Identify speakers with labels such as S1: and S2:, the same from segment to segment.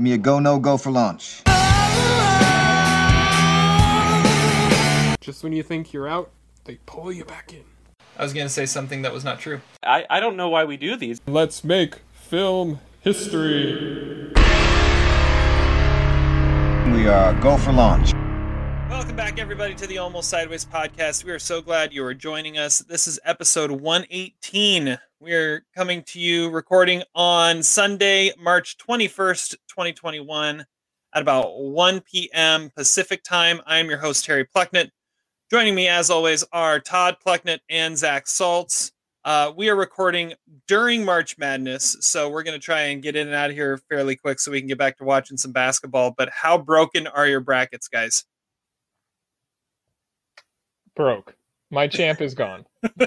S1: Give me a go, no go for launch.
S2: Just when you think you're out, they pull you back in.
S3: I was going to say something that was not true.
S4: I, I don't know why we do these.
S2: Let's make film history.
S1: We are go for launch.
S3: Welcome back, everybody, to the Almost Sideways podcast. We are so glad you are joining us. This is episode 118. We are coming to you recording on Sunday, March 21st, 2021, at about 1 p.m. Pacific time. I am your host, Terry Plucknett. Joining me, as always, are Todd Plucknett and Zach Saltz. Uh, we are recording during March Madness, so we're going to try and get in and out of here fairly quick so we can get back to watching some basketball. But how broken are your brackets, guys?
S2: Broke. My champ is gone.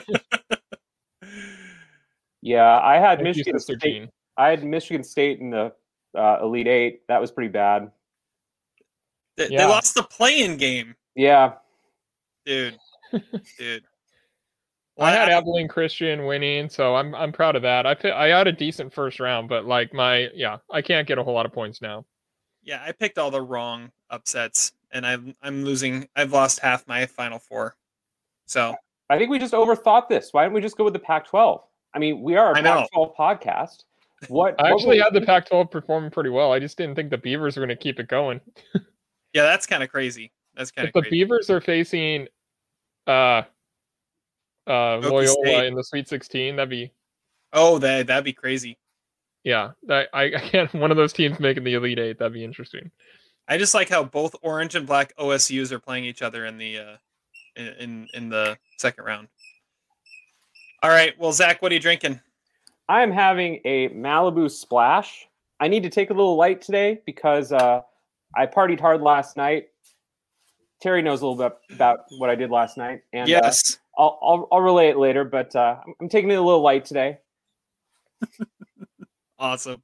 S4: Yeah, I had
S2: Thank
S4: Michigan
S2: Sister
S4: State.
S2: Jean.
S4: I had Michigan State in the uh, Elite Eight. That was pretty bad.
S3: They, they lost the play-in game,
S4: Yeah,
S3: dude. dude.
S2: I had
S3: I-
S2: Abilene Christian winning, so I'm I'm proud of that. I I had a decent first round, but like my yeah, I can't get a whole lot of points now.
S3: Yeah, I picked all the wrong upsets, and I'm I'm losing. I've lost half my final four. So
S4: I think we just overthought this. Why don't we just go with the Pac-12? I mean, we are a
S3: I know.
S4: Pac-12 podcast. What?
S2: I
S4: what
S2: actually
S4: would-
S2: had the Pac-12 performing pretty well. I just didn't think the Beavers were going to keep it going.
S3: yeah, that's kind of crazy. That's kind of
S2: the
S3: crazy.
S2: Beavers are facing uh uh
S3: Okie
S2: Loyola
S3: State.
S2: in the Sweet 16, that'd be
S3: Oh, that that'd be crazy.
S2: yeah. I, I can't one of those teams making the Elite Eight. That'd be interesting.
S3: I just like how both orange and black OSU's are playing each other in the uh, in, in in the second round. All right, well, Zach, what are you drinking?
S4: I am having a Malibu Splash. I need to take a little light today because uh, I partied hard last night. Terry knows a little bit about what I did last night, and uh,
S3: yes,
S4: I'll, I'll I'll relay it later. But uh, I'm- I'm taking it a little light today.
S3: awesome.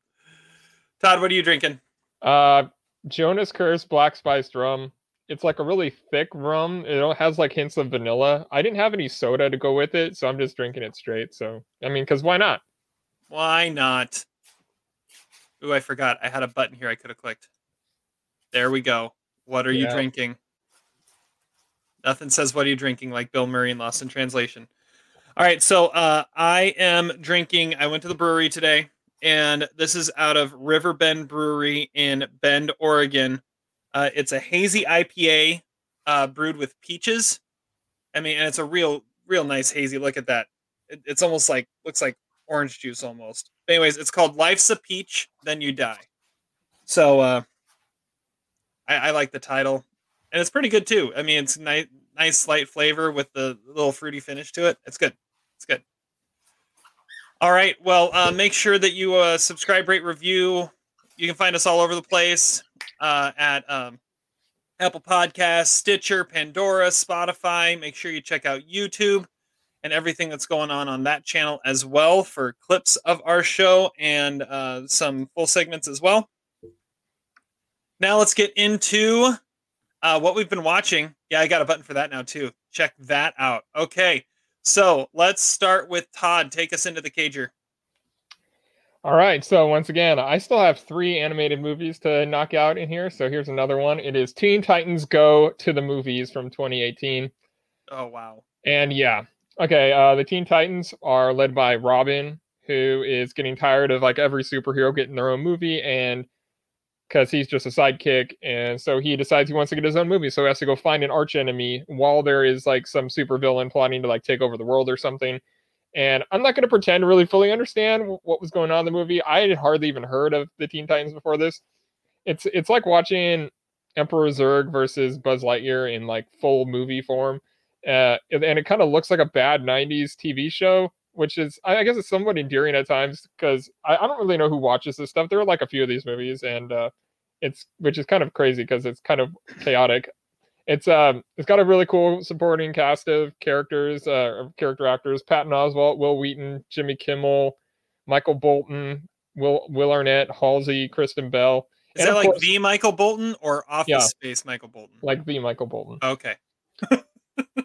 S3: Todd, what are you drinking?
S2: Uh Jonah's Curse Black Spiced Rum. It's like a really thick rum. It has like hints of vanilla. I didn't have any soda to go with it, so I'm just drinking it straight. So I mean, because why not?
S3: Why not? Ooh, I forgot. I had a button here I could have clicked. There we go. What are you drinking? Nothing says what are you drinking like Bill Murray in Lost in Translation. All right, so uh, I am drinking. I went to the brewery today, and this is out of Riverbend Brewery in Bend, Oregon. Uh, it's a hazy IPA uh, brewed with peaches. I mean, and it's a real, real nice hazy. Look at that. It, it's almost like looks like orange juice almost. But anyways, it's called Life's a Peach, Then You Die. So uh I, I like the title. And it's pretty good too. I mean it's nice nice light flavor with the little fruity finish to it. It's good. It's good. All right. Well, uh, make sure that you uh, subscribe, rate, review. You can find us all over the place uh, at um, Apple Podcasts, Stitcher, Pandora, Spotify. Make sure you check out YouTube and everything that's going on on that channel as well for clips of our show and uh, some full segments as well. Now let's get into uh, what we've been watching. Yeah, I got a button for that now too. Check that out. Okay, so let's start with Todd. Take us into the cager.
S2: All right. So once again, I still have three animated movies to knock out in here. So here's another one. It is Teen Titans Go to the Movies from 2018.
S3: Oh wow.
S2: And yeah, okay. Uh, the Teen Titans are led by Robin, who is getting tired of like every superhero getting their own movie, and because he's just a sidekick, and so he decides he wants to get his own movie. So he has to go find an arch enemy while there is like some supervillain plotting to like take over the world or something. And I'm not going to pretend to really fully understand what was going on in the movie. I had hardly even heard of the Teen Titans before this. It's it's like watching Emperor Zurg versus Buzz Lightyear in like full movie form uh, and and it kind of looks like a bad 90s TV show, which is, I guess, it's somewhat endearing at times because I, I don't really know who watches this stuff. There are like a few of these movies, and uh, it's which is kind of crazy because it's kind of chaotic. It's um, it's got a really cool supporting cast of characters, uh, of character actors: Patton Oswalt, Wil Wheaton, Jimmy Kimmel, Michael Bolton, Will Will Arnett, Halsey, Kristen Bell,
S3: Is
S2: And
S3: that like
S2: course-
S3: the Michael Bolton or Office
S2: Yeah.
S3: Space Michael Bolton?
S2: like the Michael Bolton.
S3: Okay.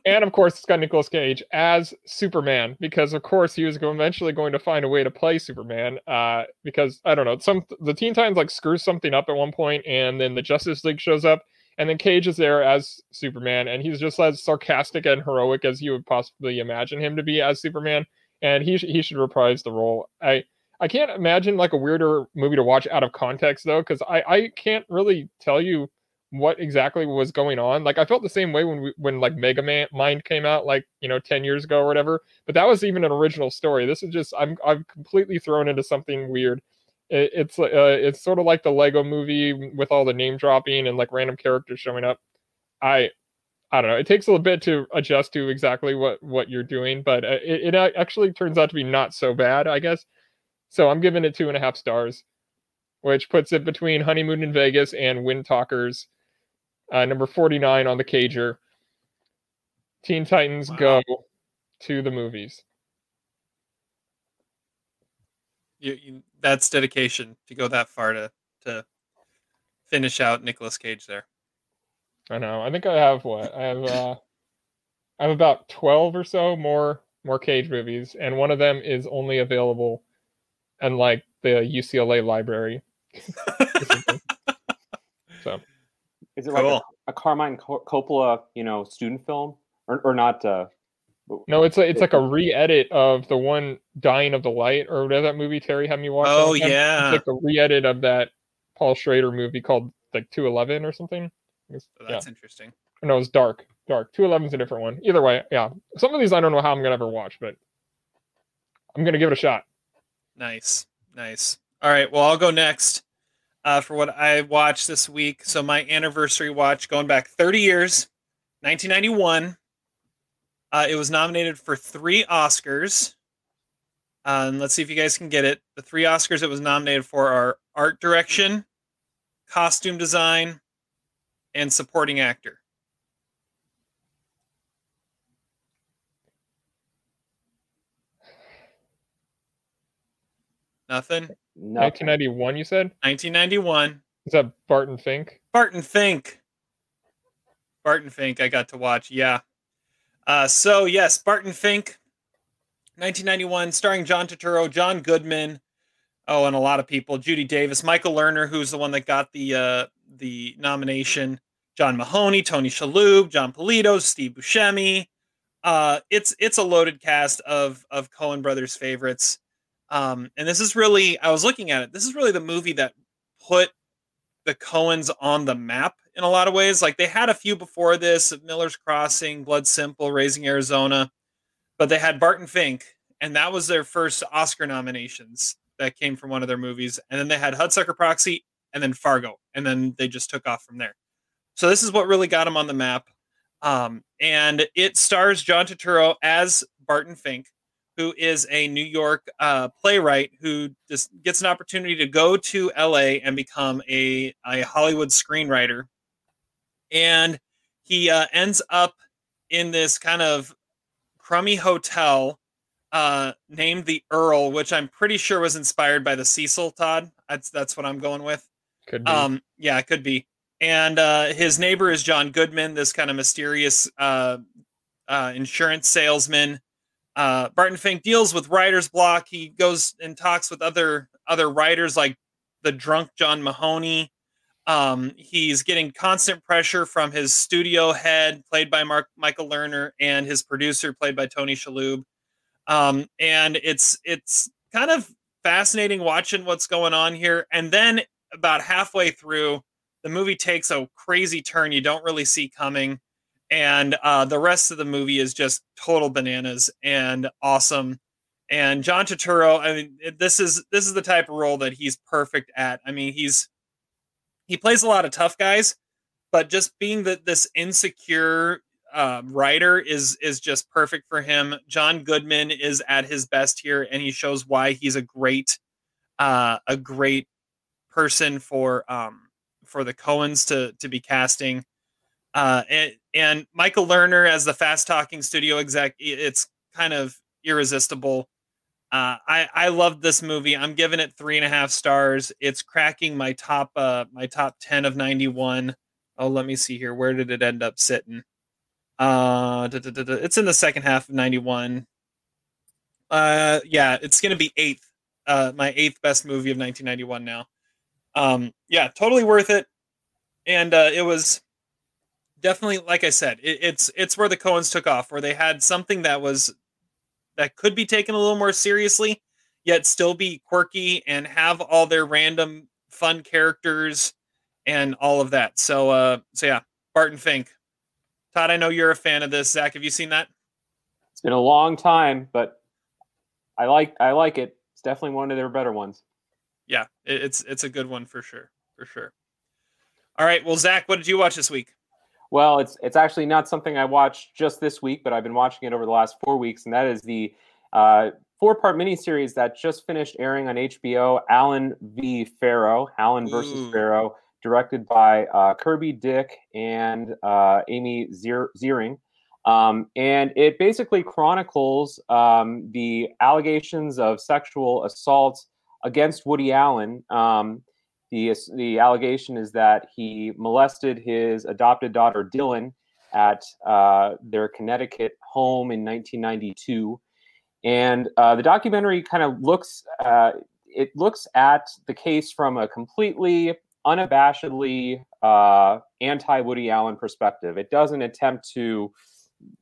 S2: and of course, it's got Nicolas Cage as Superman because, of course, he was eventually going to find a way to play Superman. Uh, because I don't know, some the Teen Titans like screws something up at one point, and then the Justice League shows up, and then Cage is there as Superman, and he's just as sarcastic and heroic as you would possibly imagine him to be as Superman, and he sh- he should reprise the role. I I can't imagine like a weirder movie to watch out of context though, because I I can't really tell you what exactly was going on. Like I felt the same way when we when like Mega Man Mind came out like you know ten years ago or whatever. But that was even an original story. This is just I'm I'm completely thrown into something weird. It, it's uh, it's sort of like the Lego Movie with all the name dropping and like random characters showing up. I I don't know. It takes a little bit to adjust to exactly what what you're doing, but uh, it, it actually turns out to be not so bad, I guess. So I'm giving it two and a half stars, which puts it between Honeymoon in Vegas and Wind Talkers uh, number 49 on the cager. Teen Titans
S3: Wow.
S2: go to the movies.
S3: You, you, that's dedication to go that far to to finish out Nicolas Cage there.
S2: I know. I think I have what? I have uh I have about 12 or so more more Cage movies and one of them is only available in like the UCLA library. so,
S4: Is it like
S3: Cool.
S4: a, a Carmine Co- Coppola, you know, student film, or, or not? Uh,
S2: no, it's a, it's like a re-edit of the one Dying of the Light or whatever that movie Terry had me watch.
S3: Oh yeah,
S2: It's like a re-edit of that Paul Schrader movie called like 211 or something. It's-
S3: So
S2: yeah.
S3: that's interesting.
S2: No, it's Dark. Dark. 211 is a different one. Either way, yeah. Some of these I don't know how I'm gonna ever watch, but I'm gonna give it a shot.
S3: Nice, nice. All right, well, I'll go next uh, for what I watched this week. So my anniversary watch, going back 30 years, 1991. Uh, it was nominated for three Oscars. And let's see if you guys can get it. The three Oscars it was nominated for are art direction, costume design, and supporting actor. Nothing.
S4: no.
S2: 1991, you said?
S3: 1991.
S2: Is that Barton Fink?
S3: Barton Fink. Barton Fink, I got to watch. Yeah. Uh, so yes, Barton Fink, 1991, starring John Turturro, John Goodman. Oh, and a lot of people: Judy Davis, Michael Lerner, who's the one that got the uh, the nomination. John Mahoney, Tony Shalhoub, Jon Polito, Steve Buscemi. Uh, it's it's a loaded cast of of Coen brothers favorites. Um, and this is really, I was looking at it. This is really the movie that put the Coens on the map in a lot of ways. Like they had a few before this, Miller's Crossing, Blood Simple, Raising Arizona, but they had Barton Fink, and that was their first Oscar nominations that came from one of their movies. And then they had Hudsucker Proxy, and then Fargo, and then they just took off from there. So this is what really got them on the map. Um, and it stars John Turturro as Barton Fink, who is a New York uh, playwright who just gets an opportunity to go to LA and become a, a Hollywood screenwriter. And he uh, ends up in this kind of crummy hotel uh, named the Earle, which I'm pretty sure was inspired by the Cecil Todd. That's that's what I'm going with.
S2: Could be.
S3: Um, yeah, it could be. And uh, his neighbor is John Goodman, this kind of mysterious uh, uh, insurance salesman. Uh, Barton Fink deals with writer's block. He goes and talks with other other writers like the drunk John Mahoney. Um, he's getting constant pressure from his studio head, played by Mark Michael Lerner, and his producer, played by Tony Shalhoub. Um, and it's it's kind of fascinating watching what's going on here. And then about halfway through, the movie takes a crazy turn you don't really see coming, and uh, the rest of the movie is just total bananas and awesome. And John Turturro, I mean, this is this is the type of role that he's perfect at. I mean, he's he plays a lot of tough guys, but just being the, this insecure uh, writer is is just perfect for him. John Goodman is at his best here, and he shows why he's a great uh, a great person for um, for the Coens to to be casting. Uh, and Michael Lerner as the fast talking studio exec, it's kind of irresistible. Uh, I I love this movie. I'm giving it three and a half stars. It's cracking my top uh my top ten of ninety one. Oh, let me see here. Where did it end up sitting? Uh, it's in the second half of '91. Uh, yeah, it's gonna be eighth. Uh, my eighth best movie of 1991 now. Um, yeah, totally worth it. And uh, it was definitely, like I said, it, it's it's where the Coens took off, where they had something that was that could be taken a little more seriously, yet still be quirky and have all their random fun characters and all of that. So, uh, so yeah, Barton Fink. Todd, I know you're a fan of this. Zach, have you seen that?
S4: It's been a long time, but I like I like it. It's definitely one of their better ones.
S3: Yeah, it, it's it's a good one for sure, for sure. All right, well, Zach, what did you watch this week?
S4: Well, it's it's actually not something I watched just this week, but I've been watching it over the last four weeks, and that is the uh, four-part miniseries that just finished airing on HBO, Allen v. Farrow, Allen versus
S3: Ooh.
S4: Farrow, directed by uh, Kirby Dick and uh, Amy Zier- Ziering. Um, and it basically chronicles um, the allegations of sexual assault against Woody Allen. Um, the, the allegation is that he molested his adopted daughter Dylan at uh, their Connecticut home in 1992. And uh, the documentary kind of looks uh, it looks at the case from a completely unabashedly uh, anti Woody Allen perspective. It doesn't attempt to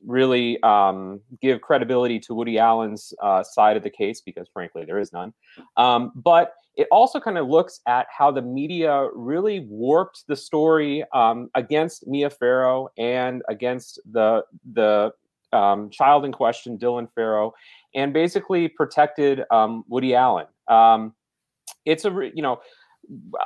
S4: really um, give credibility to Woody Allen's uh, side of the case because, frankly, there is none. Um, but it also kind of looks at how the media really warped the story um, against Mia Farrow and against the the um, child in question, Dylan Farrow, and basically protected um, Woody Allen. Um, it's a you know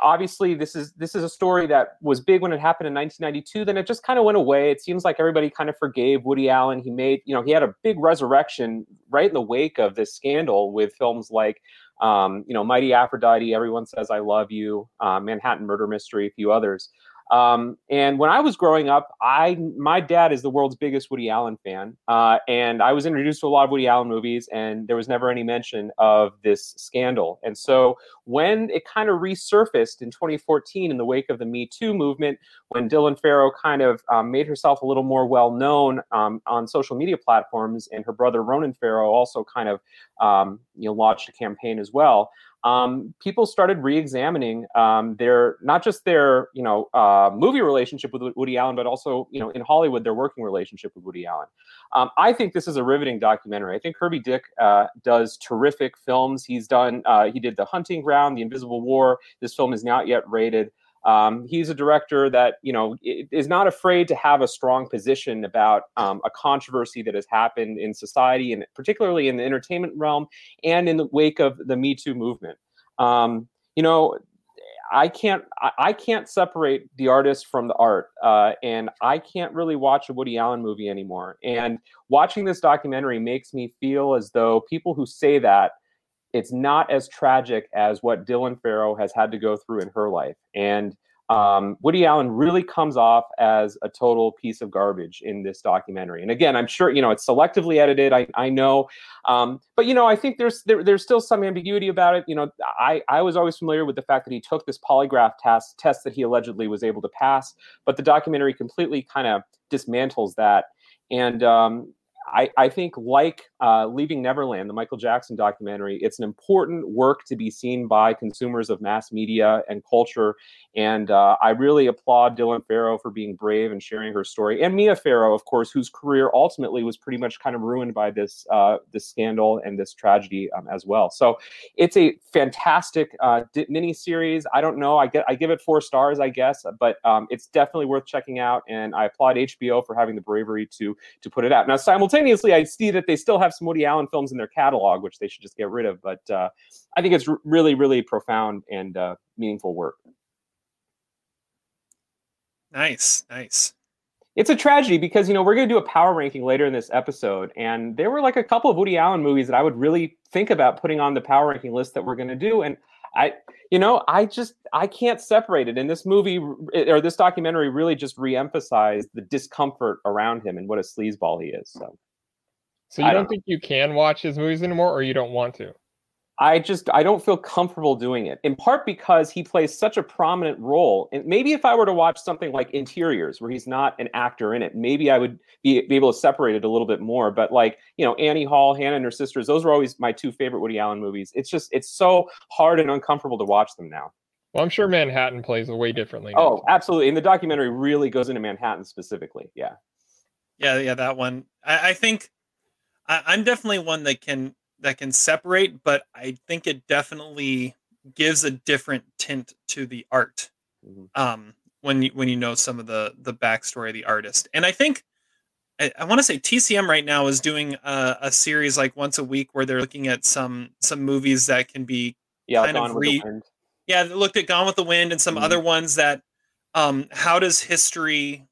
S4: obviously this is this is a story that was big when it happened in 1992 then it just kind of went away it seems like everybody kind of forgave woody allen he made you know he had a big resurrection right in the wake of this scandal with films like um, you know mighty aphrodite everyone says i love you. Uh, manhattan murder mystery a few others um, and when I was growing up, I my dad is the world's biggest Woody Allen fan, uh, and I was introduced to a lot of Woody Allen movies, and there was never any mention of this scandal. And so when it kind of resurfaced in 2014 in the wake of the Me Too movement, when Dylan Farrow kind of um, made herself a little more well known um, on social media platforms, and her brother Ronan Farrow also kind of um, you know launched a campaign as well um, people started re-examining um, their not just their you know uh, movie relationship with Woody Allen, but also you know in Hollywood their working relationship with Woody Allen. Um, I think this is a riveting documentary. I think Kirby Dick uh, does terrific films. He's done uh, he did The Hunting Ground, The Invisible War. This film is not yet rated. Um, he's a director that you know is not afraid to have a strong position about um, a controversy that has happened in society, and particularly in the entertainment realm, and in the wake of the Me Too movement. Um, you know, I can't I, can't separate the artist from the art, uh, and I can't really watch a Woody Allen movie anymore. And watching this documentary makes me feel as though people who say that it's not as tragic as what Dylan Farrow has had to go through in her life. And um, Woody Allen really comes off as a total piece of garbage in this documentary. And again, I'm sure you know it's selectively edited. I, I know, um, but you know I think there's there, there's still some ambiguity about it. You know, I I was always familiar with the fact that he took this polygraph test test that he allegedly was able to pass, but the documentary completely kind of dismantles that. And um, I, I think, like uh, Leaving Neverland, the Michael Jackson documentary, it's an important work to be seen by consumers of mass media and culture. And uh, I really applaud Dylan Farrow for being brave and sharing her story, and Mia Farrow, of course, whose career ultimately was pretty much kind of ruined by this uh, this scandal and this tragedy um, as well. So it's a fantastic uh, mini series. I don't know, I get I give it four stars, I guess, but um, it's definitely worth checking out. And I applaud HBO for having the bravery to to put it out. Now, simultaneously, I see that they still have some Woody Allen films in their catalog, which they should just get rid of. But uh, I think it's really, really profound and uh, meaningful work.
S3: Nice, nice.
S4: It's a tragedy because you know we're going to do a power ranking later in this episode, and there were like a couple of Woody Allen movies that I would really think about putting on the power ranking list that we're going to do, and I, you know, I just I can't separate it. And this movie or this documentary really just reemphasized the discomfort around him and what a sleazeball he is. So,
S2: so you don't, don't think you can watch his movies anymore, or you don't want to?
S4: I just I don't feel comfortable doing it. In part because he plays such a prominent role. And maybe if I were to watch something like Interiors, where he's not an actor in it, maybe I would be, be able to separate it a little bit more. But like you know, Annie Hall, Hannah and her sisters, those were always my two favorite Woody Allen movies. It's just it's so hard and uncomfortable to watch them now.
S2: Well, I'm sure Manhattan plays a way differently. now.
S4: Oh, absolutely. And the documentary really goes into Manhattan specifically. Yeah.
S3: Yeah, yeah, that one. I, I think I, I'm definitely one that can that can separate, but I think it definitely gives a different tint to the art.
S4: Mhm.
S3: Um, when you when you know some of the the backstory of the artist, and I think I, I want to say TCM right now is doing a, a series like once a week where they're looking at some some movies that can be
S4: Yeah.
S3: Kind of
S4: Gone the
S3: re- yeah they looked at Gone with the Wind and some
S4: Mhm.
S3: other ones that um how does history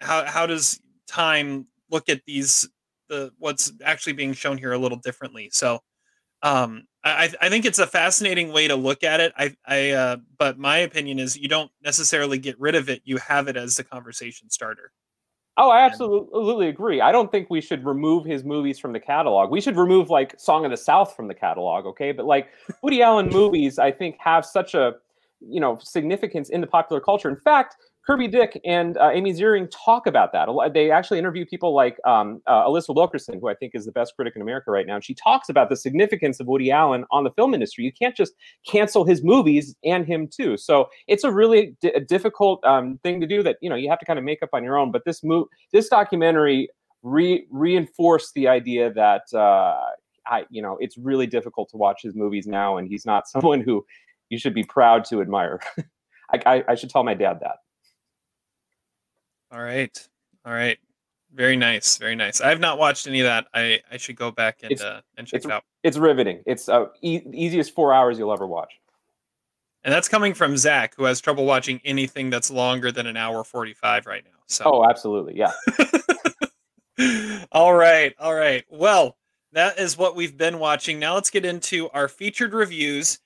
S3: how how does time look at these the what's actually being shown here a little differently so um I, I think it's a fascinating way to look at it. I, I, uh, but my opinion is you don't necessarily get rid of it. You have it as the conversation starter.
S4: Oh, I absolutely agree. I don't think we should remove his movies from the catalog. We should remove like Song of the South from the catalog, okay? But like Woody Allen movies, I think have such a you know significance in the popular culture. In fact, Kirby Dick and uh, Amy Ziering talk about that. They actually interview people like um, uh, Alissa Wilkinson, who I think is the best critic in America right now, and she talks about the significance of Woody Allen on the film industry. You can't just cancel his movies and him too. So it's a really di- difficult um, thing to do that you know you have to kind of make up on your own. But this move, this documentary re- reinforced the idea that uh, I, you know, it's really difficult to watch his movies now, and he's not someone who you should be proud to admire. I, I, I should tell my dad that.
S3: All right. All right. Very nice. Very nice. I have not watched any of that. I, I should go back and, uh, and check it out.
S4: It's riveting. It's uh, e- easiest four hours you'll ever watch.
S3: And that's coming from Zach, who has trouble watching anything that's longer than an hour 45 right now. So,
S4: Oh, absolutely, yeah.
S3: all right. All right. Well, that is what we've been watching. Now let's get into our featured reviews.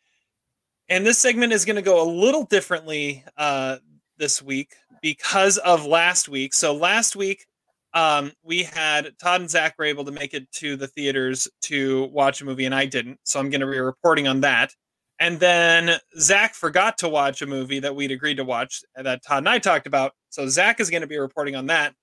S3: And this segment is going to go a little differently uh, this week because of last week. So last week, um, we had Todd and Zach were able to make it to the theaters to watch a movie, and I didn't. So I'm going to be reporting on that. And then Zach forgot to watch a movie that we'd agreed to watch that Todd and I talked about. So Zach is going to be reporting on that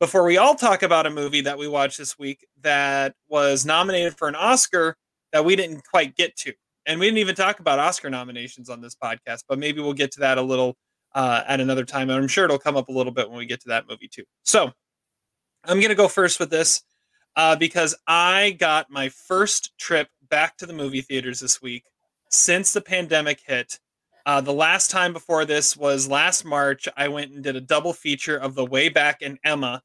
S3: before we all talk about a movie that we watched this week that was nominated for an Oscar that we didn't quite get to. And we didn't even talk about Oscar nominations on this podcast, but maybe we'll get to that a little uh, at another time. And I'm sure it'll come up a little bit when we get to that movie too. So I'm going to go first with this uh, because I got my first trip back to the movie theaters this week since the pandemic hit. Uh, the last time before this was last March. I went and did a double feature of The Way Back and Emma.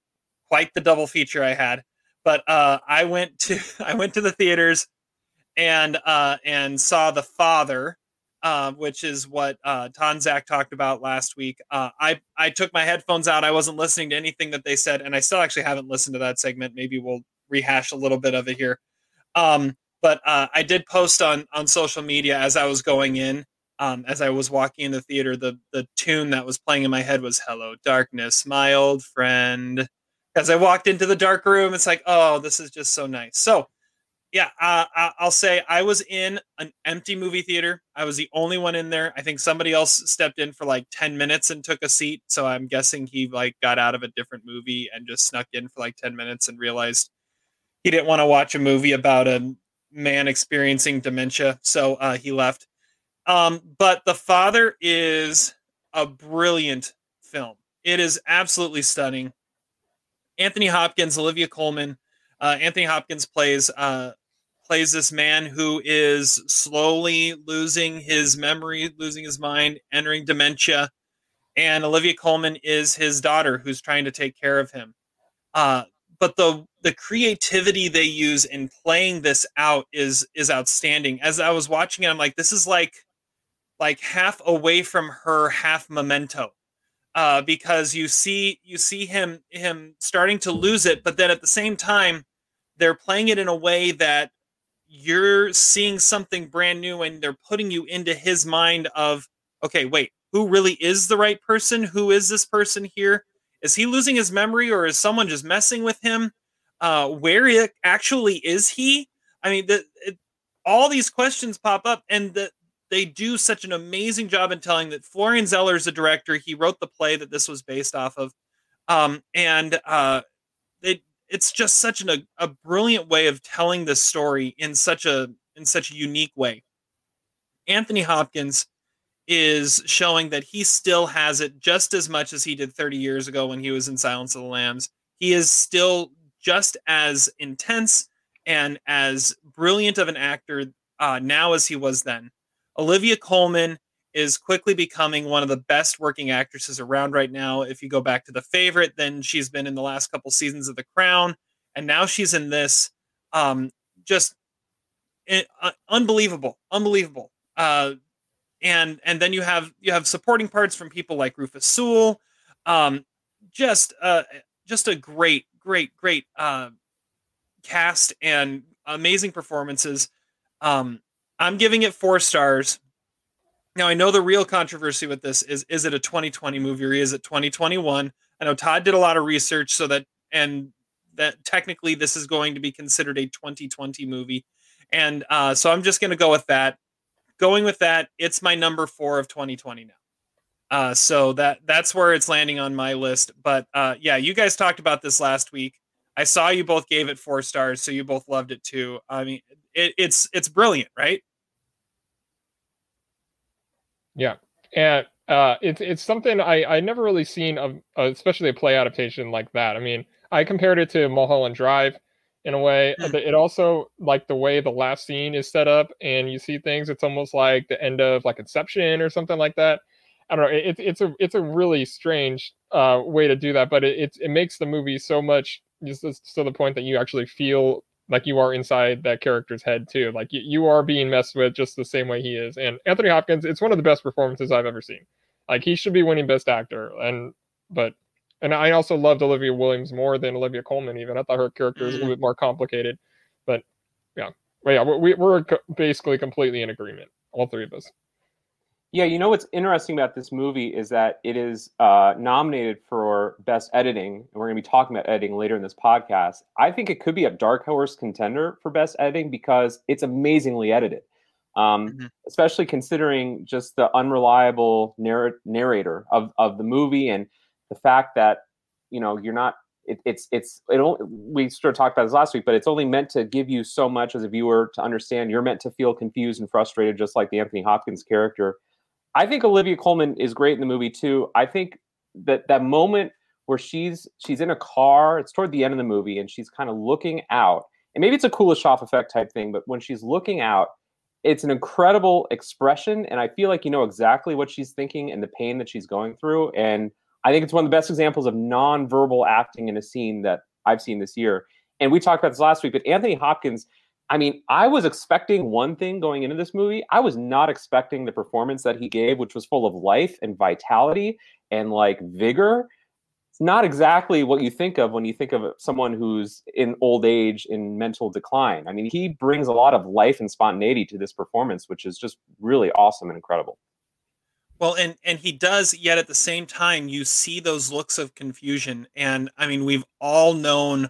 S3: Quite the double feature I had. But uh, I went to I went to the theaters and uh, and saw The Father, uh, which is what uh, Tonzak talked about last week. Uh, I I took my headphones out. I wasn't listening to anything that they said, and I still actually haven't listened to that segment. Maybe we'll rehash a little bit of it here. Um, but uh, I did post on on social media as I was going in, um, as I was walking in the theater. The the tune that was playing in my head was "Hello Darkness, My Old Friend." As I walked into the dark room, it's like, oh, this is just so nice. So, yeah, uh, I'll say I was in an empty movie theater. I was the only one in there. I think somebody else stepped in for like ten minutes and took a seat. So I'm guessing he like got out of a different movie and just snuck in for like ten minutes and realized he didn't want to watch a movie about a man experiencing dementia, so uh, he left. Um, but The Father is a brilliant film. It is absolutely stunning. Anthony Hopkins, Olivia Colman. Uh, Anthony Hopkins plays uh, plays this man who is slowly losing his memory, losing his mind, entering dementia, and Olivia Colman is his daughter who's trying to take care of him. Uh, but the the creativity they use in playing this out is is outstanding. As I was watching it, I'm like, this is like like half away from her, half memento. Uh, because you see you see him him starting to lose it, but then at the same time, they're playing it in a way that you're seeing something brand new and they're putting you into his mind of okay, wait, who really is the right person? Who is this person here? Is he losing his memory or is someone just messing with him? Uh, where actually is he? I mean, the, it, all these questions pop up, and the, they do such an amazing job in telling that Florian Zeller is a director. He wrote the play that this was based off of, um, and uh, it's just such an, a, a brilliant way of telling this story in such a in such a unique way. Anthony Hopkins is showing that he still has it just as much as he did 30 years ago when he was in Silence of the Lambs. He is still just as intense and as brilliant of an actor uh, now as he was then. Olivia Colman is quickly becoming one of the best working actresses around right now. If you go back to The Favorite, then she's been in the last couple seasons of The Crown, and now she's in this. Um, just uh, unbelievable, unbelievable. Uh, and and then you have you have supporting parts from people like Rufus Sewell. Um, just uh, just a great, great, great uh, cast and amazing performances. Um, I'm giving it four stars. Now I know the real controversy with this is is it a 2020 movie or is it 2021? I know Todd did a lot of research so that and that technically this is going to be considered a 2020 movie. And uh, so I'm just going to go with that. Going with that, it's my number four of 2020 now. Uh, so that that's where it's landing on my list. But uh, yeah, you guys talked about this last week. I saw you both gave it four stars, so you both loved it too. I mean, it, it's it's brilliant, right?
S2: Yeah, and uh, it's it's something I I never really seen of, uh, especially a play adaptation like that. I mean, I compared it to Mulholland Drive in a way. Mm. It also like the way the last scene is set up, and you see things. It's almost like the end of like Inception or something like that. I don't know. It's it's a it's a really strange uh, way to do that, but it, it it makes the movie so much just to the point that you actually feel like you are inside that character's head too. Like you, you are being messed with just the same way he is. And Anthony Hopkins, it's one of the best performances I've ever seen. Like he should be winning Best Actor, and but and I also loved Olivia Williams more than Olivia Colman. Even I thought her character was a little mm. bit more complicated, but yeah, but yeah, we, we're basically completely in agreement, all three of us.
S4: Yeah, you know what's interesting about this movie is that it is uh, nominated for best editing, and we're going to be talking about editing later in this podcast. I think it could be a dark horse contender for best editing because it's amazingly edited, um, mm-hmm. especially considering just the unreliable narr- narrator of of the movie and the fact that you know you're not. It, it's it's it only, we sort of talked about this last week, but it's only meant to give you so much as a viewer to understand. You're meant to feel confused and frustrated, just like the Anthony Hopkins character I think Olivia Colman is great in the movie too. I think that that moment where she's she's in a car, it's toward the end of the movie, and she's kind of looking out. And maybe it's a Kuleshov effect type thing, but when she's looking out, it's an incredible expression, and I feel like you know exactly what she's thinking and the pain that she's going through. And I think it's one of the best examples of non-verbal acting in a scene that I've seen this year. And we talked about this last week, but Anthony Hopkins I mean, I was expecting one thing going into this movie. I was not expecting the performance that he gave, which was full of life and vitality and like vigor. It's not exactly what you think of when you think of someone who's in old age in mental decline. I mean, he brings a lot of life and spontaneity to this performance, which is just really awesome and incredible.
S3: Well, and and he does, yet at the same time, you see those looks of confusion. And I mean, we've all known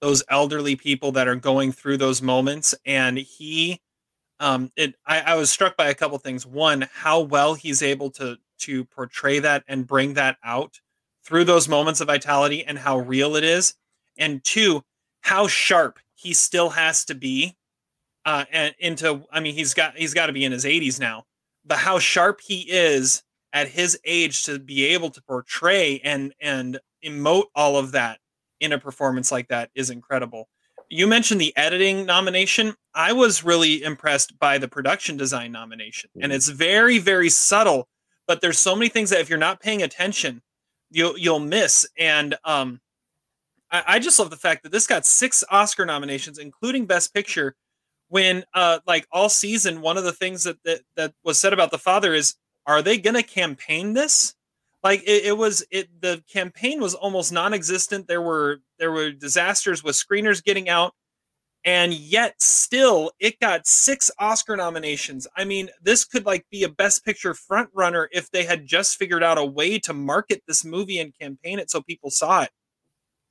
S3: those elderly people that are going through those moments. And he um it I, I was struck by a couple things. One how well he's able to to portray that and bring that out through those moments of vitality and how real it is. And two how sharp he still has to be uh and into i mean he's got he's got to be in his 80s now but how sharp he is at his age to be able to portray and and emote all of that in a performance like that is incredible. You mentioned the editing nomination. I was really impressed by the production design nomination, and it's very, very subtle. But there's so many things that if you're not paying attention, you'll you'll miss. And um, I, I just love the fact that this got six Oscar nominations, including Best Picture. When uh, like all season, one of the things that that, that was said about the father is, are they going to campaign this? Like it, it, was it the campaign was almost non-existent. There were there were disasters with screeners getting out. And yet still it got six oscar nominations. I mean this could like be a best picture front runner if they had just figured out a way to market this movie and campaign it so people saw it.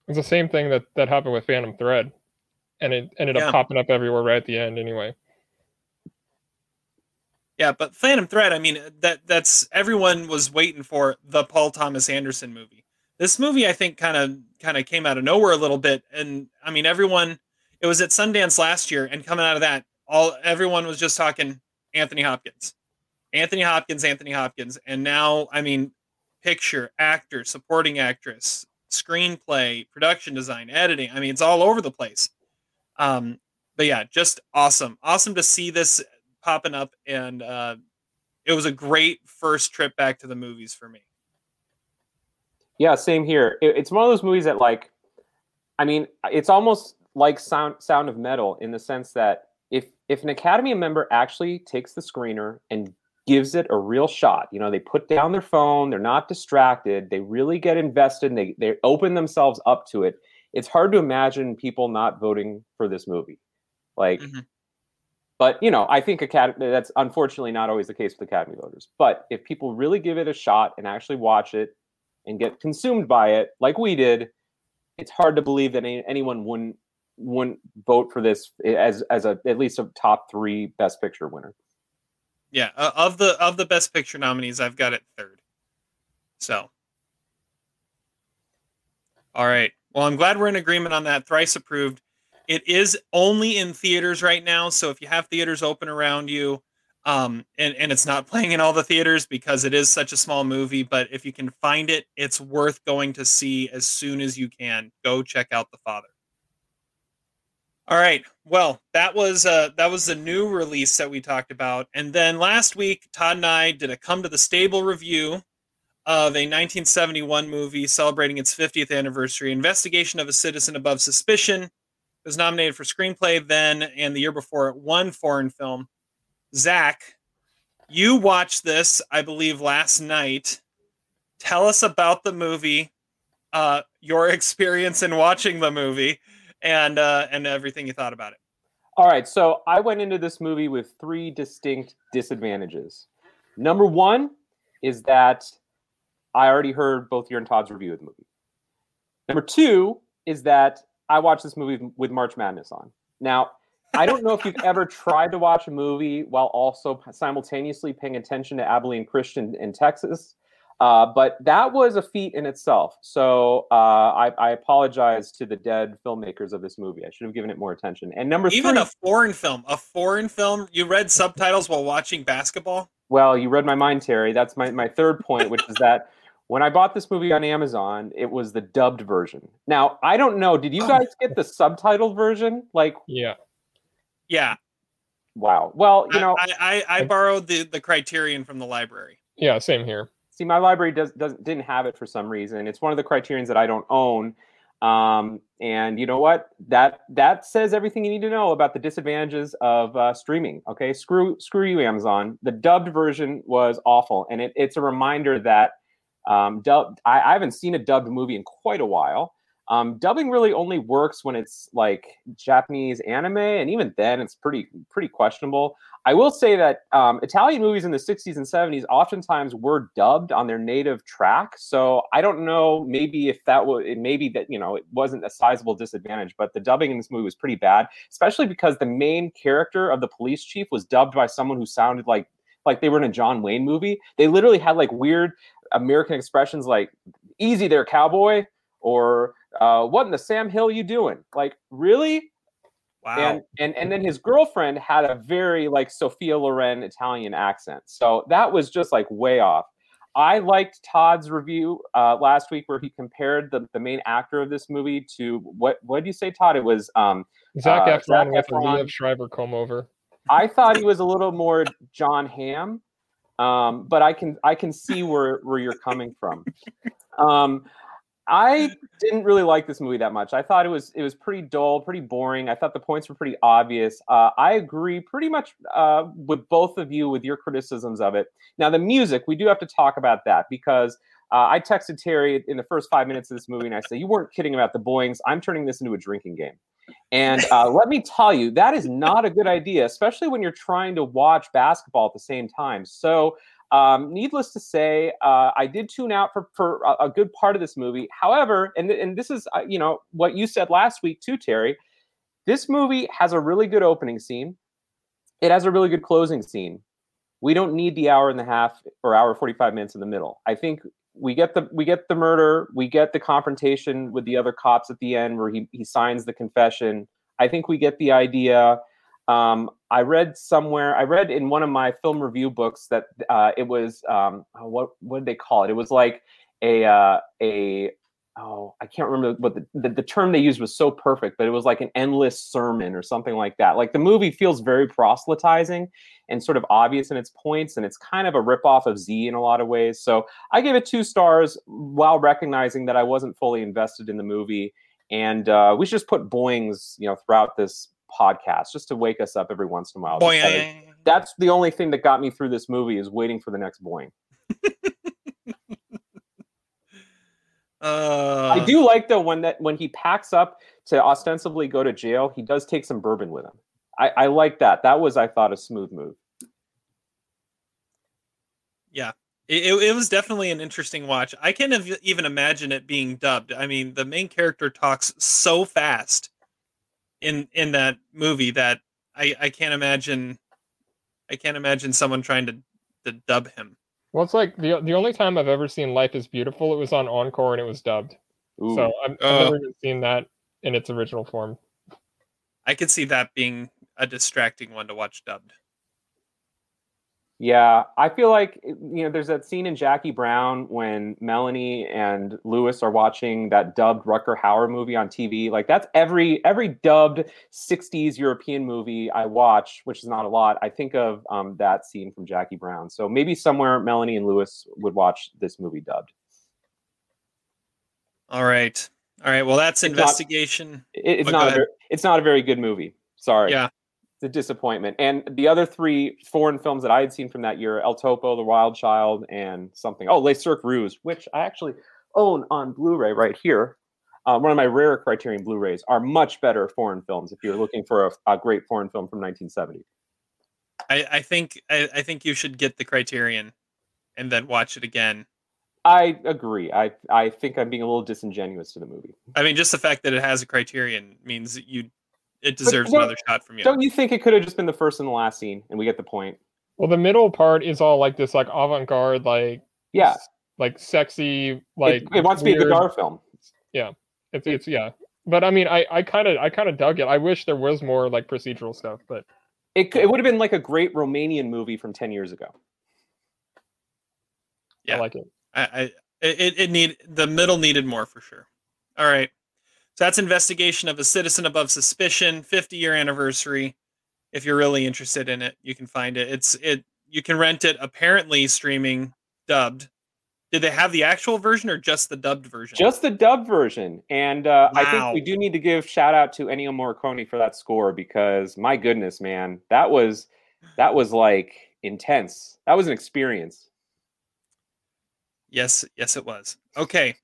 S2: It's the same thing that that happened with phantom thread. And it ended up popping up everywhere right at the end anyway
S3: Yeah, but Phantom Thread, I mean, that that's everyone was waiting for the Paul Thomas Anderson movie. This movie, I think, kind of kind of came out of nowhere a little bit, and I mean, everyone. It was at Sundance last year, and coming out of that, all everyone was just talking Anthony Hopkins, Anthony Hopkins, Anthony Hopkins, and now, I mean, picture, actor, supporting actress, screenplay, production design, editing. I mean, it's all over the place. Um, but yeah, just awesome, awesome to see this popping up, and uh, it was a great first trip back to the movies for me.
S4: Yeah, same here. It, it's one of those movies that, like, I mean, it's almost like Sound Sound of Metal in the sense that if if an Academy member actually takes the screener and gives it a real shot, you know, they put down their phone, they're not distracted, they really get invested, and they they open themselves up to it. It's hard to imagine people not voting for this movie. Like,
S3: Mhm.
S4: But you know, I think Academy. That's unfortunately not always the case with Academy voters. But if people really give it a shot and actually watch it and get consumed by it, like we did, it's hard to believe that any, anyone wouldn't wouldn't vote for this as as a at least a top three Best Picture winner.
S3: Yeah, uh, of the of the best picture nominees, I've got it third. So, all right. Well, I'm glad we're in agreement on that. Thrice approved. It is only in theaters right now, so if you have theaters open around you, um, and and it's not playing in all the theaters because it is such a small movie, but if you can find it, it's worth going to see as soon as you can. Go check out The Father. All right. Well, that was uh that was the new release that we talked about. And then last week Todd and I did a come to the stable review of a 1971 movie celebrating its 50th anniversary, Investigation of a Citizen Above Suspicion. Was nominated for screenplay then and the year before it won foreign film. Zach, you watched this, I believe, last night. Tell us about the movie, uh, your experience in watching the movie, and uh, and everything you thought about it.
S4: All right, so I went into this movie with three distinct disadvantages. Number one is that I already heard both your and Todd's review of the movie. Number two is that I watched this movie with March Madness on. Now, I don't know if you've ever tried to watch a movie while also simultaneously paying attention to Abilene Christian in Texas, uh, but that was a feat in itself. So uh, I, I apologize to the dead filmmakers of this movie. I should have given it more attention. And number
S3: Even
S4: three,
S3: a foreign film, a foreign film. You read subtitles while watching basketball.
S4: Well, you read my mind, Terry. That's my, my third point, which is that when I bought this movie on Amazon, it was the dubbed version. Now, I don't know. Did you guys get the subtitled version? Like,
S2: Yeah.
S3: Yeah,
S4: wow. Well, you know,
S3: I, I, I, I borrowed the the Criterion from the library.
S2: Yeah, same here.
S4: see, my library does doesn't didn't have it for some reason. It's one of the criterions that I don't own. Um, and you know what? That that says everything you need to know about the disadvantages of uh, streaming. Okay, screw screw you, Amazon. The dubbed version was awful, and it, it's a reminder that um. I, I haven't seen a dubbed movie in quite a while. Um, dubbing really only works when it's like Japanese anime, and even then, it's pretty pretty questionable. I will say that um, Italian movies in the 60s and 70s oftentimes were dubbed on their native track. So I don't know, maybe if that was, maybe that, you know, it wasn't a sizable disadvantage, but the dubbing in this movie was pretty bad, especially because the main character of the police chief was dubbed by someone who sounded like, like they were in a John Wayne movie. They literally had like weird American expressions like, easy there, cowboy, or uh, what in the Sam Hill you doing? Like, really?
S3: Wow.
S4: and and and then his girlfriend had a very like Sophia Loren Italian accent. So that was just like way off. I liked Todd's review uh, last week where he compared the, the main actor of this movie to what what did you say, Todd? It was um
S2: Zach
S4: Uh,
S2: Efron
S4: Zac
S2: with a
S4: Efron.
S2: Liev Schreiber comb over.
S4: I thought he was a little more Jon Hamm, um, but I can I can see where where you're coming from. Um, I didn't really like this movie that much. I thought it was it was pretty dull, pretty boring. I thought the points were pretty obvious. Uh, I agree pretty much uh, with both of you with your criticisms of it. Now the music, we do have to talk about that because uh, I texted Terry in the first five minutes of this movie and I said, "You weren't kidding about the Boeing's. I'm turning this into a drinking game." And uh, let me tell you, that is not a good idea, especially when you're trying to watch basketball at the same time. So, um, needless to say, uh, I did tune out for, for a, good part of this movie. However, and, and this is, uh, you know, what you said last week too, Terry. This movie has a really good opening scene. It has a really good closing scene. We don't need the hour and a half or hour 45 minutes in the middle. I think we get the we get the murder, we get the confrontation with the other cops at the end where he, he signs the confession. I think we get the idea. Um, I read somewhere, I read in one of my film review books that uh, it was um, what what did they call it? It was like a uh, a oh I can't remember what the, the, the term they used was so perfect, but it was like an endless sermon or something like that. Like the movie feels very proselytizing and sort of obvious in its points, and it's kind of a ripoff of Z in a lot of ways. So I gave it two stars while recognizing that I wasn't fully invested in the movie. And uh, we should just put boings, you know, throughout this podcast just to wake us up every once in a while.
S3: Boing.
S4: That's the only thing that got me through this movie is waiting for the next boing.
S3: Uh,
S4: I do like though when that when he packs up to ostensibly go to jail, he does take some bourbon with him. I, I like that. That was I thought a smooth move.
S3: It, it, it was definitely an interesting watch. I can't ev- even imagine it being dubbed. I mean, the main character talks so fast in in that movie that I I can't imagine I can't imagine someone trying to to dub him.
S2: Well, it's like the the only time I've ever seen Life is Beautiful, it was on Encore and it was dubbed.
S4: Ooh.
S2: So I've, I've
S3: Oh.
S2: never even seen that in its original form.
S3: I could see that being a distracting one to watch dubbed.
S4: Yeah, I feel like you know there's that scene in Jackie Brown when Melanie and Lewis are watching that dubbed Rutger Hauer movie on TV. Like that's every every dubbed '60s European movie I watch, which is not a lot. I think of um, that scene from Jackie Brown. So maybe somewhere Melanie and Lewis would watch this movie dubbed.
S3: All right. All right. Well, that's
S4: It's not-
S3: investigation.
S4: It, it's
S3: But
S4: not a it's not a very good movie. Sorry.
S3: Yeah.
S4: A disappointment. And the other three foreign films that I had seen from that year, El Topo, The Wild Child, and something. Oh, Le Cercle Rouge, which I actually own on Blu-ray right here. Uh, one of my rare Criterion Blu-rays are much better foreign films if you're looking for a, a great foreign film from 1970.
S3: I, I think I, I think you should get the Criterion and then watch it again.
S4: I agree. I I think I'm being a little disingenuous to the movie.
S3: I mean, just the fact that it has a Criterion means that you it deserves
S4: don't-
S3: another shot from you.
S4: Don't you think it could have just been the first and the last scene, and we get the point?
S2: Well, the middle part is all like this, like avant-garde, like
S4: Yeah,
S2: s- like sexy, like
S4: it, it wants to be a
S2: weird-
S4: Godard film.
S2: Yeah, it's it's yeah. But I mean, I I kind of I kind of dug it. I wish there was more like procedural stuff, but
S4: It, it would have been like a great Romanian movie from 10 years ago.
S3: Yeah.
S2: I like it.
S3: I, I it, it need the middle needed more for sure. All right. So that's investigation of a citizen above suspicion, 50 year anniversary. If you're really interested in it, you can find it. It's it you can rent it apparently streaming dubbed. Did they have the actual version or just the dubbed version?
S4: Just the dubbed version. And uh, I think we do need to give shout out to Ennio Morricone for that score because my goodness, man, that was that was like intense. That was an experience.
S3: Yes, yes, it was. Okay.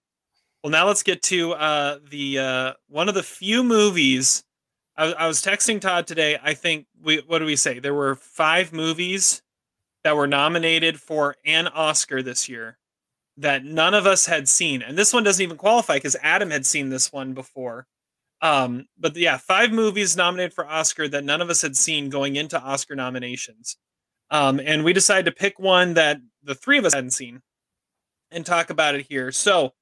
S3: Well, now let's get to uh, the uh, one of the few movies. I, was- I was texting Todd today. I think we what do we say? There were five movies that were nominated for an Oscar this year that none of us had seen, and this one doesn't even qualify because Adam had seen this one before. Um, but yeah, five movies nominated for Oscar that none of us had seen going into Oscar nominations. Um, and we decided to pick one that the three of us hadn't seen and talk about it here. So,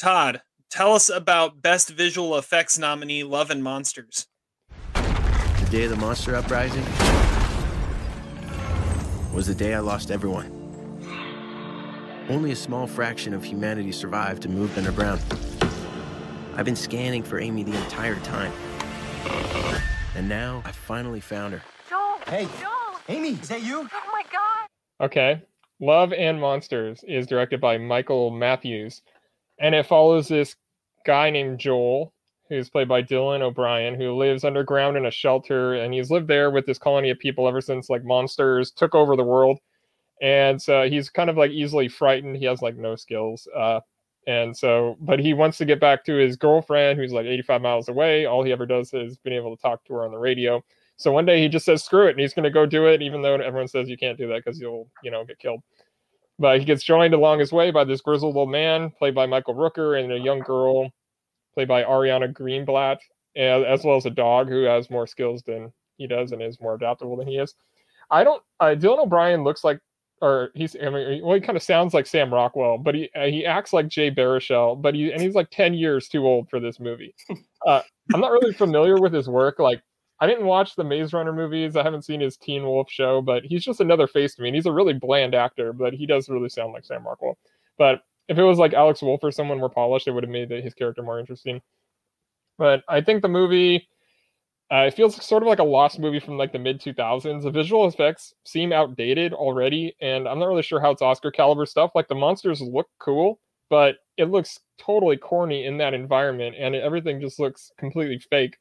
S3: Todd, tell us about Best Visual Effects nominee Love and Monsters.
S5: The day of the monster uprising was the day I lost everyone. Only a small fraction of humanity survived and moved underground. I've been scanning for Amy the entire time. And now I finally found her.
S6: Joel!
S1: Hey.
S6: Joel!
S1: Amy, is that you?
S6: Oh my god!
S2: Okay. Love and Monsters is directed by Michael Matthews. And it follows this guy named Joel, who's played by Dylan O'Brien, who lives underground in a shelter. And he's lived there with this colony of people ever since like monsters took over the world. And so he's kind of like easily frightened. He has like no skills. Uh, and so, but he wants to get back to his girlfriend who's like 85 miles away. All he ever does is been able to talk to her on the radio. So one day he just says, screw it. And he's going to go do it, even though everyone says you can't do that because you'll, you know, get killed. But he gets joined along his way by this grizzled old man, played by Michael Rooker, and a young girl, played by Ariana Greenblatt, as, as well as a dog who has more skills than he does and is more adaptable than he is. I don't. Uh, Dylan O'Brien looks like, or he's. I mean, well, he kind of sounds like Sam Rockwell, but he uh, he acts like Jay Baruchel, but he and he's like ten years too old for this movie. Uh, I'm not really familiar with his work. Like, I didn't watch the Maze Runner movies. I haven't seen his Teen Wolf show, but he's just another face to me. And he's a really bland actor, but he does really sound like Sam Rockwell. But if it was like Alex Wolff or someone more polished, it would have made his character more interesting. But I think the movie uh, it feels sort of like a lost movie from like the mid 2000s. The visual effects seem outdated already, and I'm not really sure how it's Oscar caliber stuff. Like the monsters look cool, but it looks totally corny in that environment, and everything just looks completely fake.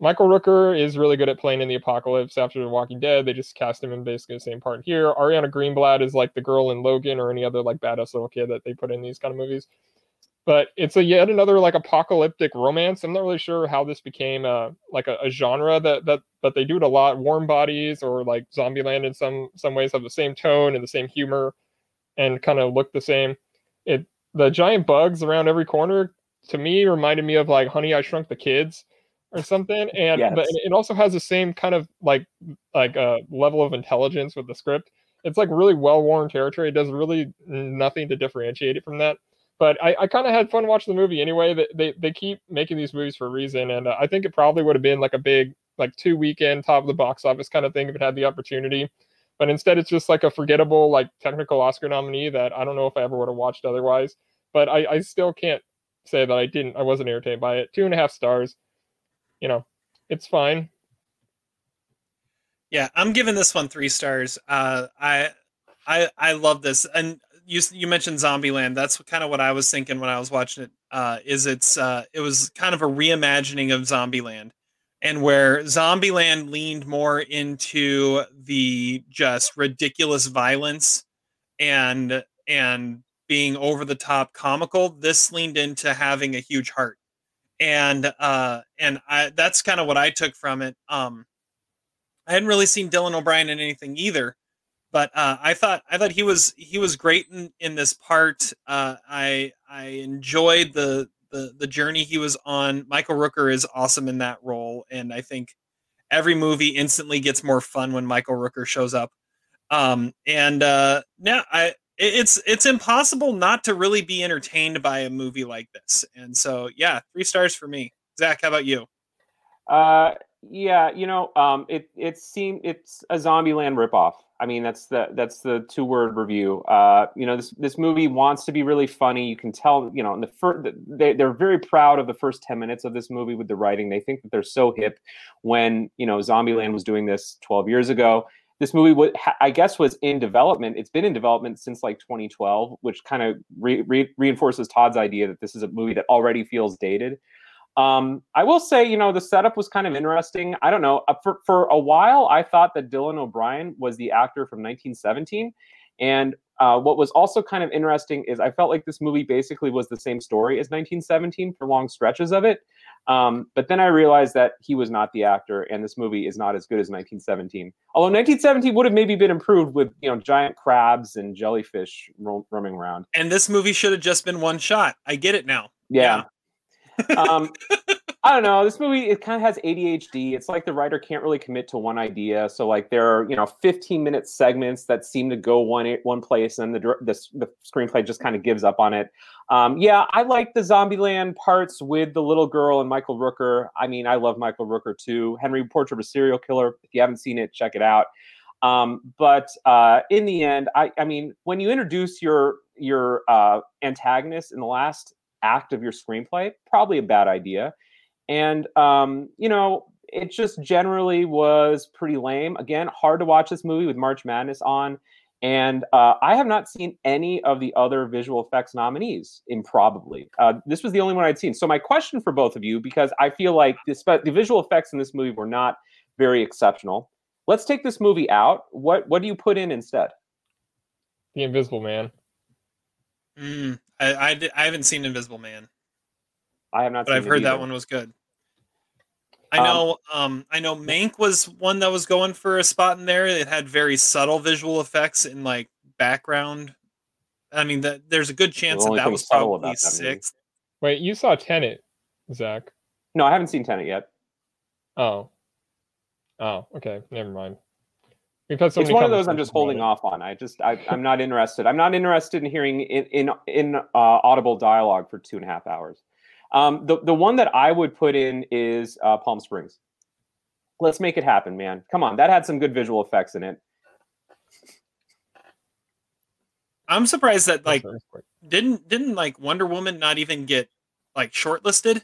S2: Michael Rooker is really good at playing in the apocalypse after The Walking Dead. They just cast him in basically the same part here. Ariana Greenblatt is like the girl in Logan or any other like badass little kid that they put in these kind of movies but it's a yet another like apocalyptic romance. I'm not really sure how this became a like a, a, genre that that but they do it a lot. Warm Bodies or like Zombieland in some some ways have the same tone and the same humor and kind of look the same. It the giant bugs around every corner to me reminded me of like Honey I Shrunk the Kids or something. And yes. but it also has the same kind of like like a uh, level of intelligence with the script. It's like really well worn territory. It does really nothing to differentiate it from that but I, I kind of had fun watching the movie anyway. They, they they keep making these movies for a reason, and uh, I think it probably would have been like a big like two weekend top of the box office kind of thing if it had the opportunity. But instead, it's just like a forgettable like technical Oscar nominee that I don't know if I ever would have watched otherwise. But I, I still can't say that I didn't I wasn't entertained by it. Two and a half stars. You know, it's fine.
S3: Yeah, I'm giving this one three stars. Uh, I I I love this, and you you mentioned Zombieland. That's kind of what I was thinking when I was watching it. Uh, is it's uh, it was kind of a reimagining of Zombieland, and where Zombieland leaned more into the just ridiculous violence and and being over the top comical. This leaned into having a huge heart, and uh, and I that's kind of what I took from it. Um, I hadn't really seen Dylan O'Brien in anything either but uh, I thought I thought he was he was great in, in this part. Uh, I I enjoyed the, the the journey he was on. Michael Rooker is awesome in that role, and I think every movie instantly gets more fun when Michael Rooker shows up. Um, and uh, yeah, I it's it's impossible not to really be entertained by a movie like this. And so yeah, three stars for me. Zach, how about you?
S4: Uh, yeah, you know, um, it it seemed it's a Zombieland ripoff. I mean, that's the that's the two word review. Uh, you know, this this movie wants to be really funny. You can tell, you know, in the first they they're very proud of the first ten minutes of this movie with the writing. They think that they're so hip. When you know Zombieland was doing this twelve years ago, this movie would I guess was in development. It's been in development since like 2012, which kind of re- re- reinforces Todd's idea that this is a movie that already feels dated. Um, I will say, you know, the setup was kind of interesting. I don't know. Uh, for, for a while, I thought that Dylan O'Brien was the actor from 1917. And uh, what was also kind of interesting is I felt like this movie basically was the same story as 1917 for long stretches of it. Um, but then I realized that he was not the actor, and this movie is not as good as 1917. Although 1917 would have maybe been improved with you know giant crabs and jellyfish ro- roaming around.
S3: And this movie should have just been one shot. I get it now.
S4: Yeah, um, I don't know. This movie it kind of has ADHD. It's like the writer can't really commit to one idea. So like there are you know 15 minute segments that seem to go one one place, and the the, the screenplay just kind of gives up on it. Um, yeah, I like the Zombieland parts with the little girl and Michael Rooker. I mean, I love Michael Rooker too. Henry Portrait of a Serial Killer. If you haven't seen it, check it out. Um, but uh, in the end, I, I mean, when you introduce your your uh, antagonist in the last act of your screenplay, probably a bad idea. And um, you know, it just generally was pretty lame. Again, hard to watch this movie with March Madness on. And uh, I have not seen any of the other visual effects nominees, improbably. Uh, this was the only one I'd seen. So, my question for both of you, because I feel like this, the visual effects in this movie were not very exceptional. Let's take this movie out. What what do you put in instead?
S2: The Invisible Man.
S3: Mm, I, I, I, haven't seen Invisible Man.
S4: I have not,
S3: but I've heard either. that one was good. I um, know. Um, um, I know. Mank was one that was going for a spot in there. It had very subtle visual effects in like background. I mean, that there's a good chance that that was probably sixth.
S2: Wait, you saw Tenet, Zach?
S4: No, I haven't seen Tenet yet.
S2: Oh. Oh, okay. Never mind. We've had so
S4: it's one of those I'm just holding
S2: it.
S4: off on. I just I, I'm not interested. I'm not interested in hearing in in, in uh, audible dialogue for two and a half hours. Um, the the one that I would put in is uh, Palm Springs. Let's make it happen, man. Come on, that had some good visual effects in it.
S3: I'm surprised that like
S2: That's very quick.
S3: didn't didn't like Wonder Woman not even get like shortlisted.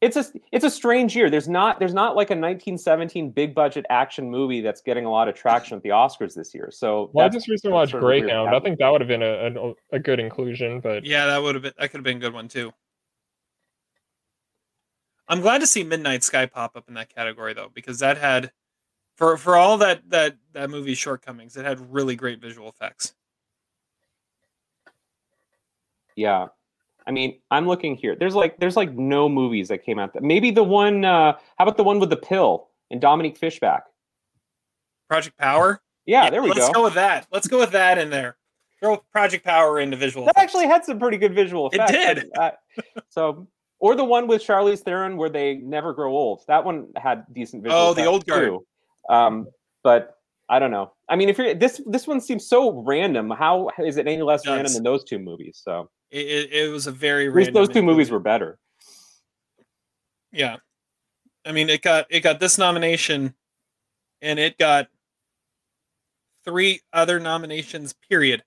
S4: It's a it's a strange year. There's not there's not like a 1917 big budget action movie that's getting a lot of traction at the Oscars this year. So
S2: Well, I
S4: that's
S2: just recently watched
S4: sort of
S2: Greyhound. I think that would have been a, a a good inclusion, but
S3: Yeah, that would have been that could have been a good one too. I'm glad to see Midnight Sky pop up in that category though, because that had for for all that that that movie's shortcomings, it had really great visual effects.
S4: Yeah. I mean, I'm looking here. There's like there's like no movies that came out that maybe the one uh how about the one with the pill and Dominique Fishback?
S3: Project Power.
S4: Yeah, there we go.
S3: let's
S4: go.
S3: with that. Let's go with that in there. Throw Project Power into visual.
S4: That
S3: effects.
S4: actually had some pretty good visual
S3: It
S4: effects.
S3: did.
S4: Uh, so or the one with Charlize Theron where they never grow old. That one had decent visual
S3: Oh, the old guard.
S4: too. Um but I don't know. I mean, if you're this this one seems so random. How is it any less
S3: It
S4: random than those two movies? So
S3: It, it, was a very
S4: at least
S3: random
S4: those two movies were better.
S3: Yeah. I mean, it got it got this nomination, and it got three other nominations. Period.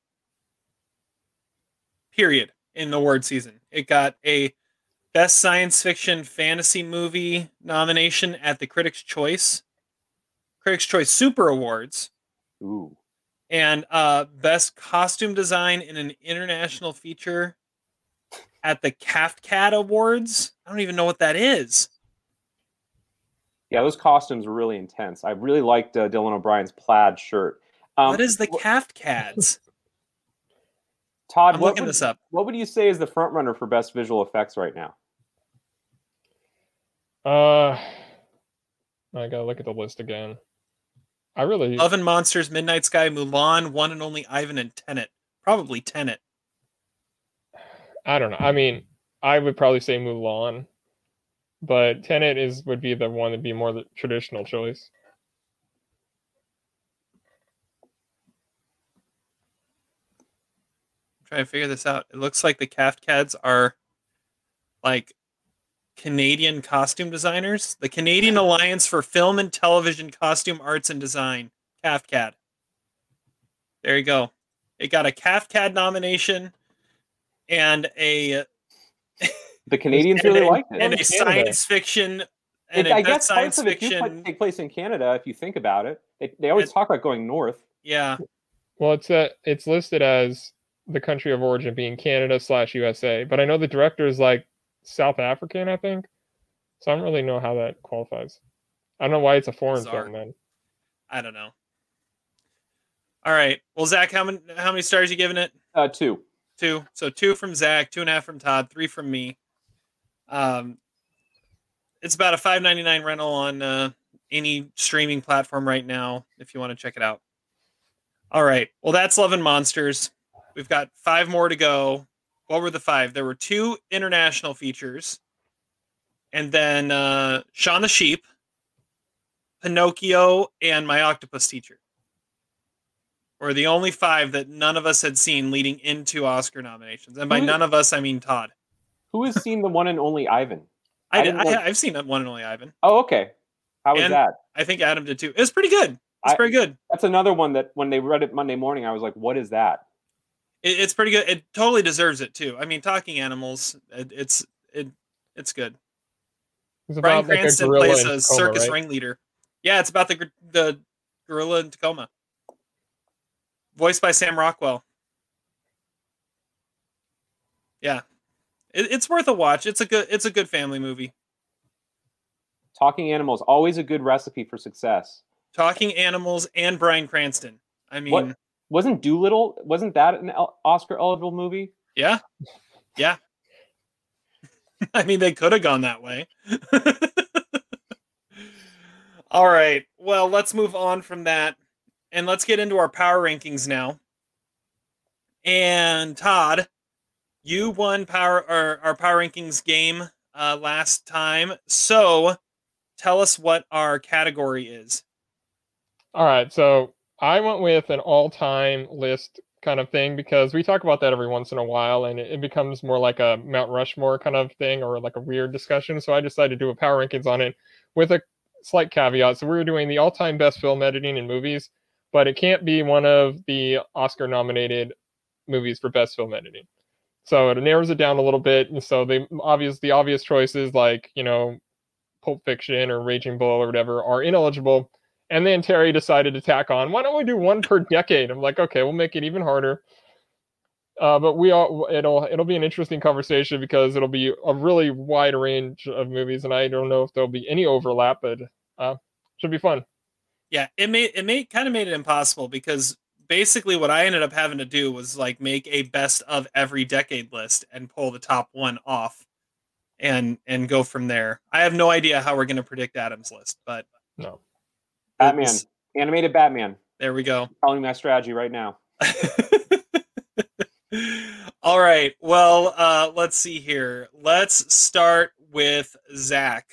S3: Period. In the award season, it got a best science fiction fantasy movie nomination at the Critics' Choice, Critics' Choice Super Awards,
S4: Ooh.
S3: and uh, best costume design in an international feature at the CAFCAD Awards. I don't even know what that is.
S4: Yeah, those costumes were really intense. I really liked uh, Dylan O'Brien's plaid shirt. Um,
S3: what is the
S4: wh-
S3: CAFCADs?
S4: Todd?
S3: I'm
S4: what
S3: looking
S4: would,
S3: this up.
S4: What would you say is the front runner for best visual effects right now?
S2: Uh, I gotta look at the list again. I really
S3: Love and Monsters, Midnight Sky, Mulan, One and Only Ivan, and Tenet. Probably Tenet.
S2: I don't know. I mean, I would probably say Mulan, but Tenet is would be the one that'd be more the traditional choice.
S3: I'm trying to figure this out. It looks like the CAFCADs are like Canadian costume designers. The Canadian Alliance for Film and Television Costume Arts and Design, CAFCAD. There you go. It got a CAFCAD nomination and a
S4: The Canadians really
S3: a,
S4: liked it.
S3: and a
S2: Canada.
S3: science fiction and
S4: It-
S3: a
S4: I
S3: best
S4: guess parts
S3: science
S4: of it do
S3: fiction.
S4: pla- take place in Canada if you think about it. They, they always
S3: And-
S4: talk about going north.
S3: Yeah,
S2: Well, it's uh, it's listed as the country of origin being Canada slash USA, but I know the director is like South African, I think. So I don't really know how that qualifies. I don't know why it's a foreign
S3: Bizarre.
S2: film then.
S3: I don't know. All right. Well, Zach, how many how many stars you giving it?
S4: Uh, two.
S3: Two. So two from Zach, two and a half from Todd, three from me. Um, it's about a five ninety nine rental on uh, any streaming platform right now if you want to check it out. All right. Well, that's Love and Monsters. We've got five more to go. What were the five? There were two international features, and then uh, Shaun the Sheep, Pinocchio, and My Octopus Teacher were the only five that none of us had seen leading into Oscar nominations. And by
S4: Who-
S3: none of us, I mean Todd.
S4: Who has seen the one and only Ivan? I
S3: I,
S4: didn't
S3: I, I've seen the one and only Ivan.
S4: Oh, okay. How was
S3: And-
S4: that?
S3: I think Adam did too. It was pretty good. It's pretty good.
S4: That's another one that when they read it Monday morning, I was like, "What is that?"
S3: It, it's pretty good. It totally deserves it too. I mean, talking animals, it, it's it it's good.
S2: It's
S3: Bryan
S2: about like a
S3: Cranston
S2: gorilla
S3: plays a
S2: Tacoma,
S3: circus
S2: right?
S3: ringleader. Yeah, it's about the the gorilla in Tacoma, voiced by Sam Rockwell. Yeah, it, it's worth a watch. It's a good it's a good family movie.
S4: Talking animals always a good recipe for success.
S3: Talking animals and Bryan Cranston. I mean,
S4: What? Wasn't Dolittle? Wasn't that an Oscar eligible movie?
S3: yeah, yeah. I mean, they could have gone that way. All right. Well, let's move on from that and let's get into our power rankings now. And Todd, you won power our, our power rankings game uh, last time. So tell us what our category is.
S2: All right, so I went with an all-time list kind of thing because we talk about that every once in a while, and it, becomes more like a Mount Rushmore kind of thing or like a weird discussion. So I decided to do a power rankings on it with a slight caveat. So we were doing the all-time best film editing in movies, but it can't be one of the Oscar-nominated movies for best film editing. So it narrows it down a little bit. And so the obvious the obvious choices like, you know, Pulp Fiction or Raging Bull or whatever are ineligible. And then Terry decided to tack on, why don't we do one per decade? I'm like, okay, we'll make it even harder. Uh, but we all it'll it'll be an interesting conversation because it'll be a really wide range of movies, and I don't know if there'll be any overlap, but uh, should be fun.
S3: Yeah, it made it made kind of made it impossible because basically what I ended up having to do was like make a best of every decade list and pull the top one off and and go from there. I have no idea how we're going to predict Adam's list, but
S2: no.
S4: Batman, it's, animated Batman.
S3: There we go.
S4: Telling my strategy right now.
S3: All right. Well, uh, let's see here. Let's start with Zach.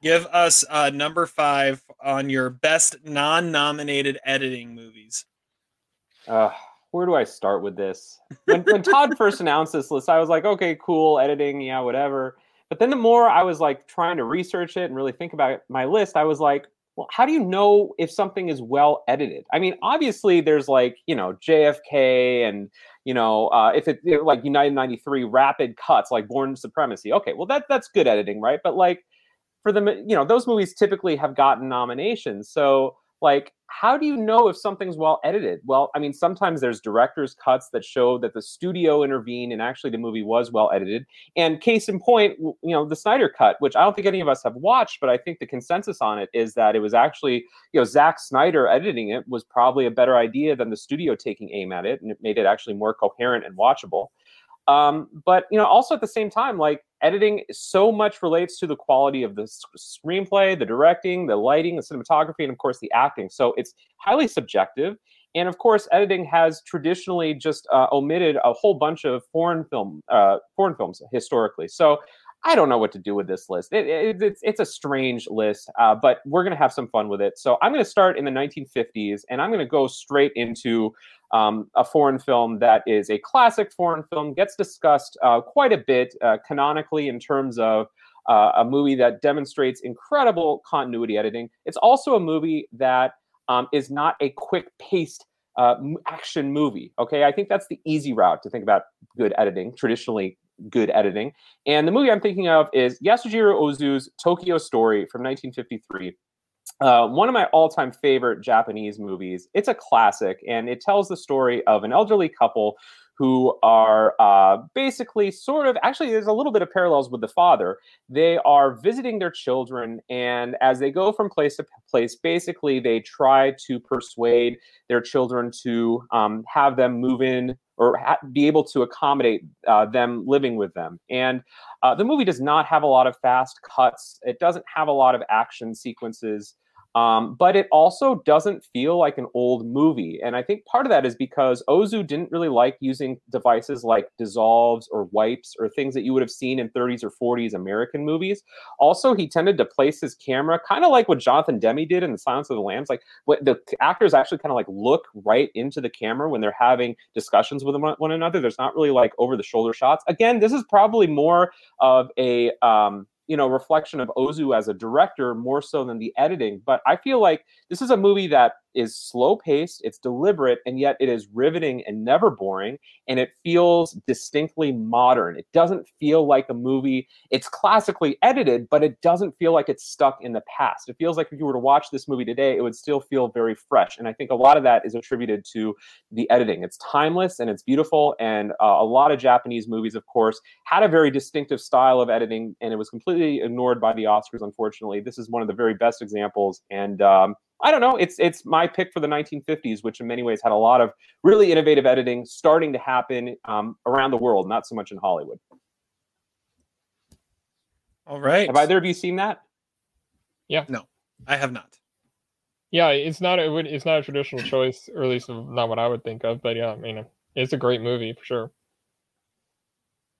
S3: Give us uh, number five on your best non-nominated editing movies.
S4: Uh, where do I start with this? When, when Todd first announced this list, I was like, okay, cool, editing, yeah, whatever. But then the more I was like trying to research it and really think about my list, I was like, well, how do you know if something is well edited? I mean, obviously, there's like you know JFK and you know uh, if it like United '93 rapid cuts like Bourne Supremacy. Okay, well that that's good editing, right? But like for the you know, those movies typically have gotten nominations, so like how do you know if something's well edited? Well i mean sometimes there's director's cuts that show that the studio intervened and actually the movie was well edited. And case in point you know the snyder cut which i don't think any of us have watched but i think the consensus on it is that it was actually you know Zack snyder editing it was probably a better idea than the studio taking aim at it and it made it actually more coherent and watchable um, but you know, also at the same time, like editing so much relates to the quality of the screenplay, the directing, the lighting, the cinematography, and of course the acting. So it's highly subjective. And of course, editing has traditionally just uh, omitted a whole bunch of foreign film, uh, foreign films historically. So I don't know what to do with this list. It, it, it's it's a strange list, uh, but we're gonna have some fun with it. So I'm gonna start in the 1950s, and I'm gonna go straight into um, a foreign film that is a classic foreign film, gets discussed uh, quite a bit uh, canonically in terms of uh, a movie that demonstrates incredible continuity editing. It's also a movie that um, is not a quick paced uh, action movie. Okay, I think that's the easy route to think about good editing. Traditionally, good editing. And the movie I'm thinking of is Yasujiro Ozu's Tokyo Story from 1953. Uh, one of my all-time favorite Japanese movies. It's a classic, and it tells the story of an elderly couple who are uh, basically sort of actually there's a little bit of parallels with the father they are visiting their children and as they go from place to place basically they try to persuade their children to um, have them move in or ha- be able to accommodate uh, them living with them. And uh, the movie does not have a lot of fast cuts. It doesn't have a lot of action sequences um, but it also doesn't feel like an old movie. And I think part of that is because Ozu didn't really like using devices like dissolves or wipes or things that you would have seen in 30s or 40s American movies. Also, he tended to place his camera kind of like what Jonathan Demme did in The Silence of the Lambs. Like what the actors actually kind of like look right into the camera when they're having discussions with one another. There's not really like over the shoulder shots. Again, this is probably more of a um, you know reflection of Ozu as a director more so than the editing. But I feel like this is a movie that is slow paced, it's deliberate, and yet it is riveting and never boring. And it feels distinctly modern. It doesn't feel like a movie. It's classically edited, but it doesn't feel like it's stuck in the past. It feels like if you were to watch this movie today, it would still feel very fresh. And I think a lot of that is attributed to the editing. It's timeless and it's beautiful. And uh, a lot of Japanese movies, of course, had a very distinctive style of editing, and it was completely ignored by the Oscars, unfortunately. This is one of the very best examples. And um, I don't know. It's it's my pick for the 1950s, which in many ways had a lot of really innovative editing starting to happen um, around the world, not so much in Hollywood.
S3: All right.
S4: Have either of you seen that?
S2: Yeah.
S3: No, I have not.
S2: Yeah, it's not a it's not a traditional choice, or at least not what I would think of. But yeah, I mean, it's a great movie for sure.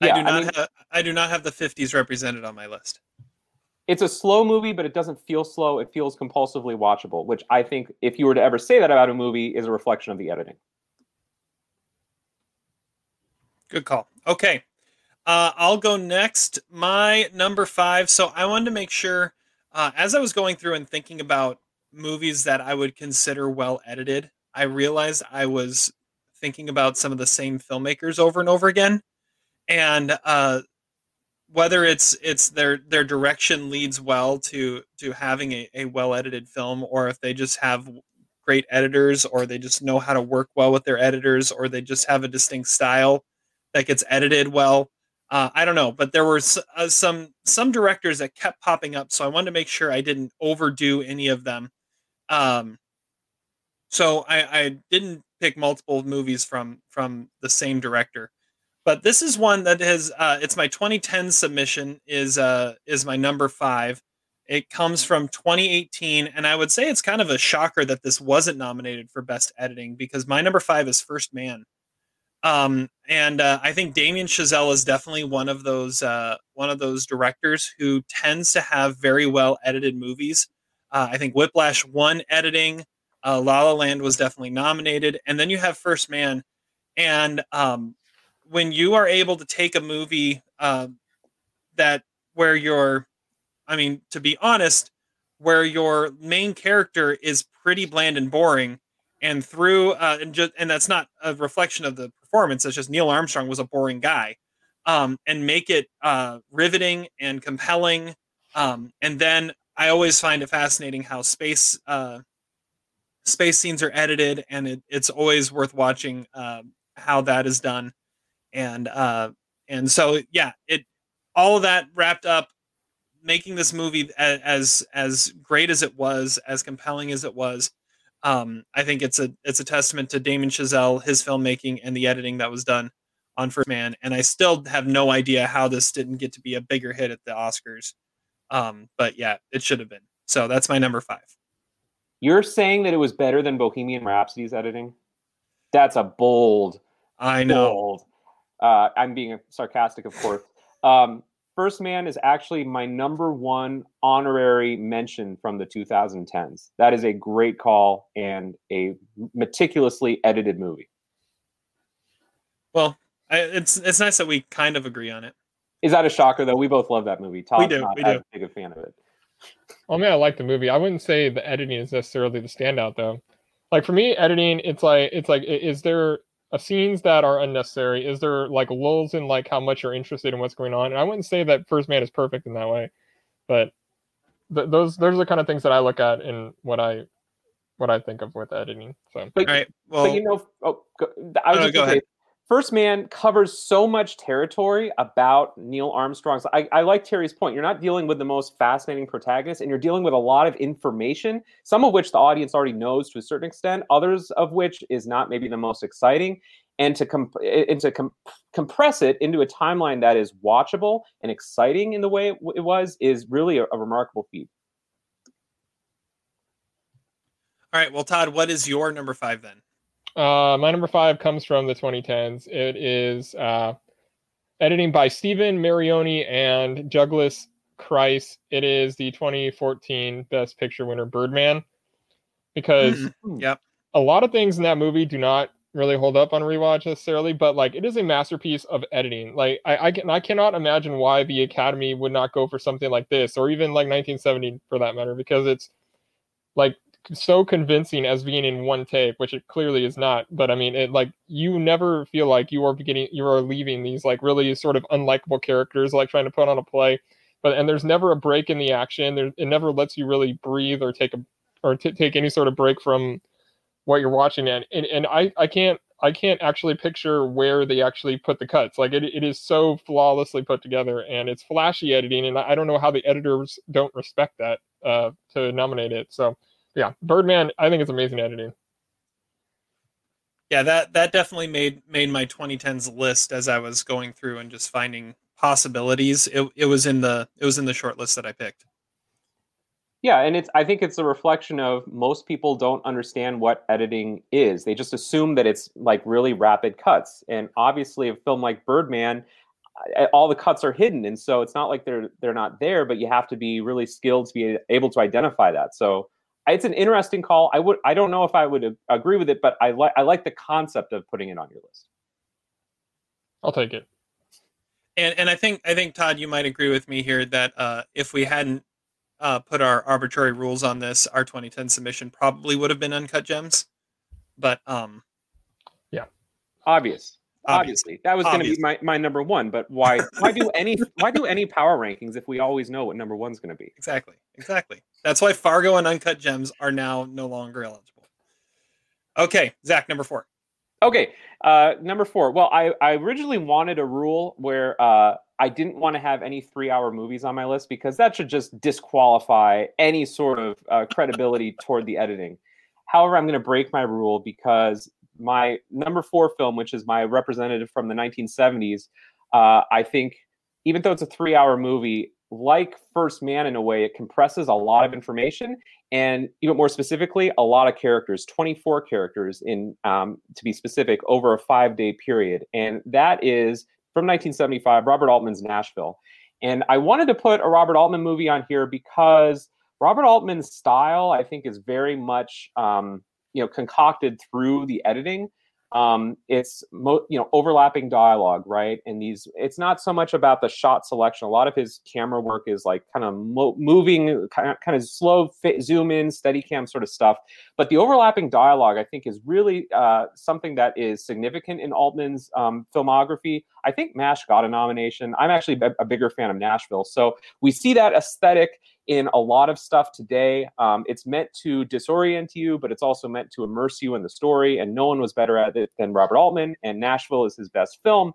S3: Yeah, I do not I mean, have I do not have the 50s represented on my list.
S4: It's a slow movie, but it doesn't feel slow. It feels compulsively watchable, which I think, if you were to ever say that about a movie, is a reflection of the editing.
S3: Good call. Okay. Uh, I'll go next. My number five. So I wanted to make sure, uh, as I was going through and thinking about movies that I would consider well edited, I realized I was thinking about some of the same filmmakers over and over again. And uh, whether it's it's their their direction leads well to to having a, a well edited film, or if they just have great editors, or they just know how to work well with their editors, or they just have a distinct style that gets edited well. Uh, I don't know, but there were uh, some some directors that kept popping up, so I wanted to make sure I didn't overdo any of them. Um, so I, I didn't pick multiple movies from from the same director, but this is one that is uh, it's my 2010 submission is uh is my number five. It comes from 2018, and I would say it's kind of a shocker that this wasn't nominated for best editing because my number five is First Man. Um, and uh, I think Damien Chazelle is definitely one of those uh, one of those directors who tends to have very well edited movies. Uh, I think Whiplash won editing. Uh, La La Land was definitely nominated, and then you have First Man. And um, when you are able to take a movie uh, that where you're, I mean, to be honest, where your main character is pretty bland and boring, and through uh, and just and that's not a reflection of the performance. It's just Neil Armstrong was a boring guy, um, and make it uh, riveting and compelling. Um, and then I always find it fascinating how space uh, space scenes are edited, and it, it's always worth watching uh, how that is done. And uh, and so yeah, it all of that wrapped up, making this movie as as, as great as it was, as compelling as it was. Um, I think it's a it's a testament to Damien Chazelle, his filmmaking, and the editing that was done on First Man. And I still have no idea how this didn't get to be a bigger hit at the Oscars. Um, but yeah, it should have been. So that's my number five.
S4: You're saying that it was better than Bohemian Rhapsody's editing? That's a bold.
S3: I know.
S4: Bold. Uh, I'm being sarcastic, of course. Um, First Man is actually my number one honorary mention from the 2010s. That is a great call and a meticulously edited movie.
S3: Well, I, it's it's nice that we kind of agree on it.
S4: Is that a shocker though? We both love that movie. Todd's
S3: we do.
S4: Not
S3: we do.
S4: big a fan of it.
S2: I mean, I like the movie. I wouldn't say the editing is necessarily the standout though. Like for me, editing, it's like it's like is there scenes that are unnecessary? Is there like lulls in like how much you're interested in what's going on? And I wouldn't say that First Man is perfect in that way, but th- those those are the kind of things that I look at in what I what I think of with editing. So,
S4: but,
S3: All right. Well,
S4: but you know, oh, go, I was
S3: no,
S4: just
S3: go
S4: gonna say,
S3: ahead.
S4: First Man covers so much territory about Neil Armstrong's. I, I like Terry's point. You're not dealing with the most fascinating protagonist, and you're dealing with a lot of information, some of which the audience already knows to a certain extent, others of which is not maybe the most exciting. And to comp- and to com- compress it into a timeline that is watchable and exciting in the way it, w- it was is really a, a remarkable feat.
S3: all right. Well, Todd, what is your number five then?
S2: Uh, my number five comes from the 2010s. It is uh, editing by Stephen Mirrione and Douglas Crise. It is the 2014 Best Picture winner, Birdman, because
S3: Mm, yep.
S2: a lot of things in that movie do not really hold up on rewatch necessarily, but like it is a masterpiece of editing. Like I, I can I cannot imagine why the Academy would not go for something like this, or even like 1970 for that matter, because it's like so convincing as being in one take, which it clearly is not. But I mean, it like you never feel like you are beginning, you are leaving these like really sort of unlikable characters, like trying to put on a play. But and there's never a break in the action. There, it never lets you really breathe or take a or t- take any sort of break from what you're watching and, and and I I can't I can't actually picture where they actually put the cuts. Like it, it is so flawlessly put together and it's flashy editing and I don't know how the editors don't respect that uh to nominate it. So yeah, Birdman I think it's amazing editing.
S3: Yeah, that that definitely made made my 2010s list as I was going through and just finding possibilities. It it was in the it was in the short list that I picked.
S4: Yeah, and it's I think it's a reflection of most people don't understand what editing is. They just assume that it's like really rapid cuts. And obviously a film like Birdman, uh, all the cuts are hidden, and so it's not like they're they're not there, but you have to be really skilled to be able to identify that. So it's an interesting call. I would I don't know if I would agree with it, but I like I like the concept of putting it on your list.
S2: I'll take it.
S3: And and I think I think Todd, you might agree with me here that uh, if we hadn't uh, put our arbitrary rules on this, our 2010 submission probably would have been uncut gems. But um,
S2: yeah,
S4: obvious. Obviously, that was going to be my, my number one. But why why do any why do any power rankings if we always know what number one's going to be?
S3: Exactly, exactly. That's why Fargo and Uncut Gems are now no longer eligible. Okay, Zach, number four.
S4: Okay, uh, number four. Well, I, I originally wanted a rule where uh, I didn't want to have any three hour movies on my list because that should just disqualify any sort of uh, credibility toward the editing. However, I'm going to break my rule because my number four film, which is my representative from the 1970s, uh, I think, even though it's a three hour movie, like First Man in a way, it compresses a lot of information and even more specifically, a lot of characters, 24 characters in um, to be specific, over a five day period. And that is from 1975, Robert Altman's Nashville. And I wanted to put a Robert Altman movie on here because Robert Altman's style, I think, is very much um, you know concocted through the editing um, it's mo- you know overlapping dialogue right? And these it's not so much about the shot selection. A lot of his camera work is like kind of mo- moving kind of, kind of slow fit, zoom in steady cam sort of stuff. But the overlapping dialogue i think is really uh, something that is significant in altman's um, filmography. I think mash got a nomination. I'm actually a, a bigger fan of nashville. So we see that aesthetic in a lot of stuff today. Um, it's meant to disorient you, but it's also meant to immerse you in the story. And no one was better at it than Robert Altman. And Nashville is his best film.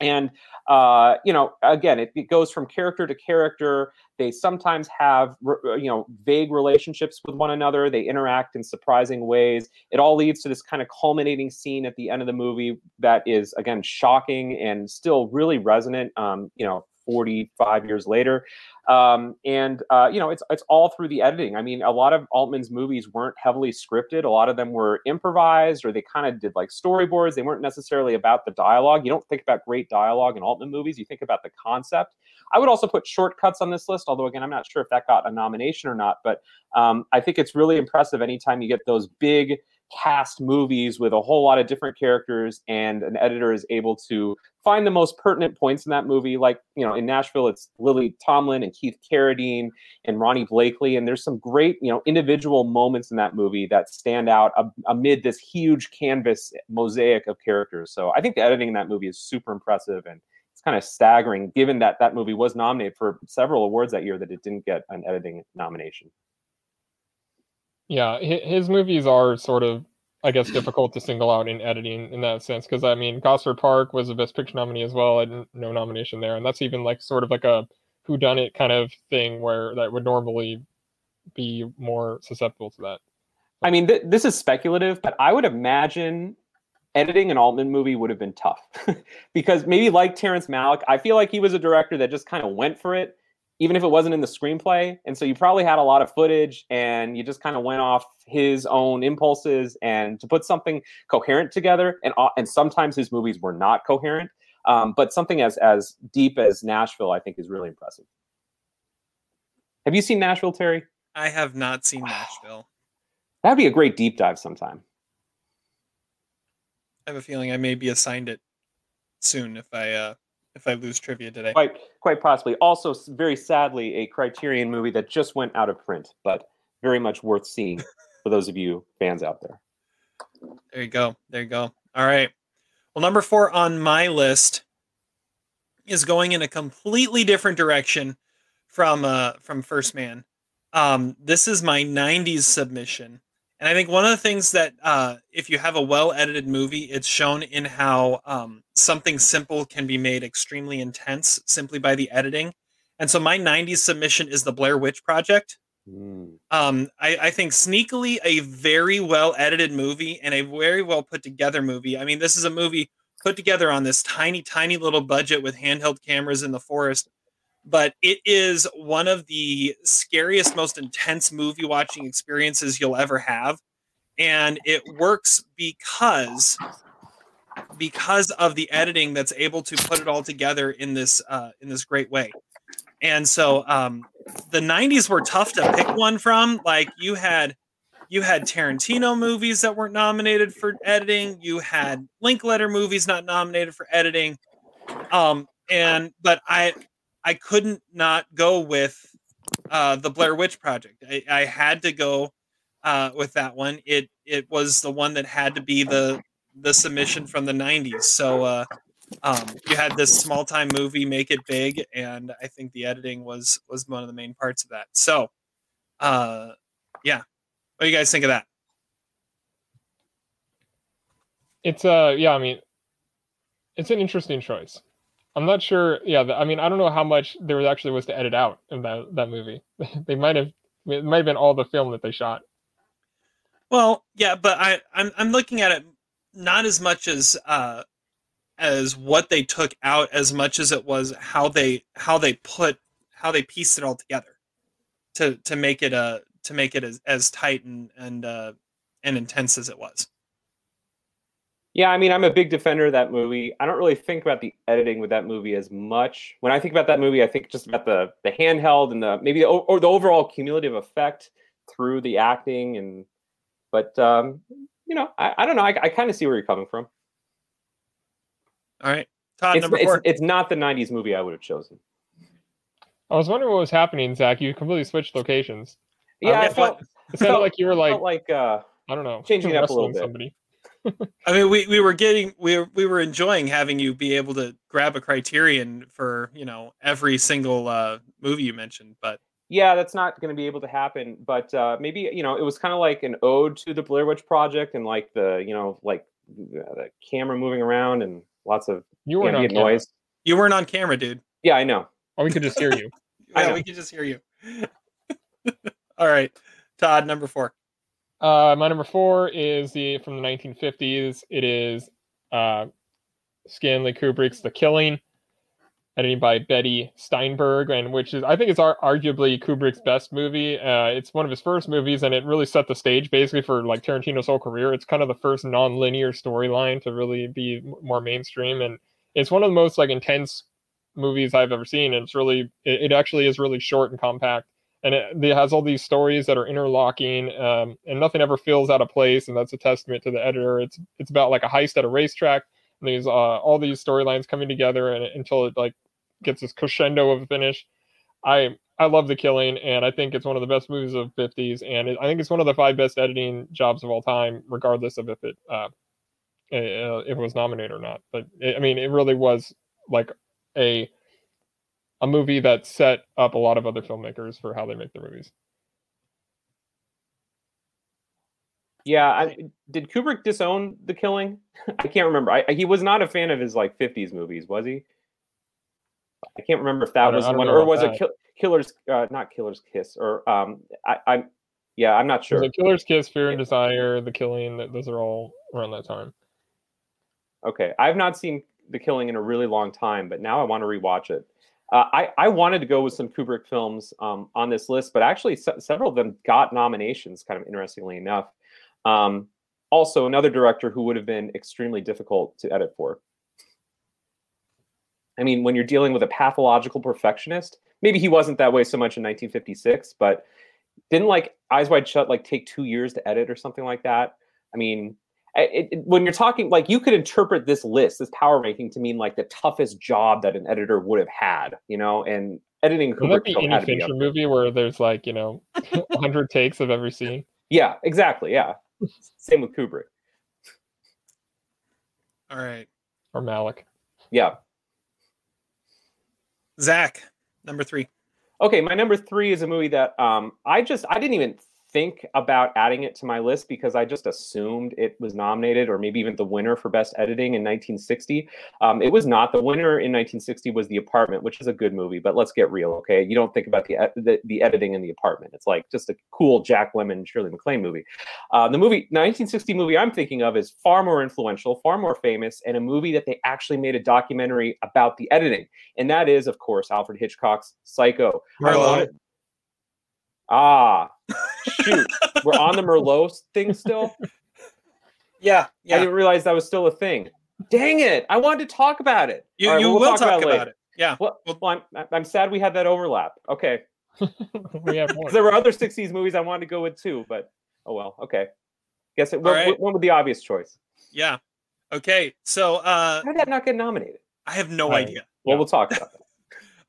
S4: And uh, you know, again, it, it, goes from character to character. They sometimes have you know vague relationships with one another. They interact in surprising ways. It all leads to this kind of culminating scene at the end of the movie that is again shocking and still really resonant. Um, you know, 45 years later. Um, and uh, you know, it's it's all through the editing. I mean, a lot of Altman's movies weren't heavily scripted. A lot of them were improvised, or they kind of did like storyboards. They weren't necessarily about the dialogue. You don't think about great dialogue in Altman movies. You think about the concept. I would also put shortcuts on this list, although again, I'm not sure if that got a nomination or not. But um, I think it's really impressive anytime you get those big cast movies with a whole lot of different characters and an editor is able to find the most pertinent points in that movie. Like you know in nashville it's lily tomlin and keith carradine and ronee blakley and there's some great you know individual moments in that movie that stand out amid this huge canvas mosaic of characters. So i think the editing in that movie is super impressive and it's kind of staggering given that that movie was nominated for several awards that year that it didn't get an editing nomination
S2: yeah, his movies are sort of, I guess, difficult to single out in editing in that sense. Because I mean, Gosford Park was a Best Picture nominee as well, and no nomination there, and that's even like sort of like a who done it kind of thing where that would normally be more susceptible to that.
S4: I mean, th- this is speculative, but I would imagine editing an Altman movie would have been tough because maybe like Terrence Malick, I feel like he was a director that just kind of went for it even if it wasn't in the screenplay. And so you probably had a lot of footage and you just kind of went off his own impulses and to put something coherent together. And, and sometimes his movies were not coherent. Um, but something as, as deep as Nashville, I think is really impressive. Have you seen Nashville, Terry?
S3: I have not seen Nashville.
S4: That'd be a great deep dive sometime.
S3: I have a feeling I may be assigned it soon if I uh, if I lose trivia today.
S4: Quite, quite possibly. Also, very sadly, a Criterion movie that just went out of print, but very much worth seeing for those of you fans out there.
S3: There you go. There you go. All right. Well, number four on my list is going in a completely different direction from uh from First Man. Um, this is my '90s submission, and I think one of the things that, uh, if you have a well edited movie, it's shown in how um, something simple can be made extremely intense simply by the editing. And so my 90s submission is the Blair Witch Project. Mm. Um, I, I, think sneakily a very well edited movie and a very well put together movie. I mean, this is a movie put together on this tiny, tiny little budget with handheld cameras in the forest but it is one of the scariest, most intense movie watching experiences you'll ever have. And it works because because of the editing that's able to put it all together in this uh, in this great way. And so um, the '90s were tough to pick one from. Like you had you had Tarantino movies that weren't nominated for editing. You had Linklater movies not nominated for editing. Um, and but I I couldn't not go with uh, the Blair Witch Project. I, I had to go uh, with that one. It it was the one that had to be the the submission from the 90s. So uh, um, you had this small time movie make it big, and I think the editing was was one of the main parts of that. So, uh, yeah, what do you guys think of that?
S2: It's uh yeah, I mean, it's an interesting choice. I'm not sure. Yeah, I mean, I don't know how much there was actually was to edit out in that that movie. they might have it might have been all the film that they shot.
S3: Well, yeah, but I I'm I'm looking at it not as much as uh as what they took out as much as it was how they how they put how they pieced it all together to to make it uh to make it as, as tight and and uh and intense as it was.
S4: Yeah, I mean, I'm a big defender of that movie. I don't really think about the editing with that movie as much. When I think about that movie, I think just about the the handheld and the maybe the, or the overall cumulative effect through the acting and. But um, you know, I, I don't know. I, I kind of see where you're coming from.
S3: All right, Todd,
S4: It's,
S3: number
S4: it's,
S3: four.
S4: it's not the '90s movie I would have chosen.
S2: I was wondering what was happening, Zach. You completely switched locations.
S4: Yeah, I
S3: yeah,
S4: felt,
S2: It sounded
S4: felt-
S2: like you were like
S4: like uh,
S2: I don't know,
S4: changing it up a little bit.
S2: somebody.
S3: I mean, we, we were getting we were, we were enjoying having you be able to grab a criterion for you know every single uh, movie you mentioned, but
S4: yeah, that's not going to be able to happen. But uh, maybe you know, it was kind of like an ode to the Blair Witch Project and like the you know, like uh, the camera moving around and lots of
S2: You weren't on
S4: ambient
S2: camera.
S4: noise.
S3: you weren't on camera, dude.
S4: Yeah, I know.
S2: Oh, we could just hear you.
S3: Yeah, we could just hear you. All right, Todd, number four.
S2: Uh, my number four is the from the 1950s. It is uh, Stanley Kubrick's The Killing, edited by Betty Steinberg, and which is I think ar- arguably Kubrick's best movie. Uh, it's one of his first movies, and it really set the stage basically for like Tarantino's whole career. It's kind of the first non-linear storyline to really be more mainstream, and it's one of the most like intense movies I've ever seen. And it's really it, it actually is really short and compact and it, it has all these stories that are interlocking um, and nothing ever feels out of place and that's a testament to the editor. It's it's about like a heist at a racetrack and these uh, all these storylines coming together and until it like gets this crescendo of a finish. I i love the killing and i think it's one of the best movies of 50s and it, i think it's one of the five best editing jobs of all time regardless of if it uh, if it was nominated or not. But it, i mean it really was like a a movie that set up a lot of other filmmakers for how they make their movies.
S4: Yeah, I, did Kubrick disown The Killing? I can't remember. I, he was not a fan of his like '50s movies, was he? I can't remember if that was the one, or was it kill, Killer's? Uh, not Killer's Kiss, or um, I, I'm, yeah, I'm not
S2: Sure.
S4: sure.
S2: The Killer's Kiss, Fear and Desire, The Killing, those are all around that time.
S4: Okay, I've not seen The Killing in a really long time, but now I want to rewatch it. Uh, I I wanted to go with some Kubrick films um, on this list, but actually se- several of them got nominations. Kind of interestingly enough. Um, also, another director who would have been extremely difficult to edit for. I mean, when you're dealing with a pathological perfectionist, maybe he wasn't that way so much in 1956, but didn't like Eyes Wide Shut like take two years to edit or something like that. I mean, it, it- when you're talking like you could interpret this list, this power ranking, to mean like the toughest job that an editor would have had, you know, and editing a
S2: Would that be any
S4: had to be up
S2: Fincher
S4: there.
S2: movie where there's like, you know, 100 takes of every scene?
S4: Yeah, exactly. Yeah, same with Kubrick.
S3: All right,
S2: Or Malick?
S4: Yeah.
S3: Zach, number three.
S4: Okay, my number three is a movie that um, I just I didn't even think about adding it to my list because I just assumed it was nominated or maybe even the winner for best editing in 1960. Um, it was not. The winner in 1960 was The Apartment, which is a good movie, but let's get real, okay? You don't think about the the, the editing in The Apartment. It's like just a cool Jack Lemmon, Shirley MacLaine movie. Uh, the movie 1960 movie I'm thinking of is far more influential, far more famous, and a movie that they actually made a documentary about the editing, and that is, of course, Alfred Hitchcock's Psycho. I
S3: Merlot.
S4: wanted- Ah, shoot. We're on the Merlot thing still.
S3: Yeah,
S4: I didn't realize that was still a thing. Dang it! I wanted to talk about it.
S3: You,
S4: All right,
S3: you
S4: well, we'll
S3: will talk,
S4: later.
S3: about it. Yeah.
S4: Well,
S3: Well-
S4: well, I'm, I'm sad we had that overlap. Okay,
S2: we have
S4: 'Cause
S2: one.
S4: there were other '60s movies I wanted to go with too, but oh well. Okay, guess it.
S3: All
S4: What,
S3: right.
S4: what was the obvious choice?
S3: Yeah. Okay. So uh,
S4: How did that not get nominated?
S3: I have no
S2: I-
S3: idea.
S4: Well,
S2: Yeah.
S4: we'll talk about that.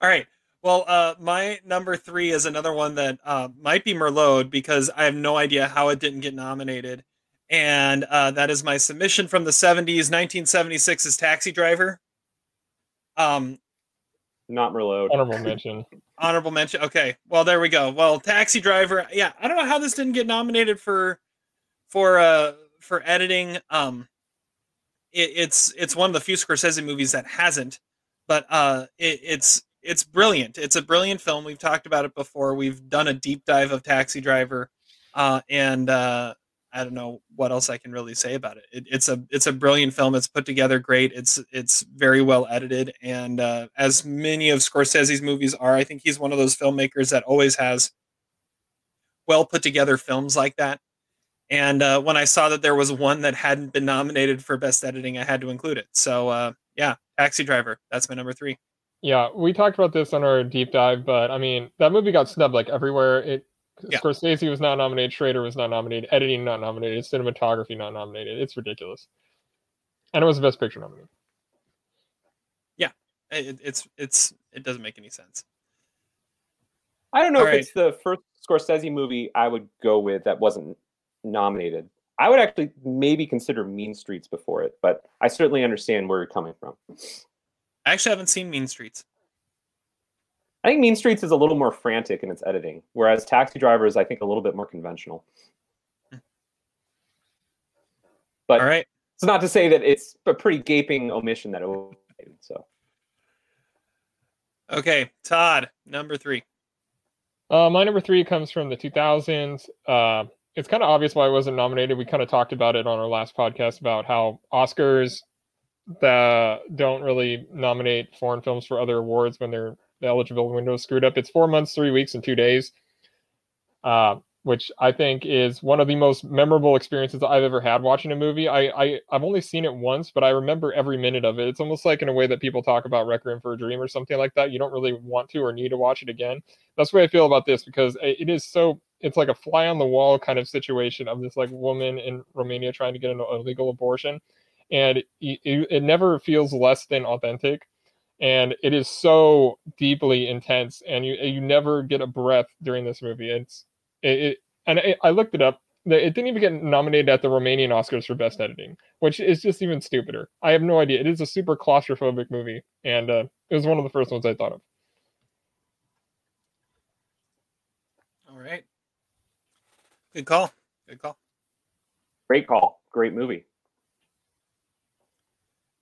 S3: All right. Well, uh, my number three is another one that uh, might be Merlot because I have no idea how it didn't get nominated. And uh, that is my submission from the 70s, 1976 is Taxi Driver. Um,
S4: Not Merlot.
S2: Honorable mention.
S3: honorable mention. Okay. Well, there we go. Well, Taxi Driver. Yeah, I don't know how this didn't get nominated for for uh for editing. Um, it, it's it's one of the few Scorsese movies that hasn't, but uh, it, it's it's brilliant. It's a brilliant film. We've talked about it before. We've done a deep dive of Taxi Driver, uh, and uh, I don't know what else I can really say about it. it. It's a it's a brilliant film. It's put together great. It's it's very well edited, and uh, as many of Scorsese's movies are, I think he's one of those filmmakers that always has well put together films like that. And uh, when I saw that there was one that hadn't been nominated for best editing, I had to include it. So uh, yeah, Taxi Driver. That's my number three.
S2: Yeah, we talked about this on our deep dive, but I mean, that movie got snubbed like everywhere. It
S3: Yeah.
S2: Scorsese was not nominated, Schrader was not nominated, editing not nominated, cinematography not nominated. It's ridiculous. And it was the best picture nominee.
S3: It, it's it's it doesn't make any sense.
S4: I don't know
S3: All
S4: if
S3: right.
S4: it's the first Scorsese movie I would go with that wasn't nominated. I would actually maybe consider Mean Streets before it, but I certainly understand where you're coming from.
S3: I actually haven't seen Mean Streets.
S4: I think Mean Streets is a little more frantic in its editing, whereas Taxi Driver is, I think, a little bit more conventional. But
S3: All right.
S4: it's not to say that it's a pretty gaping omission that it was made. So
S3: Okay, Todd, number three.
S2: Uh, my number three comes from the 2000s. Uh, it's kind of obvious why it wasn't nominated. We kind of talked about it on our last podcast about how Oscars that don't really nominate foreign films for other awards when their the eligible window screwed up. It's four months, three weeks, and two days, uh, which I think is one of the most memorable experiences I've ever had watching a movie. I, I I've only seen it once, but I remember every minute of it. It's almost like in a way that people talk about Requiem for a Dream or something like that. You don't really want to or need to watch it again that's the way I feel about this because it is so it's like a fly on the wall kind of situation of this like woman in Romania trying to get an illegal abortion, and it, it, it never feels less than authentic, and it is so deeply intense, and you you never get a breath during this movie. It's it, it and it, I looked it up. It didn't even get nominated at the Romanian Oscars for best editing, which is just even stupider. I have no idea. It is a super claustrophobic movie, and uh, it was one of the first ones I thought of.
S3: All right. Good call. Good call.
S4: great call, great movie.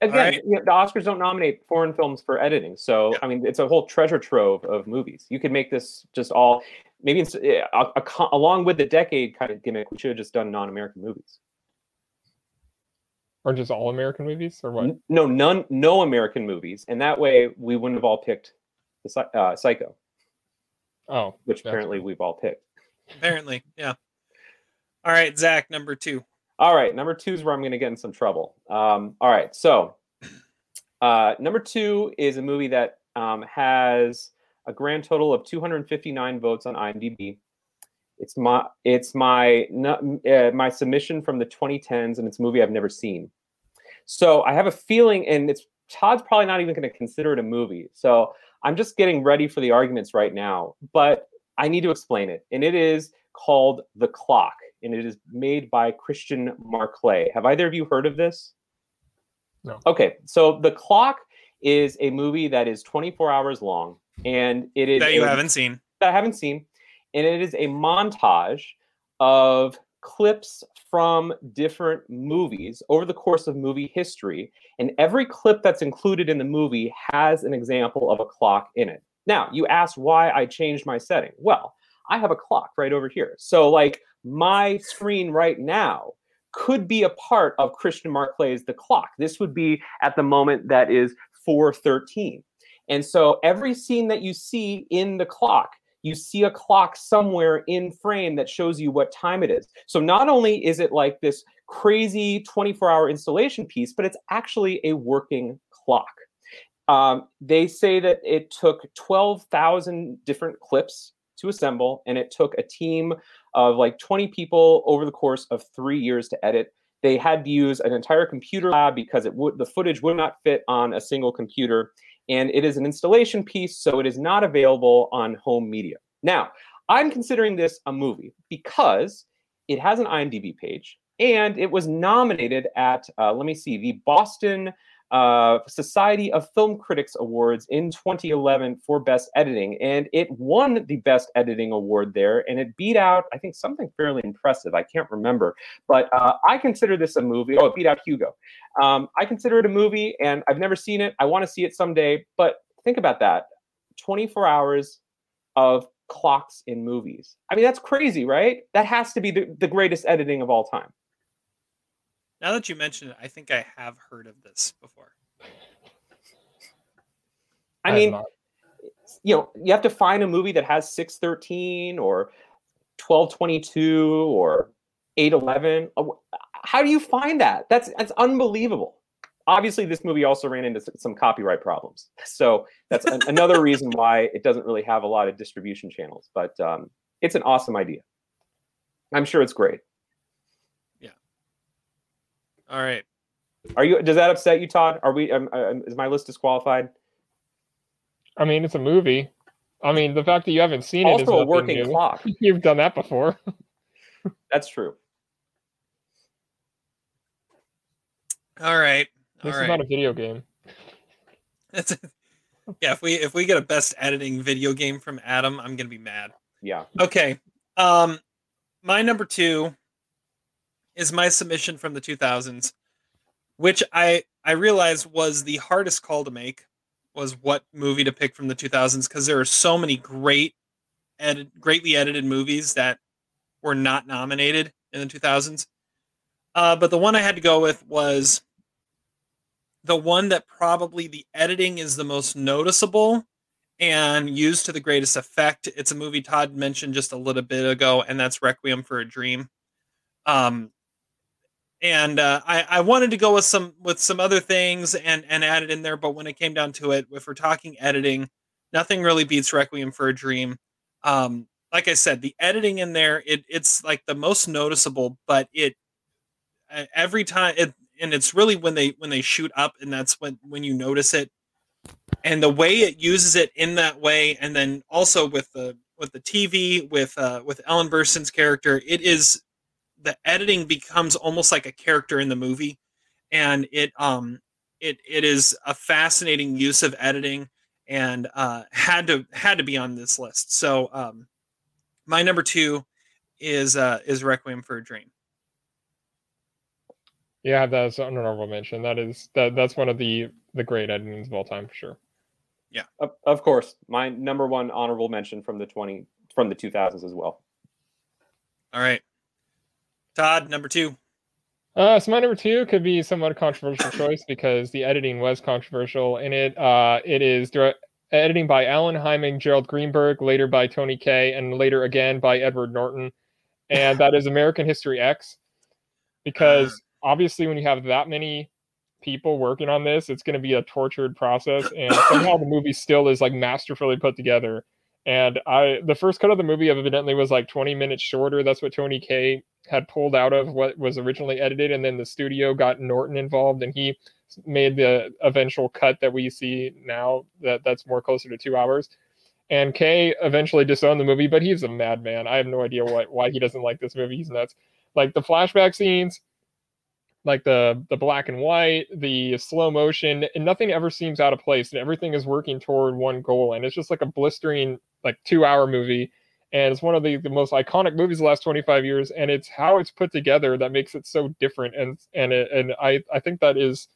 S4: Again,
S3: right.
S4: you know, the Oscars don't nominate foreign films for editing, so
S3: Yeah.
S4: I mean, it's a whole treasure trove of movies. You could make this just all maybe it's, yeah, a, a along with the decade kind of gimmick. We should have just done non-American movies.
S2: Or just all American movies, or what?
S4: N- No, none, no American movies, and that way we wouldn't have all picked the uh, Psycho,
S2: Oh,
S4: which
S2: That's
S4: apparently we've all picked.
S3: Apparently, yeah. All right, Zach, number two.
S4: All right, number two is where I'm going to get in some trouble. Um, all right, so uh, number two is a movie that um, has a grand total of 259 votes on IMDb. It's my it's my uh, my submission from the 2010s, and it's a movie I've never seen. So I have a feeling, and it's Todd's probably not even going to consider it a movie. So I'm just getting ready for the arguments right now, but I need to explain it, and it is called The Clock, and it is made by Christian Marclay. Have either of you heard of this?
S2: No.
S4: Okay, so The Clock is a movie that is 24 hours long, and it is
S3: That you
S4: a-
S3: haven't seen.
S4: that I haven't seen, and it is a montage of clips from different movies over the course of movie history. And every clip that's included in the movie has an example of a clock in it. Now, you asked why I changed my setting. Well, I have a clock right over here. So, like, my screen right now could be a part of Christian Marclay's The Clock. This would be at the moment that is 413. And so every scene that you see in the clock you see a clock somewhere in frame that shows you what time it is. So not only is it like this crazy 24 hour installation piece, but it's actually a working clock. Um, they say that it took 12,000 different clips to assemble, and it took a team of like 20 people over the course of three years to edit. They had to use an entire computer lab because it would the footage would not fit on a single computer, and it is an installation piece, so it is not available on home media. Now, I'm considering this a movie because it has an IMDb page and it was nominated at uh, let me see the Boston uh, Society of Film Critics Awards in 2011 for Best Editing, and it won the Best Editing Award there, and it beat out I think something fairly impressive. I can't remember, but uh, I consider this a movie. Oh, it beat out Hugo. Um, I consider it a movie, and I've never seen it. I want to see it someday, but think about that: 24 hours of clocks in movies. I mean, that's crazy, right? That has to be the, the greatest editing of all time.
S3: Now that you mention it, I think I have heard of this before.
S4: I, I mean, you know, you have to find a movie that has 613 or 1222 or 811. Uh, how do you find that? That's that's unbelievable. Obviously, this movie also ran into some copyright problems, so that's an, another reason why it doesn't really have a lot of distribution channels. But um, it's an awesome idea. I'm sure it's great.
S3: All right.
S4: Are you? Does that upset you, Todd? Are we? Um, uh, is my list disqualified?
S2: I mean, it's a movie. I mean, the fact that you haven't seen
S4: also
S2: it is
S4: a working new. clock.
S2: You've done that before.
S4: That's true.
S3: All right.
S2: All this
S3: right.
S2: is not a video game.
S3: That's a, yeah. If we if we get a best editing video game from Adam, I'm gonna be mad.
S4: Yeah.
S3: Okay. Um, my number two is my submission from the 2000s, which I I realized was the hardest call to make was what movie to pick from the 2000s because there are so many great edit, greatly edited movies that were not nominated in the 2000s. Uh, but the one I had to go with was the one that probably the editing is the most noticeable and used to the greatest effect. It's a movie Todd mentioned just a little bit ago, and that's Requiem for a Dream. Um, and uh, I, I wanted to go with some with some other things and and add it in there but when it came down to it if we're talking editing nothing really beats requiem for a dream. Um, like i said the editing in there it it's like the most noticeable but it every time it and it's really when they when they shoot up and that's when when you notice it. And the way it uses it in that way and then also with the with the tv with uh with ellen burstyn's character it is the editing becomes almost like a character in the movie. And it um it it is a fascinating use of editing and uh had to had to be on this list. So um my number two is uh is requiem for a dream.
S2: Yeah that's an honorable mention. That is that that's one of the the great editings of all time for sure.
S3: Yeah.
S4: Of, of course. My number one honorable mention from the 20 from the 2000s as well.
S3: All right Todd, number two.
S2: Uh, so my number two could be somewhat a controversial choice because the editing was controversial in it. Uh, it is direct, editing by Allan Hynek, Gerald Greenberg, later by Tony Kaye, and later again by Edward Norton, and that is American History X. Because uh. obviously, when you have that many people working on this, it's going to be a tortured process, and somehow the movie still is like masterfully put together. And I, the first cut of the movie evidently was like 20 minutes shorter. That's what Tony Kaye had pulled out of what was originally edited, and then the studio got Norton involved, and he made the eventual cut that we see now. That that's more closer to two hours. And Kaye eventually disowned the movie, but he's a madman. I have no idea what why he doesn't like this movie. He's nuts. Like the flashback scenes, like the the black and white, the slow motion, and nothing ever seems out of place, and everything is working toward one goal. And it's just like a blistering like two hour movie and it's one of the, the most iconic movies the last 25 years and it's how it's put together that makes it so different and and it, and I I think that is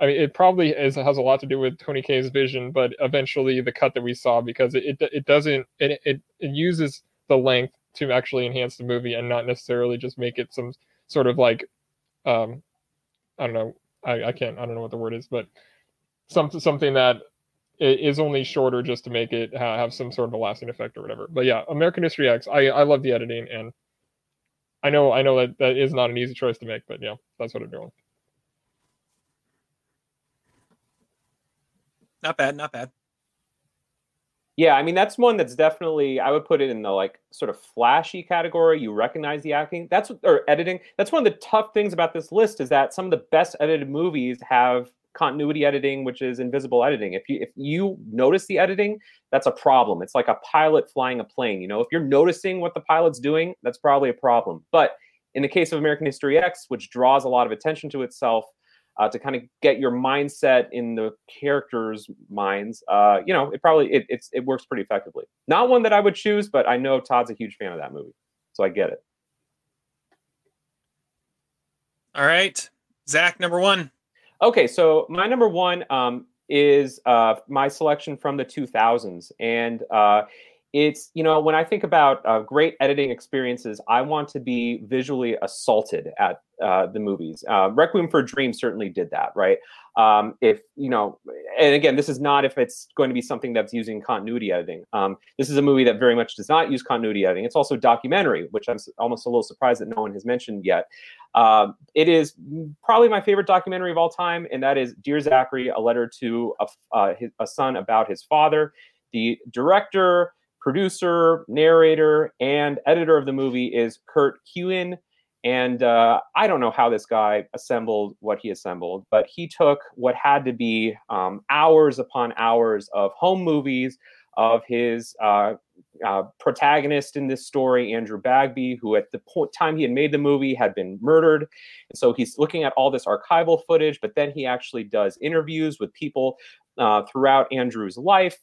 S2: I mean it probably is has a lot to do with Tony Kaye's vision but eventually the cut that we saw because it it, it doesn't it, it it uses the length to actually enhance the movie and not necessarily just make it some sort of like um I don't know I, I can't I don't know what the word is but some something that is only shorter just to make it ha- have some sort of a lasting effect or whatever. But yeah, American History X, I I love the editing and I know I know that that is not an easy choice to make, but yeah, that's what I'm doing.
S3: Not bad, not bad.
S4: Yeah, I mean that's one that's definitely I would put it in the like sort of flashy category. You recognize the acting. That's or editing. That's one of the tough things about this list is that some of the best edited movies have continuity editing, which is invisible editing. If you if you notice the editing, that's a problem. It's like a pilot flying a plane. You know, if you're noticing what the pilot's doing, that's probably a problem. But in the case of American History X, which draws a lot of attention to itself, uh, to kind of get your mindset in the characters' minds, uh, you know, it probably it, it's it works pretty effectively. Not one that I would choose, but I know Todd's a huge fan of that movie, so I get it.
S3: All right, Zach, number one.
S4: Okay, so my number one um, is uh, my selection from the 2000s, and uh, it's you know when I think about uh, great editing experiences, I want to be visually assaulted at uh, the movies. Uh, Requiem for a Dream certainly did that, right? Um, if you know, and again, this is not if it's going to be something that's using continuity editing. Um, this is a movie that very much does not use continuity editing. It's also documentary, which I'm almost a little surprised that no one has mentioned yet. Uh, it is probably my favorite documentary of all time, and that is Dear Zachary: A Letter to a, uh, his, a Son About His Father. The director, producer, narrator, and editor of the movie is Kurt Kuenne. And uh, I don't know how this guy assembled what he assembled, but he took what had to be um, hours upon hours of home movies of his uh, uh, protagonist in this story, Andrew Bagby, who at the time he had made the movie had been murdered. And so he's looking at all this archival footage, but then he actually does interviews with people uh, throughout Andrew's life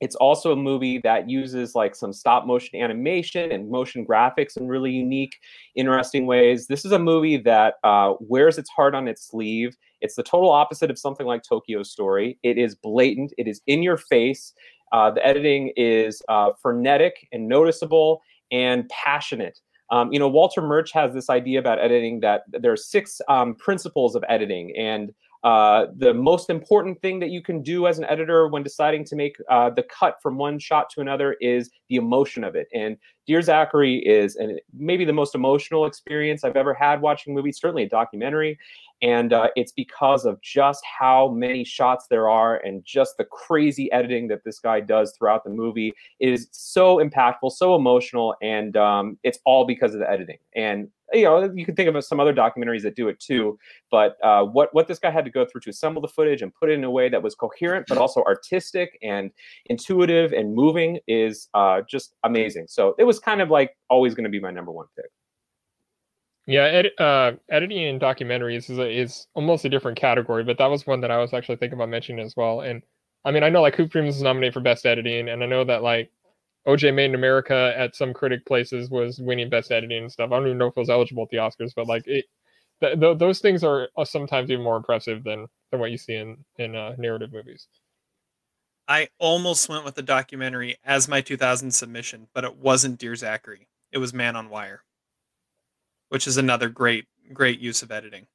S4: it's also a movie that uses like some stop motion animation and motion graphics in really unique, interesting ways. This is a movie that uh, wears its heart on its sleeve. It's the total opposite of something like Tokyo Story. It is blatant, it is in your face. Uh, the editing is uh, frenetic and noticeable and passionate. Um, you know, Walter Murch has this idea about editing that there are six um, principles of editing, and uh, the most important thing that you can do as an editor when deciding to make uh, the cut from one shot to another is the emotion of it. And Dear Zachary is an, maybe the most emotional experience I've ever had watching movies, certainly a documentary. And uh, it's because of just how many shots there are and just the crazy editing that this guy does throughout the movie it is so impactful, so emotional, and um, it's all because of the editing. And you know, you can think of some other documentaries that do it too. But uh, what what this guy had to go through to assemble the footage and put it in a way that was coherent, but also artistic and intuitive and moving is uh, just amazing. So it was kind of like always going to be my number one pick.
S2: Yeah, ed- uh, editing in documentaries is a, is almost a different category, but that was one that I was actually thinking about mentioning as well. And I mean, I know like Hoop Dreams is nominated for best editing, and I know that like OJ Made in America at some critic places was winning best editing and stuff. I don't even know if it was eligible at the Oscars, but like it, th- th- those things are sometimes even more impressive than than what you see in in uh, narrative movies.
S3: I almost went with the documentary as my 2000 submission, but it wasn't Dear Zachary. It was Man on Wire, which is another great great use of editing.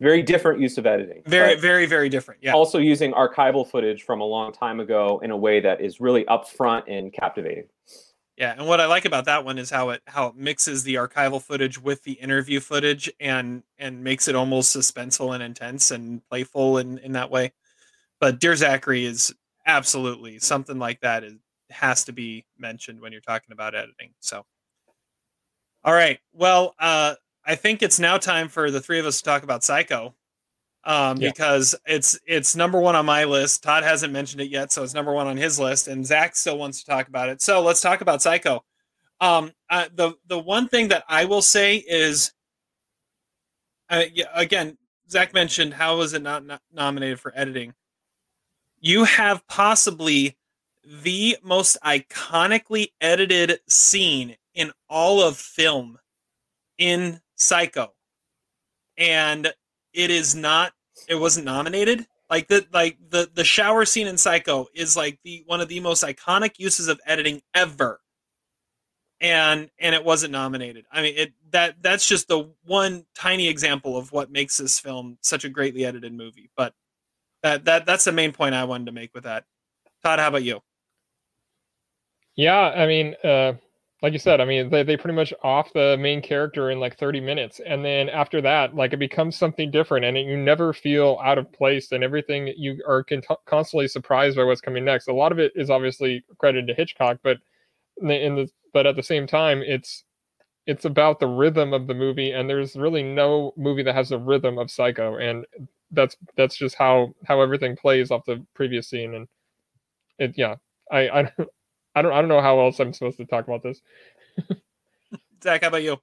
S4: Very different use of editing.
S3: Very, very, very different. Yeah.
S4: Also using archival footage from a long time ago in a way that is really upfront and captivating.
S3: Yeah, and what I like about that one is how it how it mixes the archival footage with the interview footage and and makes it almost suspenseful and intense and playful in in that way. But Dear Zachary is absolutely something like that is has to be mentioned when you're talking about editing. So all right. Well, uh I think it's now time for the three of us to talk about Psycho. Um, yeah. because it's it's number one on my list. Todd hasn't mentioned it yet, so it's number one on his list, and Zach still wants to talk about it. So let's talk about Psycho. Um, uh, the the one thing that I will say is, uh, yeah, again, Zach mentioned how was it not, not nominated for editing? You have possibly the most iconically edited scene in all of film in Psycho, and it is not. It wasn't nominated. Like the like the the shower scene in Psycho is like the one of the most iconic uses of editing ever, and and it wasn't nominated. I mean, it that that's just the one tiny example of what makes this film such a greatly edited movie. But That that that's the main point I wanted to make with that. Todd, how about you?
S2: Yeah, I mean, uh, like you said, I mean, they, they pretty much off the main character in like 30 minutes. And then after that, like it becomes something different and it, you never feel out of place and everything you are con- constantly surprised by what's coming next. A lot of it is obviously credited to Hitchcock, but in the, in the but at the same time, it's it's about the rhythm of the movie and there's really no movie that has the rhythm of Psycho and that's that's just how how everything plays off the previous scene and it yeah, I I I don't I don't know how else I'm supposed to talk about this.
S3: Zach, how about you?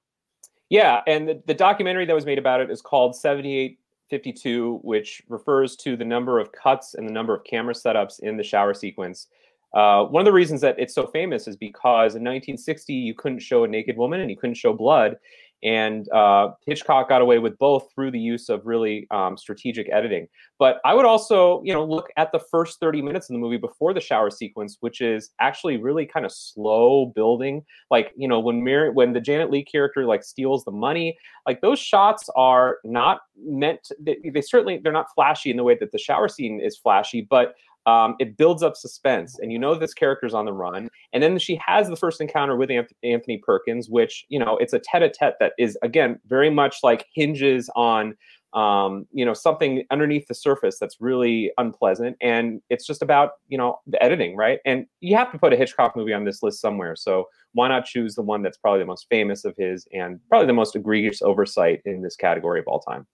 S4: Yeah, and the, the documentary that was made about it is called 7852, which refers to the number of cuts and the number of camera setups in the shower sequence. Uh, one of the reasons that it's so famous is because in 1960 you couldn't show a naked woman and you couldn't show blood, and uh, Hitchcock got away with both through the use of really um, strategic editing. But I would also, you know, look at the first 30 minutes of the movie before the shower sequence, which is actually really kind of slow building. Like, you know, when Mary, when the Janet Leigh character like steals the money, like those shots are not meant. To, they, they certainly they're not flashy in the way that the shower scene is flashy, but um, it builds up suspense and you know this character's on the run and then she has the first encounter with anthony perkins which you know it's a tete-a-tete that is again very much like hinges on um, you know something underneath the surface that's really unpleasant and it's just about you know the editing right? And you have to put a hitchcock movie on this list somewhere so why not choose the one that's probably the most famous of his and probably the most egregious oversight in this category of all time.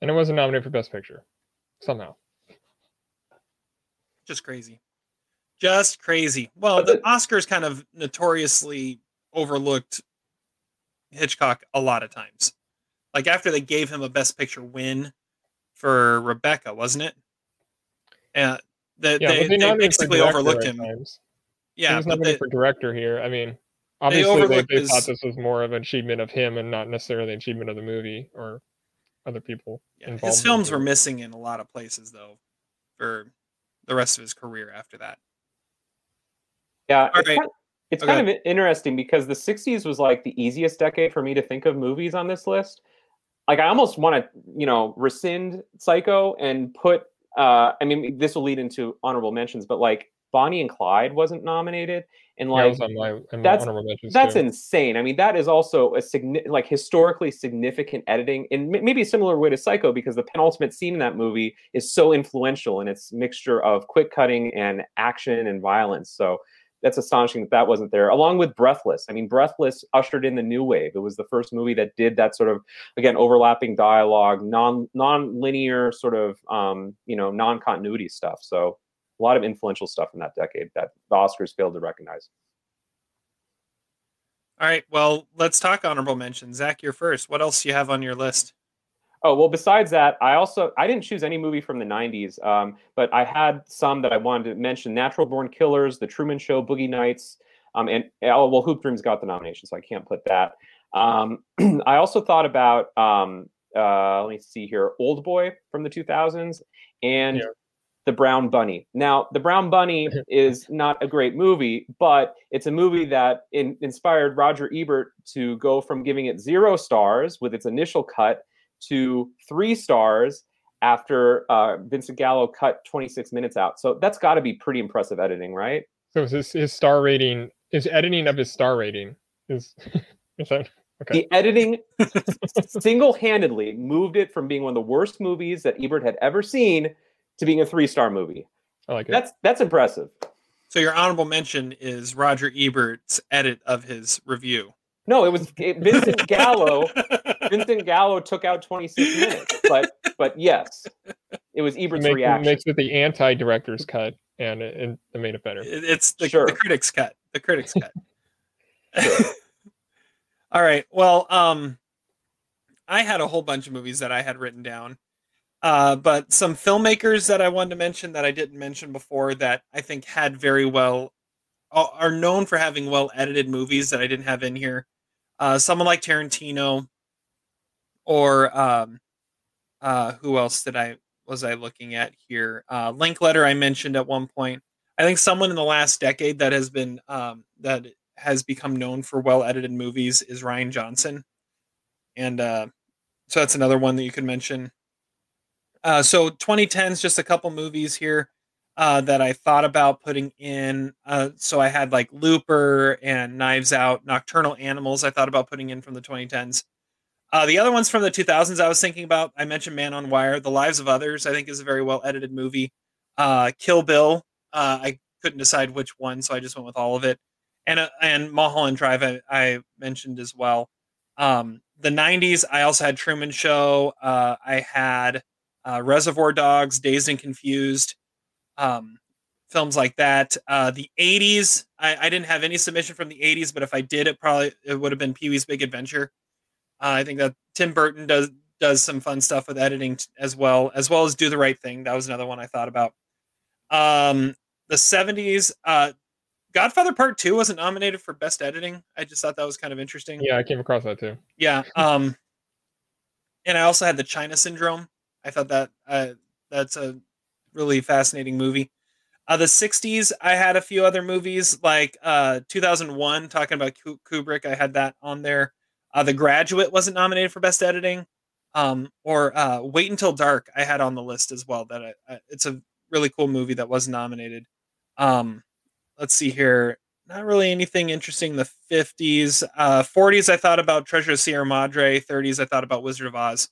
S2: And it wasn't nominated for best picture somehow
S3: just crazy. Just crazy. Well, the Oscars kind of notoriously overlooked Hitchcock a lot of times. Like after they gave him a Best Picture win for Rebecca, wasn't it? And that
S2: yeah,
S3: they,
S2: they,
S3: they basically overlooked him.
S2: Times.
S3: Yeah,
S2: he was
S3: but they,
S2: for director here. I mean, obviously they,
S3: overlooked
S2: they
S3: his-
S2: thought this was more of an achievement of him and not necessarily an achievement of the movie or other people.
S3: yeah,
S2: involved
S3: his films were missing in a lot of places though for the rest of his career after that.
S4: Yeah,
S3: All
S4: it's,
S3: right.
S4: kind, it's
S3: Okay.
S4: kind of interesting because the 60s was like the easiest decade for me to think of movies on this list. Like I almost want to, you know, rescind Psycho and put uh I mean this will lead into honorable mentions, but like Bonnie and Clyde wasn't nominated and
S2: Yeah,
S4: like
S2: on my,
S4: that's- that's
S2: too.
S4: insane. I mean, that is also a signi- like historically significant editing in m- maybe a similar way to Psycho because the penultimate scene in that movie is so influential in its mixture of quick cutting and action and violence. So that's astonishing that that wasn't there. Along with Breathless. I mean, Breathless ushered in the new wave. It was the first movie that did that sort of again overlapping dialogue, non non-linear sort of um, you know non-continuity stuff. So a lot of influential stuff in that decade that the Oscars failed to recognize.
S3: All right, well, let's talk honorable mentions. Zach, you're first. What else do you have on your list?
S4: Oh well. Besides that, I also I didn't choose any movie from the '90s, um, but I had some that I wanted to mention: Natural Born Killers, The Truman Show, Boogie Nights, um, and oh well, Hoop Dreams got the nomination, so I can't put that. Um, I also thought about um, uh, let me see here, Old Boy from the 2000s, and
S2: Yeah.
S4: The Brown Bunny. Now, The Brown Bunny is not a great movie, but it's a movie that in, inspired Roger Ebert to go from giving it zero stars with its initial cut to three stars after uh, Vincent Gallo cut 26 minutes out. So that's got to be pretty impressive editing, right?
S2: So his his star rating, his editing of his star rating is is that okay?
S4: The editing single-handedly moved it from being one of the worst movies that Ebert had ever seen to being a three-star movie.
S2: I like it.
S4: That's that's impressive.
S3: So your honorable mention is Roger Ebert's edit of his review.
S4: No, it was it, Vincent Gallo. Vincent Gallo took out 26 minutes, but but yes, it was
S2: It
S4: Ebert's
S2: makes, it
S4: reaction.
S2: makes it the anti-director's cut, and it, it, it made it better.
S3: It's the,
S4: Sure.
S3: the critics cut. The critics cut. All right. Well, um, I had a whole bunch of movies that I had written down, uh, but some filmmakers that I wanted to mention that I didn't mention before that I think had very well are known for having well edited movies that I didn't have in here. Uh, someone like Tarantino, or um, uh, who else did I was I looking at here? Uh, Linklater I mentioned at one point. I think someone in the last decade that has been um, that has become known for well edited movies is Rian Johnson, and uh, so that's another one that you could mention. Uh, so 2010s, just a couple movies here uh, that I thought about putting in. Uh, so I had like Looper and Knives Out, Nocturnal Animals. I thought about putting in from the 2010s. Uh, the other ones from the 2000s, I was thinking about. I mentioned Man on Wire, The Lives of Others. I think is a very well edited movie. Uh, Kill Bill. Uh, I couldn't decide which one, so I just went with all of it. And uh, and Mulholland Drive, I, I mentioned as well. Um, the 90s, I also had Truman Show. Uh, I had uh, Reservoir Dogs, Dazed and Confused, um, films like that. Uh, the 80s, I, I, didn't have any submission from the 80s, but if I did, it probably it would have been Pee Wee's Big Adventure. Uh, I think that Tim Burton does does some fun stuff with editing t- as well, as well as Do the Right Thing. That was another one I thought about. Um, the 70s, uh, Godfather Part Two wasn't nominated for Best Editing. I just thought that was kind of interesting.
S2: Yeah, I came across that too.
S3: Yeah. Um, and I also had the China Syndrome. I thought that uh, that's a really fascinating movie. Uh, the 60s, I had a few other movies like uh, 2001, talking about Kubrick. I had that on there. Uh, the Graduate wasn't nominated for Best Editing. Um, or uh, Wait Until Dark, I had on the list as well. That I, I, it's a really cool movie that was nominated. Um, let's see here. Not really anything interesting in the 50s. Uh, 40s, I thought about Treasure of Sierra Madre. 30s, I thought about Wizard of Oz.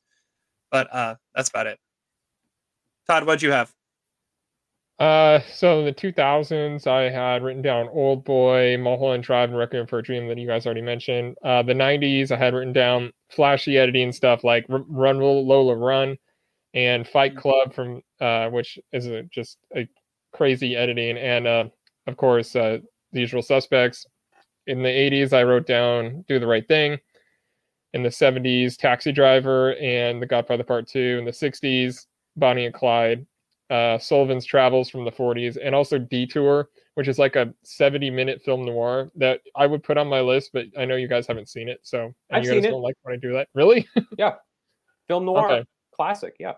S3: But uh, that's about it. Todd, what'd you have?
S2: Uh, so in the 2000s, I had written down Old Boy, Mulholland Drive, and Requiem for a Dream that you guys already mentioned. Uh, the 90s, I had written down flashy editing stuff like Run Lola Run and Fight mm-hmm. Club from uh, which is a, just a crazy editing, and uh, of course, uh, the usual suspects. In the 80s, I wrote down Do the Right Thing. In the 70s, Taxi Driver and The Godfather Part 2. In the 60s, Bonnie and Clyde. Uh, Sullivan's Travels from the 40s, and also Detour, which is like a 70 minute film noir that I would put on my list, but I know you guys haven't seen it. So, and
S4: I've
S2: you
S4: guys
S2: don't like when I do that. Really?
S4: yeah. Film noir. Okay. Classic. Yeah.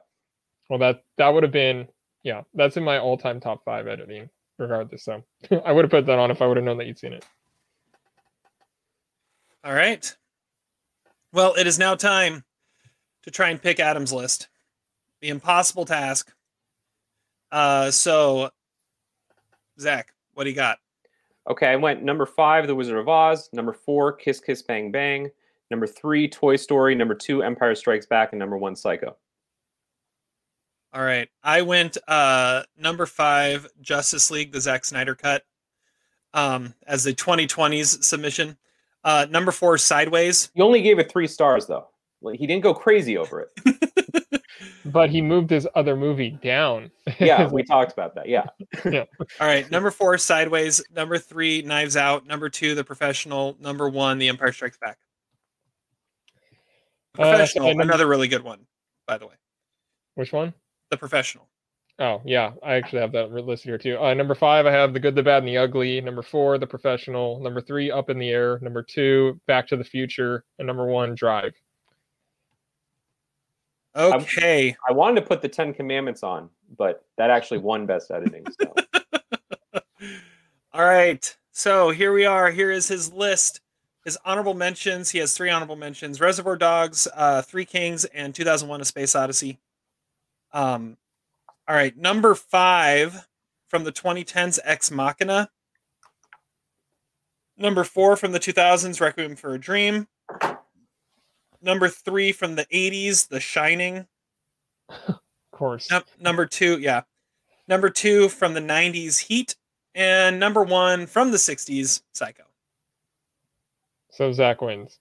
S2: Well, that that would have been yeah, that's in my all time top five editing regardless. So I would have put that on if I would have known that you'd seen it.
S3: All right. Well, it is now time to try and pick Adam's list. The impossible task. Uh, so, Zach, what do you got?
S4: Okay, I went number five, The Wizard of Oz. Number four, Kiss Kiss Bang Bang. Number three, Toy Story. Number two, Empire Strikes Back. And number one, Psycho.
S3: All right. I went uh number five, Justice League, the Zack Snyder cut, um, as the 2020s submission. Uh number four, Sideways.
S4: You only gave it three stars though. Like, he didn't go crazy over it.
S2: but he moved his other movie down.
S4: yeah, we talked about that. Yeah.
S2: yeah.
S3: All right. Number four, Sideways. Number three, Knives Out. Number two, The Professional. Number one, The Empire Strikes Back. Uh, Professional, uh, another really good one, by the way.
S2: Which one?
S3: The Professional.
S2: Oh yeah, I actually have that listed here too. Uh, number five, I have The Good, the Bad, and the Ugly. Number four, The Professional. Number three, Up in the Air. Number two, Back to the Future. And number one, Drive.
S3: Okay.
S4: I, I wanted to put the Ten Commandments on, but that actually won Best Editing. So.
S3: All right. So here we are. Here is his list. His honorable mentions. He has three honorable mentions: Reservoir Dogs, uh, Three Kings, and 2001: A Space Odyssey. Um, all right, number five from the 2010s, Ex Machina. Number four from the 2000s, Requiem for a Dream. Number three from the 80s, The Shining.
S2: Of course.
S3: No, number two, yeah. Number two from the 90s, Heat. And number one from the 60s, Psycho.
S2: So Zach wins.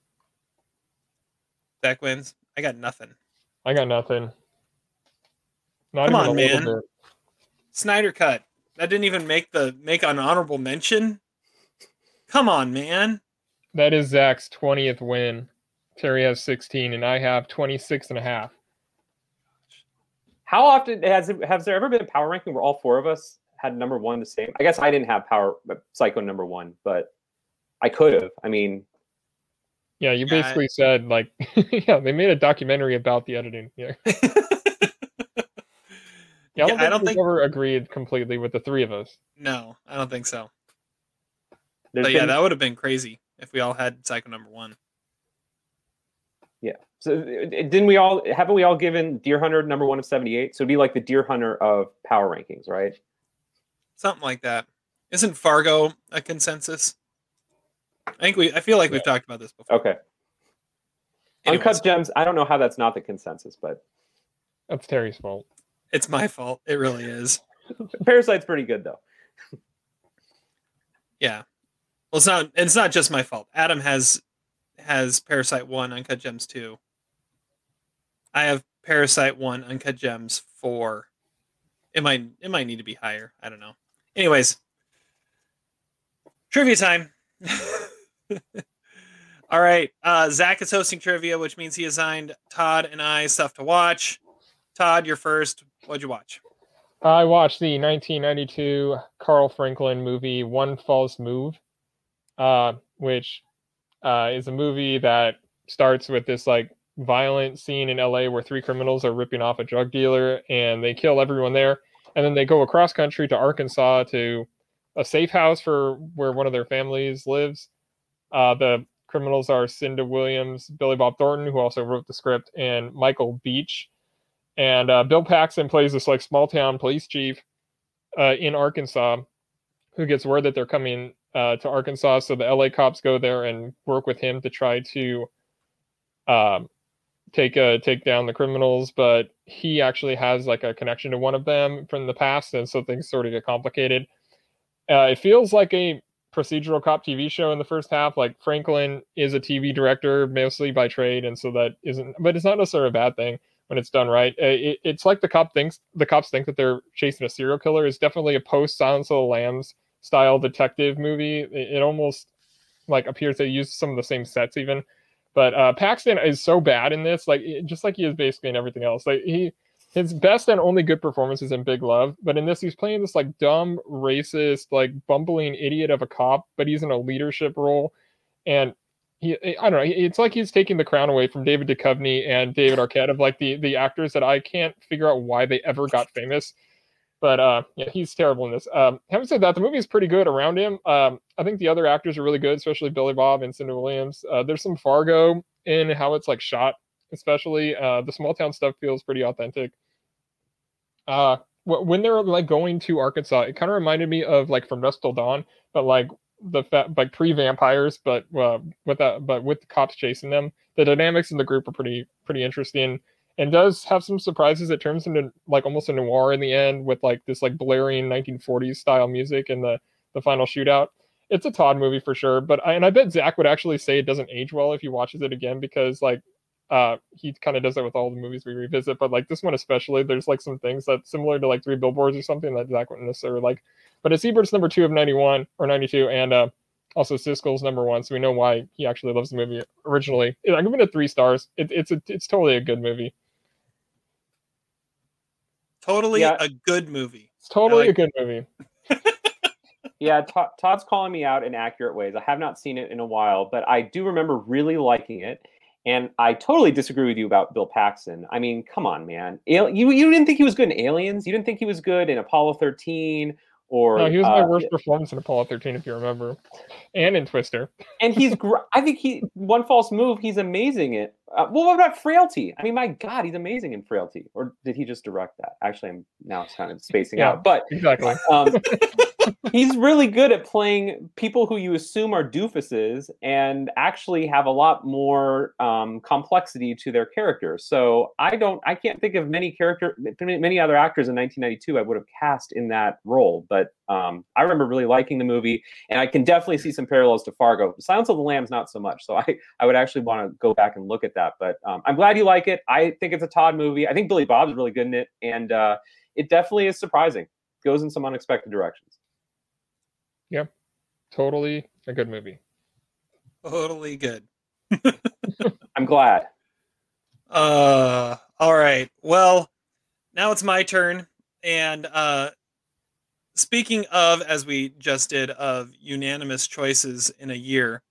S3: Zach wins. I got nothing.
S2: I got nothing.
S3: Not Come on, man. Snyder cut. That didn't even make the make an honorable mention. Come on, man.
S2: That is Zach's 20th win. Terry has 16 and I have 26 and a half.
S4: How often has it, has there ever been a power ranking where all four of us had number one the same? I guess I didn't have power psycho number one, but I could have. I mean,
S2: yeah, you basically said like, yeah, they made a documentary about the editing. Yeah. Yeah, I don't, yeah, think, I don't think ever agreed completely with the three of us.
S3: No, I don't think so. There's but been... yeah, that would have been crazy if we all had Psycho number one.
S4: Yeah. So uh, didn't we all haven't we all given Deer Hunter number one of seventy eight? So it'd be like the Deer Hunter of power rankings, right?
S3: Something like that. Isn't Fargo a consensus? I think we. I feel like we've talked about this before.
S4: Okay.
S3: Anyways,
S4: Uncut Gems. I don't know how that's not the consensus, but
S2: That's Terry's fault.
S3: It's my fault. It really is.
S4: Parasite's pretty good though.
S3: Yeah. Well, it's not. It's not just my fault. Adam has has Parasite one, Uncut Gems two. I have Parasite one, Uncut Gems four. It might. It might need to be higher. I don't know. Anyways, trivia time. All right. Uh, Zach is hosting trivia, which means he assigned Todd and I stuff to watch. Todd, you're first. What'd you watch?
S2: I watched the 1992 Carl Franklin movie One False Move, uh, which uh, is a movie that starts with this like violent scene in LA where three criminals are ripping off a drug dealer and they kill everyone there, and then they go across country to Arkansas to a safe house for where one of their families lives. Uh, the criminals are Cynda Williams, Billy Bob Thornton, who also wrote the script, and Michael Beach and uh, Bill Paxton plays this like small town police chief uh, in Arkansas, who gets word that they're coming uh, to Arkansas. So the LA cops go there and work with him to try to um, take uh, take down the criminals. But he actually has like a connection to one of them from the past, and so things sort of get complicated. Uh, it feels like a procedural cop TV show in the first half. Like Franklin is a TV director mostly by trade, and so that isn't, but it's not necessarily a bad thing when it's done right. Uh, It, it's like the cop thinks the cops think that they're chasing a serial killer. It's definitely a post Silence of the Lambs style detective movie. It, it almost like appears they use some of the same sets even. But uh, Paxton is so bad in this, like just like he is basically in everything else. Like he, his best and only good performance is in Big Love, but in this he's playing this like dumb, racist, like bumbling idiot of a cop, but he's in a leadership role, and he I don't know. It's like he's taking the crown away from David Duchovny and David Arquette of like the the actors that I can't figure out why they ever got famous. But uh, yeah, he's terrible in this. Um, having said that, the movie is pretty good around him. Um, I think the other actors are really good, especially Billy Bob and Cynda Williams. Uh, there's some Fargo in how it's like shot, especially uh, the small town stuff feels pretty authentic. Uh, when they're like going to Arkansas, it kind of reminded me of like from Dusk Till Dawn, but like the fa- like pre vampires, but uh, with that, but with the cops chasing them. The dynamics in the group are pretty pretty interesting, and does have some surprises. It turns into like almost a noir in the end with like this like blaring 1940s style music and the the final shootout. It's a Todd movie for sure, but I, and I bet Zach would actually say it doesn't age well if he watches it again because like uh he kind of does that with all the movies we revisit, but like this one especially, there's like some things that similar to like Three Billboards or something that Zach wouldn't necessarily like. But it's Ebert's number two of 91 or 92, and uh, also Siskel's number one, so we know why he actually loves the movie originally. I'm giving it three stars. It, it's a, it's totally a good movie.
S3: Totally
S4: Yeah.
S3: a good movie.
S2: It's totally
S3: like-
S2: a good movie.
S4: Yeah, Todd, Todd's calling me out in accurate ways. I have not seen it in a while, but I do remember really liking it. And I totally disagree with you about Bill Paxton. I mean, come on, man. Al- you you didn't think he was good in Aliens? You didn't think he was good in Apollo 13 or
S2: No, he was my
S4: uh,
S2: worst performance in Apollo 13, if you remember, and in Twister.
S4: and he's gr- I think he one false move, he's amazing at uh, well what about Frailty? I mean, my god, he's amazing in Frailty. Or did he just direct that? Actually, I'm now kind of spacing
S2: Yeah.
S4: out. But
S2: Exactly.
S4: um, he's really good at playing people who you assume are doofuses and actually have a lot more um, complexity to their characters. So I don't, I can't think of many character, many other actors in 1992 I would have cast in that role. But um, I remember really liking the movie, and I can definitely see some parallels to Fargo. Silence of the Lambs, not so much. So I, I would actually want to go back and look at that. But um, I'm glad you like it. I think it's a Todd movie. I think Billy Bob's really good in it, and uh, it definitely is surprising. Goes in some unexpected directions. Yep.
S2: Totally a good movie.
S3: Totally good.
S4: I'm glad.
S3: Uh, all right. Well, now it's my turn. And uh, speaking of, as we just did, of unanimous choices in a year,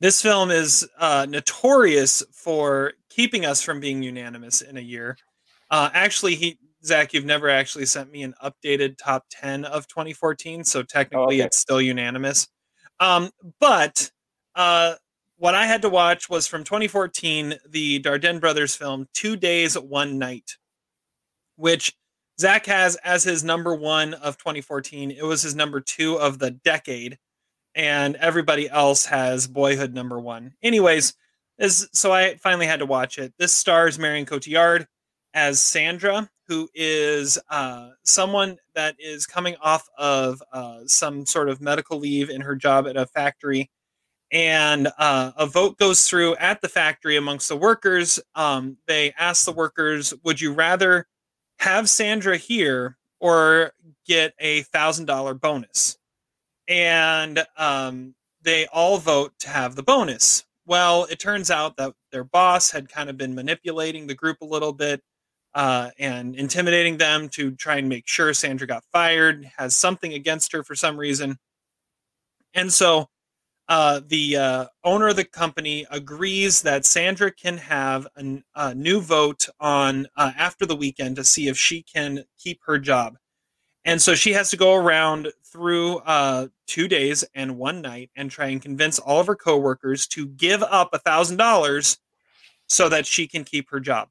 S3: this film is uh, notorious for keeping us from being unanimous in a year. Uh, actually, he Zach, you've never actually sent me an updated top ten of 2014, so technically
S4: okay.
S3: it's still unanimous. Um, but uh, what I had to watch was from 2014, the Dardenne brothers film Two Days, One Night, which Zach has as his number one of 2014. It was his number two of the decade, and everybody else has Boyhood number one. Anyways, this, so I finally had to watch it. This stars Marion Cotillard as Sandra, who is uh, someone that is coming off of uh, some sort of medical leave in her job at a factory. And uh, a vote goes through at the factory amongst the workers. Um, they ask the workers, Would you rather have Sandra here or get a thousand dollar bonus. And um, they all vote to have the bonus. Well, it turns out that their boss had kind of been manipulating the group a little bit uh, and intimidating them to try and make sure Sandra got fired, has something against her for some reason. And so uh, the uh, owner of the company agrees that Sandra can have a, a new vote on uh, after the weekend to see if she can keep her job. And so she has to go around through uh, two days and one night and try and convince all of her coworkers to give up a thousand dollars so that she can keep her job.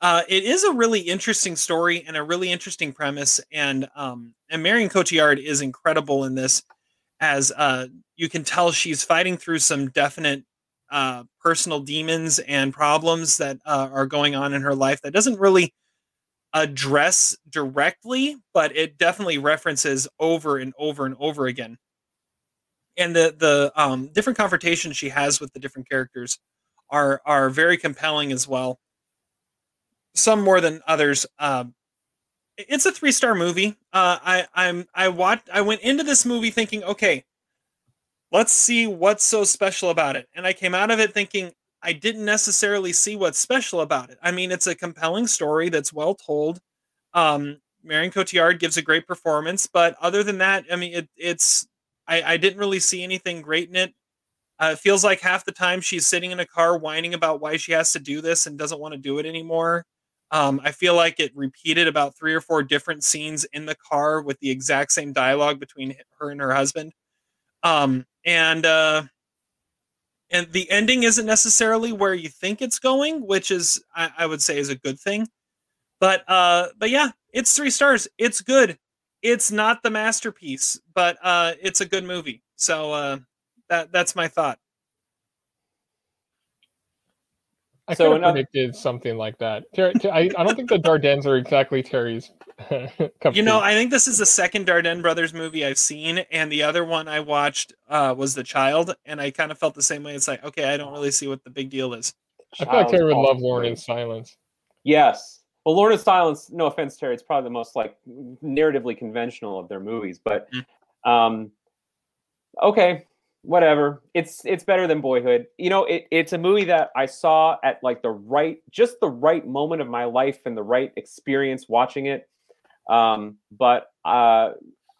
S3: Uh, it is a really interesting story and a really interesting premise, and um, and Marion Cotillard is incredible in this as uh, you can tell she's fighting through some definite uh, personal demons and problems that uh, are going on in her life that doesn't really address directly, but it definitely references over and over and over again. And the the um, different confrontations she has with the different characters are are very compelling as well. Some more than others. Um, it's a three star movie. Uh, I I'm I watched. I went into this movie thinking, okay, let's see what's so special about it, and I came out of it thinking I didn't necessarily see what's special about it. I mean, it's a compelling story that's well told. Um, Marion Cotillard gives a great performance, but other than that, I mean, it, it's I, I didn't really see anything great in it. Uh, it feels like half the time she's sitting in a car whining about why she has to do this and doesn't want to do it anymore. Um, I feel like it repeated about three or four different scenes in the car with the exact same dialogue between her and her husband. Um, and uh, and the ending isn't necessarily where you think it's going, which is I, I would say is a good thing. But uh, but yeah, it's three stars. It's good. It's not the masterpiece, but uh, it's a good movie. So uh, that that's my thought.
S2: I
S4: So
S2: so
S4: another-
S2: predicted something like that. Ter- Ter- I, I don't think the Dardennes are exactly Terry's.
S3: You know. I think this is the second Dardenne brothers movie I've seen, and the other one I watched uh, was The Child, and I kind of felt the same way. It's like, okay, I don't really see what the big deal is.
S2: I feel like Terry would love
S4: Lorna's
S2: Silence.
S4: Yes. Well, Lorna's Silence, no offense, Terry, it's probably the most like narratively conventional of their movies, but um okay, whatever. It's it's better than Boyhood. You know, it, it's a movie that I saw at like the right just the right moment of my life and the right experience watching it. Um, but uh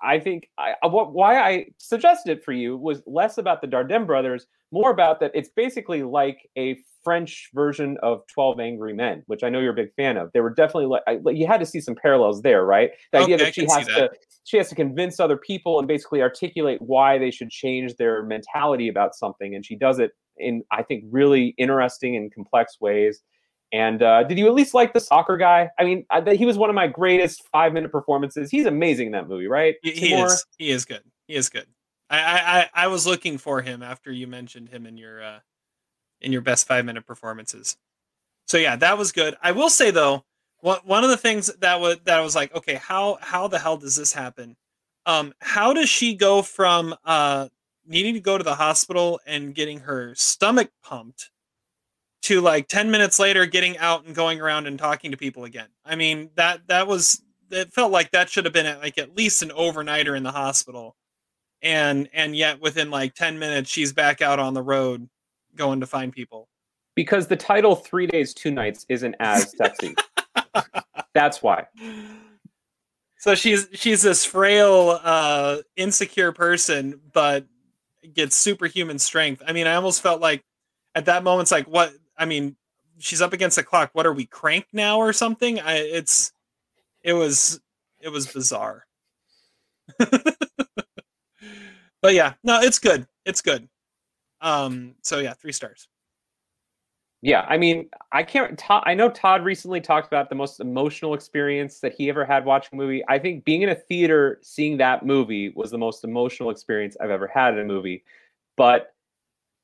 S4: I think I, I- what why I suggested it for you was less about the Dardenne brothers, more about that it's basically like a French version of 12 Angry Men, which I know you're a big fan of. They were definitely like, I, you had to see some parallels there, right? The idea
S3: Okay, I
S4: that she has
S3: that.
S4: to she has to convince other people and basically articulate why they should change their mentality about something, and she does it in I think really interesting and complex ways. And uh, did you at least like the soccer guy? I mean, I, he was one of my greatest five minute performances. He's amazing in that movie, right?
S3: He, he is. He is good. He is good. I, I I I was looking for him after you mentioned him in your uh, in your best five minute performances. So yeah, that was good. I will say though, one one of the things that was that I was like, okay, how how the hell does this happen? Um, how does she go from uh needing to go to the hospital and getting her stomach pumped to like 10 minutes later getting out and going around and talking to people again? I mean, that that was it felt like that should have been at, like at least an overnighter in the hospital and and yet within like 10 minutes she's back out on the road going to find people.
S4: Because the title Three Days, Two Nights isn't as sexy. That's why.
S3: so she's she's this frail uh insecure person but gets superhuman strength. I mean i almost felt like at that moment it's like what i mean she's up against the clock. What are we crank now or something? I it's it was it was bizarre. But yeah no it's good. It's good Um, so yeah, three stars.
S4: Yeah, I mean, I can't. I know Todd recently talked about the most emotional experience that he ever had watching a movie. I think being in a theater, seeing that movie was the most emotional experience I've ever had in a movie. But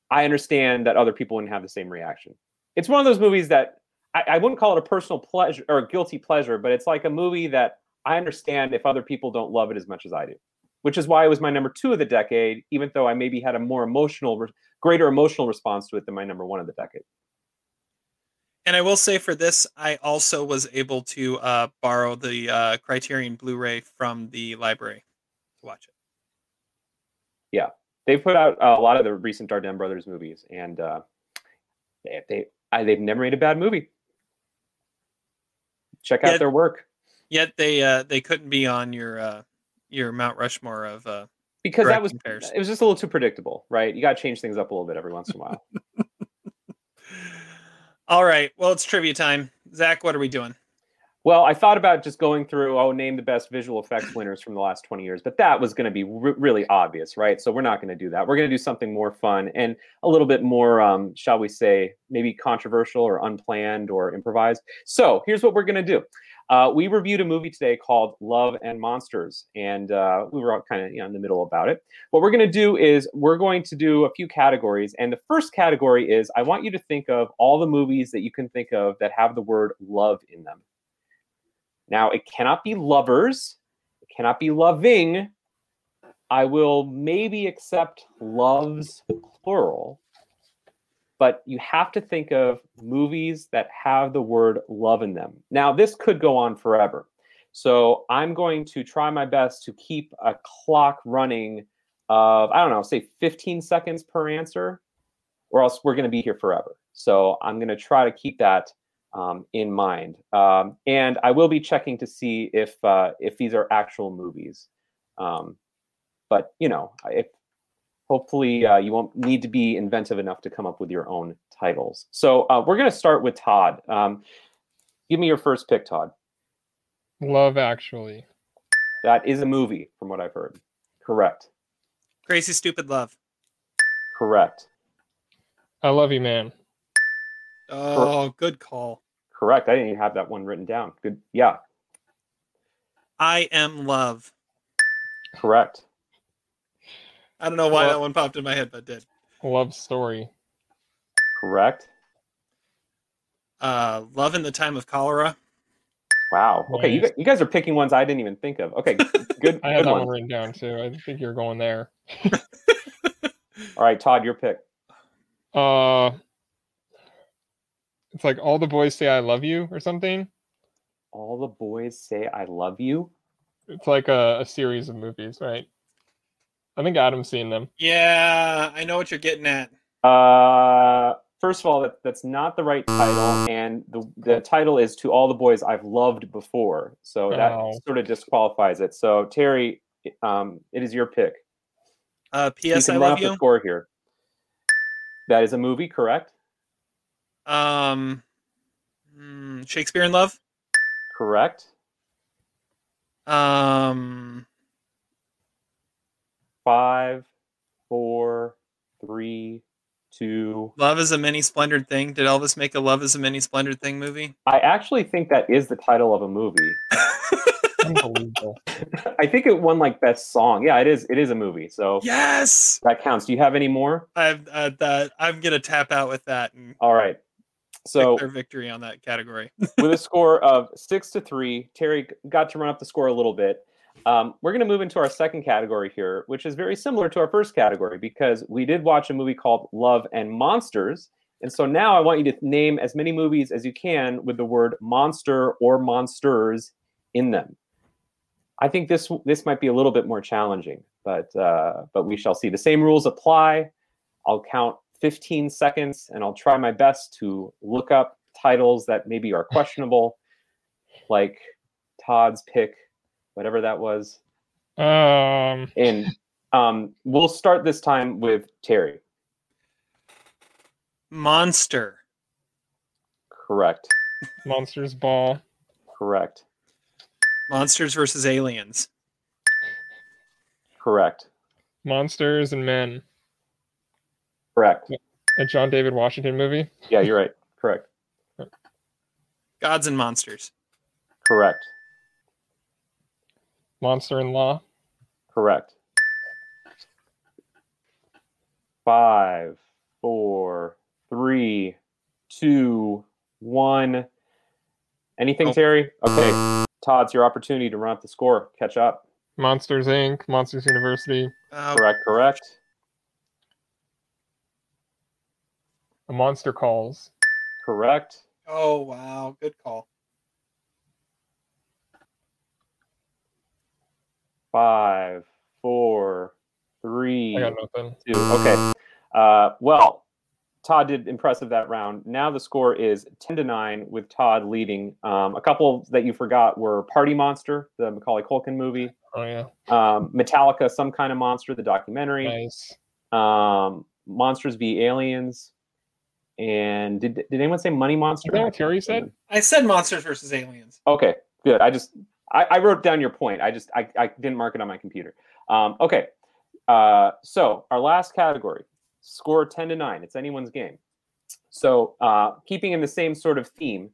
S4: I understand that other people wouldn't have the same reaction. It's one of those movies that I, I wouldn't call it a personal pleasure or a guilty pleasure, but it's like a movie that I understand if other people don't love it as much as I do, which is why it was my number two of the decade, even though I maybe had a more emotional, greater emotional response to it than my number one of the decade.
S3: And I will say for this, I also was able to uh, borrow the uh, Criterion Blu-ray from the library to watch it.
S4: Yeah, they put out a lot of the recent Dardenne brothers movies, and uh, they, they I, they've never made a bad movie. Check out
S3: Yet-
S4: their work
S3: Yet they uh, they couldn't be on your uh, your Mount Rushmore of
S4: because that was
S3: pairs.
S4: it was just a little too predictable, right? You got to change things up a little bit every once in a while.
S3: All right, well it's trivia time. Zach, what are we doing?
S4: Well, I thought about just going through, oh, name the best visual effects winners from the last 20 years, but that was going to be re- really obvious, right? So we're not going to do that. We're going to do something more fun and a little bit more, um, shall we say, maybe controversial or unplanned or improvised. So here's what we're going to do. Uh, we reviewed a movie today called Love and Monsters, and uh, we were all kind of you know, in the middle about it. What we're going to do is we're going to do a few categories, and the first category is I want you to think of all the movies that you can think of that have the word love in them. Now, it cannot be lovers, it cannot be loving. I will maybe accept loves plural, but you have to think of movies that have the word love in them. Now, this could go on forever. So I'm going to try my best to keep a clock running of, I don't know, say 15 seconds per answer, or else we're going to be here forever. So I'm going to try to keep that um, in mind. Um, and I will be checking to see if uh, if these are actual movies. Um, but you know, if hopefully uh, you won't need to be inventive enough to come up with your own titles. So uh, we're going to start with Todd. Um, give me your first pick, Todd.
S2: Love Actually.
S4: That is a movie, from what I've heard. Correct.
S3: Crazy Stupid Love.
S4: Correct.
S2: I Love You, Man.
S3: Oh, good call.
S4: Correct. I didn't even have that one written down. Good. Yeah.
S3: I am love.
S4: Correct.
S3: I don't know why
S2: Well-
S3: that one popped in my head, but it did.
S2: Love Story.
S4: Correct.
S3: Uh, love in the time of cholera.
S4: Wow. Okay, you,
S2: Nice.
S4: gu- you guys are picking ones I didn't even think of. Okay, good.
S2: I had
S4: good
S2: that
S4: one.
S2: one written down too. I think you're going there.
S4: All right, Todd, your pick.
S2: Uh, it's like all the boys say I love you or something.
S4: All the boys say I love you.
S2: It's like a, a series of movies, right? I think Adam's seen them.
S3: Yeah, I know what you're getting at.
S4: Uh, first of all, that, that's not the right title, and the the title is "To All the Boys I've Loved Before," so that
S2: Oh.
S4: sort of disqualifies it. So Terry, um, it is your pick.
S3: Uh,
S4: You
S3: P.S.
S4: can
S3: I
S4: run
S3: love
S4: up the
S3: you.
S4: score here. That is a movie, correct?
S3: Um, hmm, Shakespeare in Love.
S4: Correct.
S3: Um,
S4: Five, four, three, two.
S3: Love is a many splendid thing. Did Elvis make a Love is a many splendid thing movie?
S4: I actually think that is the title of a movie.
S2: Unbelievable.
S4: I think it won like best song. Yeah, it is. It is a movie, so
S3: yes,
S4: that counts. Do you have any more?
S3: I've uh, that I'm gonna tap out with that and
S4: All right. So
S3: declare victory on that category.
S4: with a score of six to three, Terry got to run up the score a little bit. Um, we're going to move into our second category here, which is very similar to our first category because we did watch a movie called Love and Monsters. And so now I want you to name as many movies as you can with the word monster or monsters in them. I think this this might be a little bit more challenging, but uh, but we shall see. The same rules apply. I'll count 15 seconds, and I'll try my best to look up titles that maybe are questionable, like Todd's pick, whatever that was.
S2: Um,
S4: And um, we'll start this time with Terry.
S3: Monster.
S4: Correct.
S2: Monsters Ball.
S4: Correct.
S3: Monsters versus aliens.
S4: Correct.
S2: Monsters and Men.
S4: Correct.
S2: A John David Washington movie.
S4: Yeah, you're right. Correct.
S3: Gods and monsters.
S4: Correct.
S2: Monster in Law.
S4: Correct. Five, four, three, two, one. Anything,
S3: Nope.
S4: Terry? Okay. Todd, it's your opportunity to run up the score. Catch up.
S2: Monsters Inc. Monsters University.
S3: Uh,
S4: Correct, correct.
S2: A Monster Calls.
S4: Correct.
S3: oh wow, good call.
S4: Five, four, three,
S2: I got nothing.
S4: two. Okay. Uh, well, Todd did impressive that round. Now the score is 10 to 9 with Todd leading. Um, a couple that you forgot were Party Monster, the Macaulay Culkin movie,
S2: Oh yeah.
S4: um, Metallica, Some Kind of Monster, the documentary,
S2: Nice.
S4: um, Monsters v Aliens, and did, did anyone say Money Monster?
S2: Is that what Terry said?
S3: I said monsters versus aliens.
S4: Okay, good. I just I, I wrote down your point. I just I, I didn't mark it on my computer. Um, okay, uh, so our last category, score ten to nine. It's anyone's game. So uh, keeping in the same sort of theme,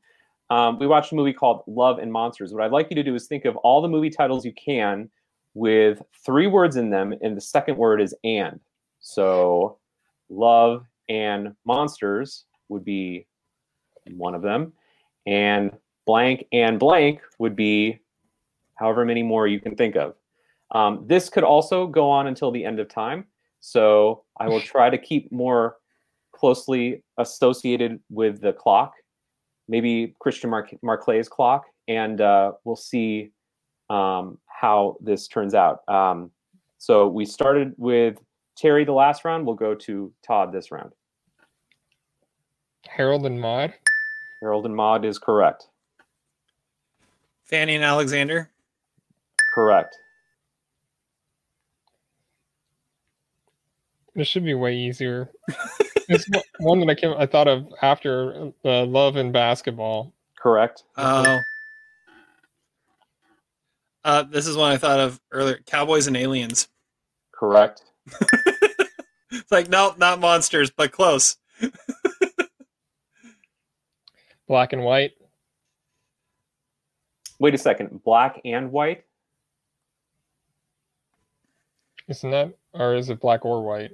S4: um, we watched a movie called Love and Monsters. What I'd like you to do is think of all the movie titles you can with three words in them, and the second word is and. So, Love and Monsters would be one of them, and blank and blank would be however many more you can think of. Um, this could also go on until the end of time. So I will try to keep more closely associated with the clock, maybe Christian Marc- Marclay's clock, and uh, we'll see um, how this turns out. Um, so we started with Terry the last round. We'll go to Todd this round.
S2: Harold and Maude.
S4: Harold and Maude is correct.
S3: Fanny and Alexander.
S4: Correct.
S2: This should be way easier. it's one- one that I came I thought of after uh, Love and Basketball.
S4: Correct.
S3: Oh. Uh, this is one I thought of earlier. Cowboys and aliens.
S4: Correct.
S3: It's like no, not monsters, but close.
S2: Black and White.
S4: Wait a second. Black and white?
S2: Isn't that or is it black or white?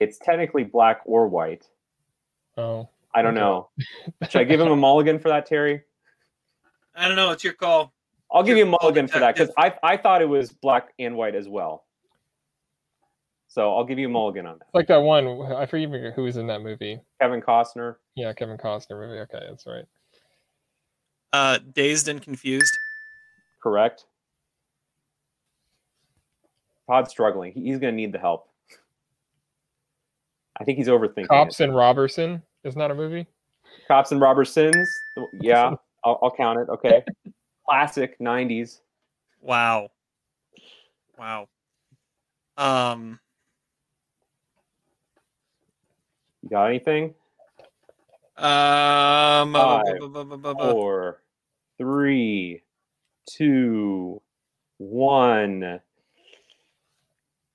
S4: It's technically black or white.
S2: Oh.
S4: I don't
S2: Okay.
S4: know. Should I give him a mulligan for that, Terry?
S3: I don't know. It's your call.
S4: I'll give you a
S3: Your call,
S4: mulligan for that because I, I thought it was black and white as well. So I'll give you a mulligan on that.
S2: It's like that one I forget who was in that movie.
S4: Kevin Costner,
S2: Yeah, Kevin Costner movie. Okay, that's right.
S3: Uh, dazed and confused.
S4: correct? Todd's struggling. He- He's going to need the help. I think he's overthinking
S2: Cops
S4: it.
S2: and Robberson. Isn't a movie?
S4: Cops and Robbersons. Yeah, I'll, I'll count it. Okay. Classic 90s.
S3: Wow. Wow. Um,
S4: You got anything?
S3: um,
S4: Five, Four, three, two, one.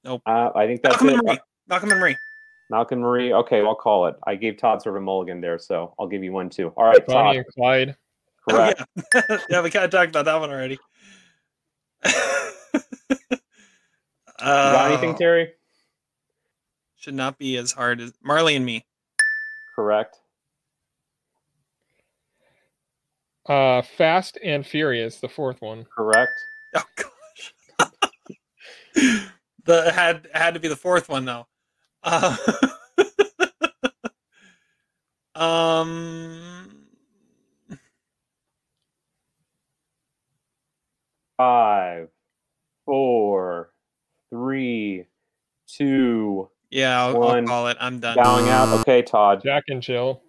S3: Nope.
S4: Uh, I think that's
S3: Malcolm
S4: it.
S3: and Marie. Malcolm and Marie.
S4: Malcolm Marie. Okay, I'll call it. I gave Todd sort of a mulligan there, so I'll give you one too. All right,
S2: Bonnie
S4: Todd.
S2: and Clyde.
S4: Correct.
S3: Oh, yeah. yeah, we kind of talked about that one already.
S4: You got anything,
S3: Uh,
S4: Terry?
S3: should not be as hard as Marley and Me.
S4: Correct.
S2: Uh, Fast and Furious, the fourth one.
S4: Correct.
S3: Oh gosh. the had had to be the fourth one though. Uh, um
S4: Five, four, three, two,
S3: yeah, I'll, I'll call it. I'm done.
S4: bowing out. Okay, Todd.
S2: Jack and Jill.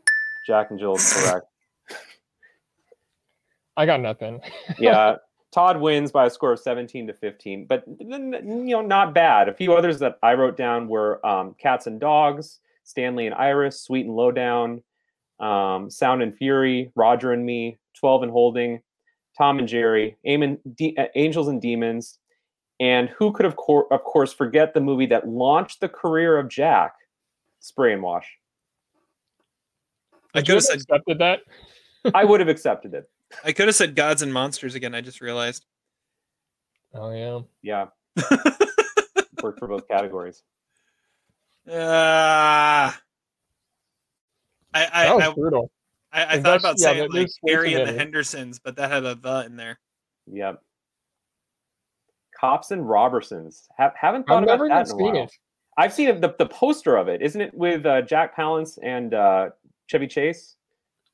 S4: Jack and Jill is correct.
S2: I got nothing.
S4: yeah, Todd wins by a score of 17 to 15, but n- n- you know, not bad. A few others that I wrote down were um, Cats and Dogs, Stanley and Iris, Sweet and Lowdown, um, Sound and Fury, Roger and Me, 12 and Holding, Tom and Jerry, Amen, De- uh, Angels and Demons, and who could, of, cour- of course, forget the movie that launched the career of Jack, spray and wash.
S3: I
S2: Would
S3: could have
S2: accepted that.
S4: I would have accepted it.
S3: I could have said gods and monsters again. I just realized.
S2: Oh yeah.
S4: Yeah, worked for both categories.
S3: Ah. I I,
S2: That was
S3: I,
S2: brutal.
S3: I, I thought about
S2: yeah,
S3: saying
S2: there-
S3: like
S2: there's way too
S3: Harry and the. Hendersons, but that had a the in there.
S4: Yep. Cops and Robbersons. Ha- haven't thought
S2: I've
S4: about
S2: never even
S4: that in a
S2: seen
S4: while.
S2: it.
S4: I've seen the, the poster of it. Isn't it with uh, Jack Palance and uh, Chevy Chase?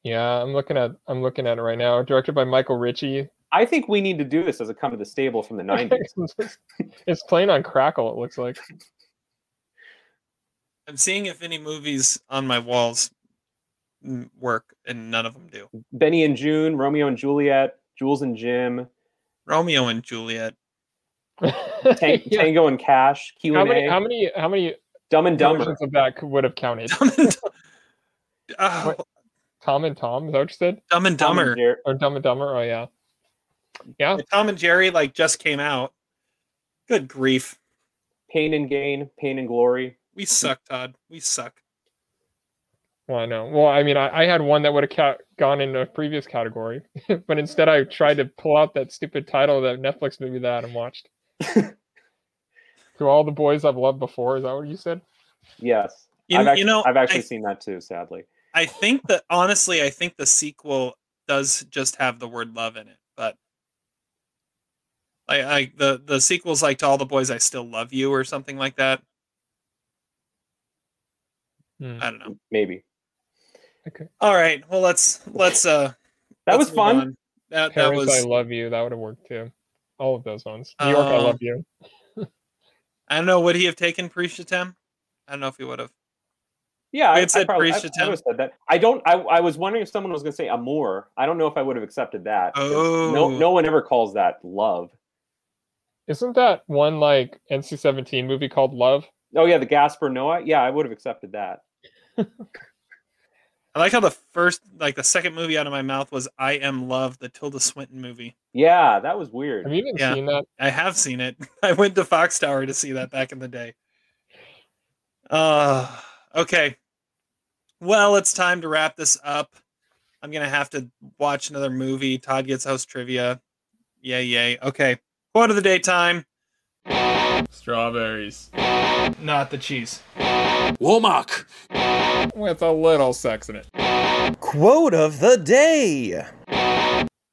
S2: Yeah, I'm looking at I'm looking at it right now. Directed by Michael Ritchie.
S4: I think we need to do this as a come to the stable from the 90s.
S2: it's playing on Crackle. It looks like.
S3: I'm seeing if any movies on my walls work, and none of them do.
S4: Benny and Joon, Romeo and Juliet, Jules and Jim,
S3: Romeo and Juliet.
S4: Tang-
S2: Yeah.
S4: Tango and Cash, Q
S2: How
S4: and
S2: many?
S4: A,
S2: How many? How many
S4: Dumb and Dumber.
S2: versions of that would have counted?
S3: Dumb and, oh,
S2: What? Tom and Tom. Is that what you said?
S3: Dumb and
S4: Tom and
S3: Dumber.
S4: Jer-
S2: Or Dumb and Dumber? Oh yeah. Yeah.
S3: Tom and Jerry like just came out. Good grief.
S4: Pain and Gain, Pain and Glory.
S3: We suck, Todd. We suck.
S2: Well, I know. Well, I mean, I, I had one that would have ca- gone in a previous category, but instead I tried to pull out that stupid title of that Netflix movie that Adam watched. to all the boys I've loved before. Is that what you said?
S4: Yes.
S3: You,
S4: I've actually,
S3: you know,
S4: I've actually
S3: I,
S4: seen that too, sadly.
S3: I think that honestly, I think the sequel does just have the word love in it, but I, I the the sequel's like to all the boys I still love you or something like that.
S2: Hmm.
S3: I don't know.
S4: Maybe. Okay.
S3: All right, well let's let's uh
S4: That
S3: let's
S4: was fun.
S3: on. That that was
S2: I love you. That would have worked too. All of those ones. New York, I
S3: Um,
S2: love you.
S3: I don't know. Would he have taken Prishatem? I don't know if he would have.
S4: Yeah,
S3: We
S4: I,
S3: said
S4: I probably
S3: Priest
S4: I would have said that. I don't. I, I was wondering if someone was going to say Amour. I don't know if I would have accepted that. No,
S3: Oh.
S4: no one ever calls that love.
S2: Isn't that one like NC-17 movie called Love?
S4: Oh yeah, the Gaspar Noé. Yeah, I would have accepted that.
S3: I like how the first, like the second movie out of my mouth was "I Am Love," the Tilda Swinton movie.
S4: Yeah, that was weird.
S2: Have you even
S3: Yeah.
S2: seen that?
S3: I have seen it. I went to Fox Tower to see that back in the day. Uh, okay. Well, it's time to wrap this up. I'm gonna have to watch another movie. Todd gets house trivia. Yay, yay. Okay. Quote of the day time.
S2: Strawberries
S3: Not the cheese.
S6: Womack.
S2: with a little sex in it.
S7: Quote of the day.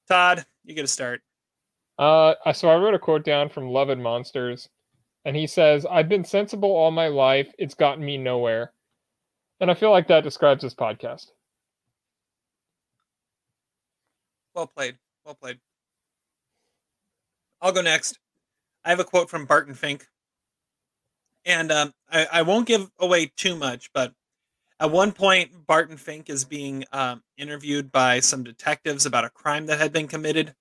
S3: Todd, you get to start.
S2: Uh, so I wrote a quote down from Love and Monsters, and he says, "I've been sensible all my life. It's gotten me nowhere," and I feel like that describes this podcast.
S3: Well played. Well played. I'll go next. I have a quote from Barton Fink. And um, I, I won't give away too much, but at one point, Barton Fink is being um, interviewed by some detectives about a crime that had been committed.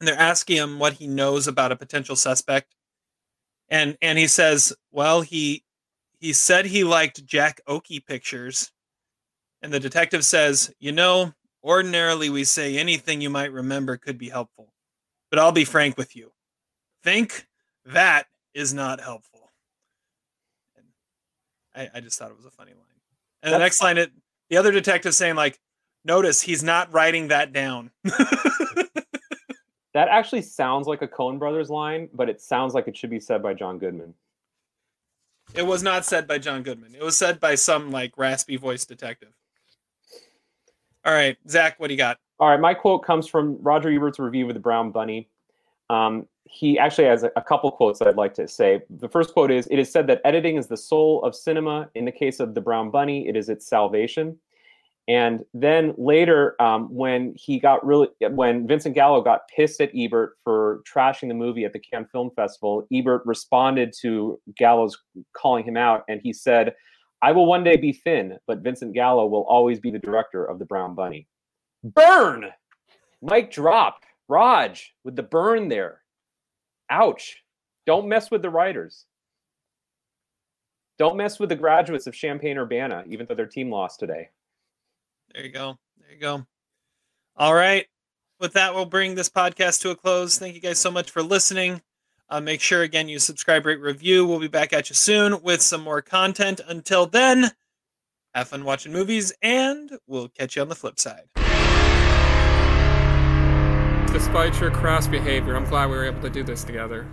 S3: And they're asking him what he knows about a potential suspect. And and he says, well, he he said he liked Jack Oakie pictures. And the detective says, you know, Ordinarily, we say anything you might remember could be helpful. But I'll be frank with you. Think that is not helpful. And I, I just thought it was a funny line. And the
S4: That's-
S3: next line, it the other detective saying, like, notice he's not writing that down.
S4: That actually sounds like a Coen Brothers line, but it sounds like it should be said by John Goodman.
S3: It was not said by John Goodman. It was said by some like raspy voice detective. All right, Zach, what do you got?
S4: All right, my quote comes from Roger Ebert's review of the Brown Bunny. Um, he actually has a, couple quotes that I'd like to say. The first quote is It is said that editing is the soul of cinema. In the case of the Brown Bunny, it is its salvation. And then later, um, when he got really, when Vincent Gallo got pissed at Ebert for trashing the movie at the Cannes Film Festival, Ebert responded to Gallo's calling him out, and he said, "I will one day be thin, but Vincent Gallo will always be the director of the Brown Bunny." Burn! Mic drop. Raj with the burn there. Ouch. Don't mess with the writers. Don't mess with the graduates of Champaign Urbana, even though their team lost today.
S3: There you go. There you go. All right. With that, we'll bring this podcast to a close. Thank you guys so much for listening. Uh, make sure again you subscribe, rate, review. We'll be back at you soon with some more content. Until then, have fun watching movies, and we'll catch you on the flip side.
S2: Despite your crass behavior, I'm glad we were able to do this together.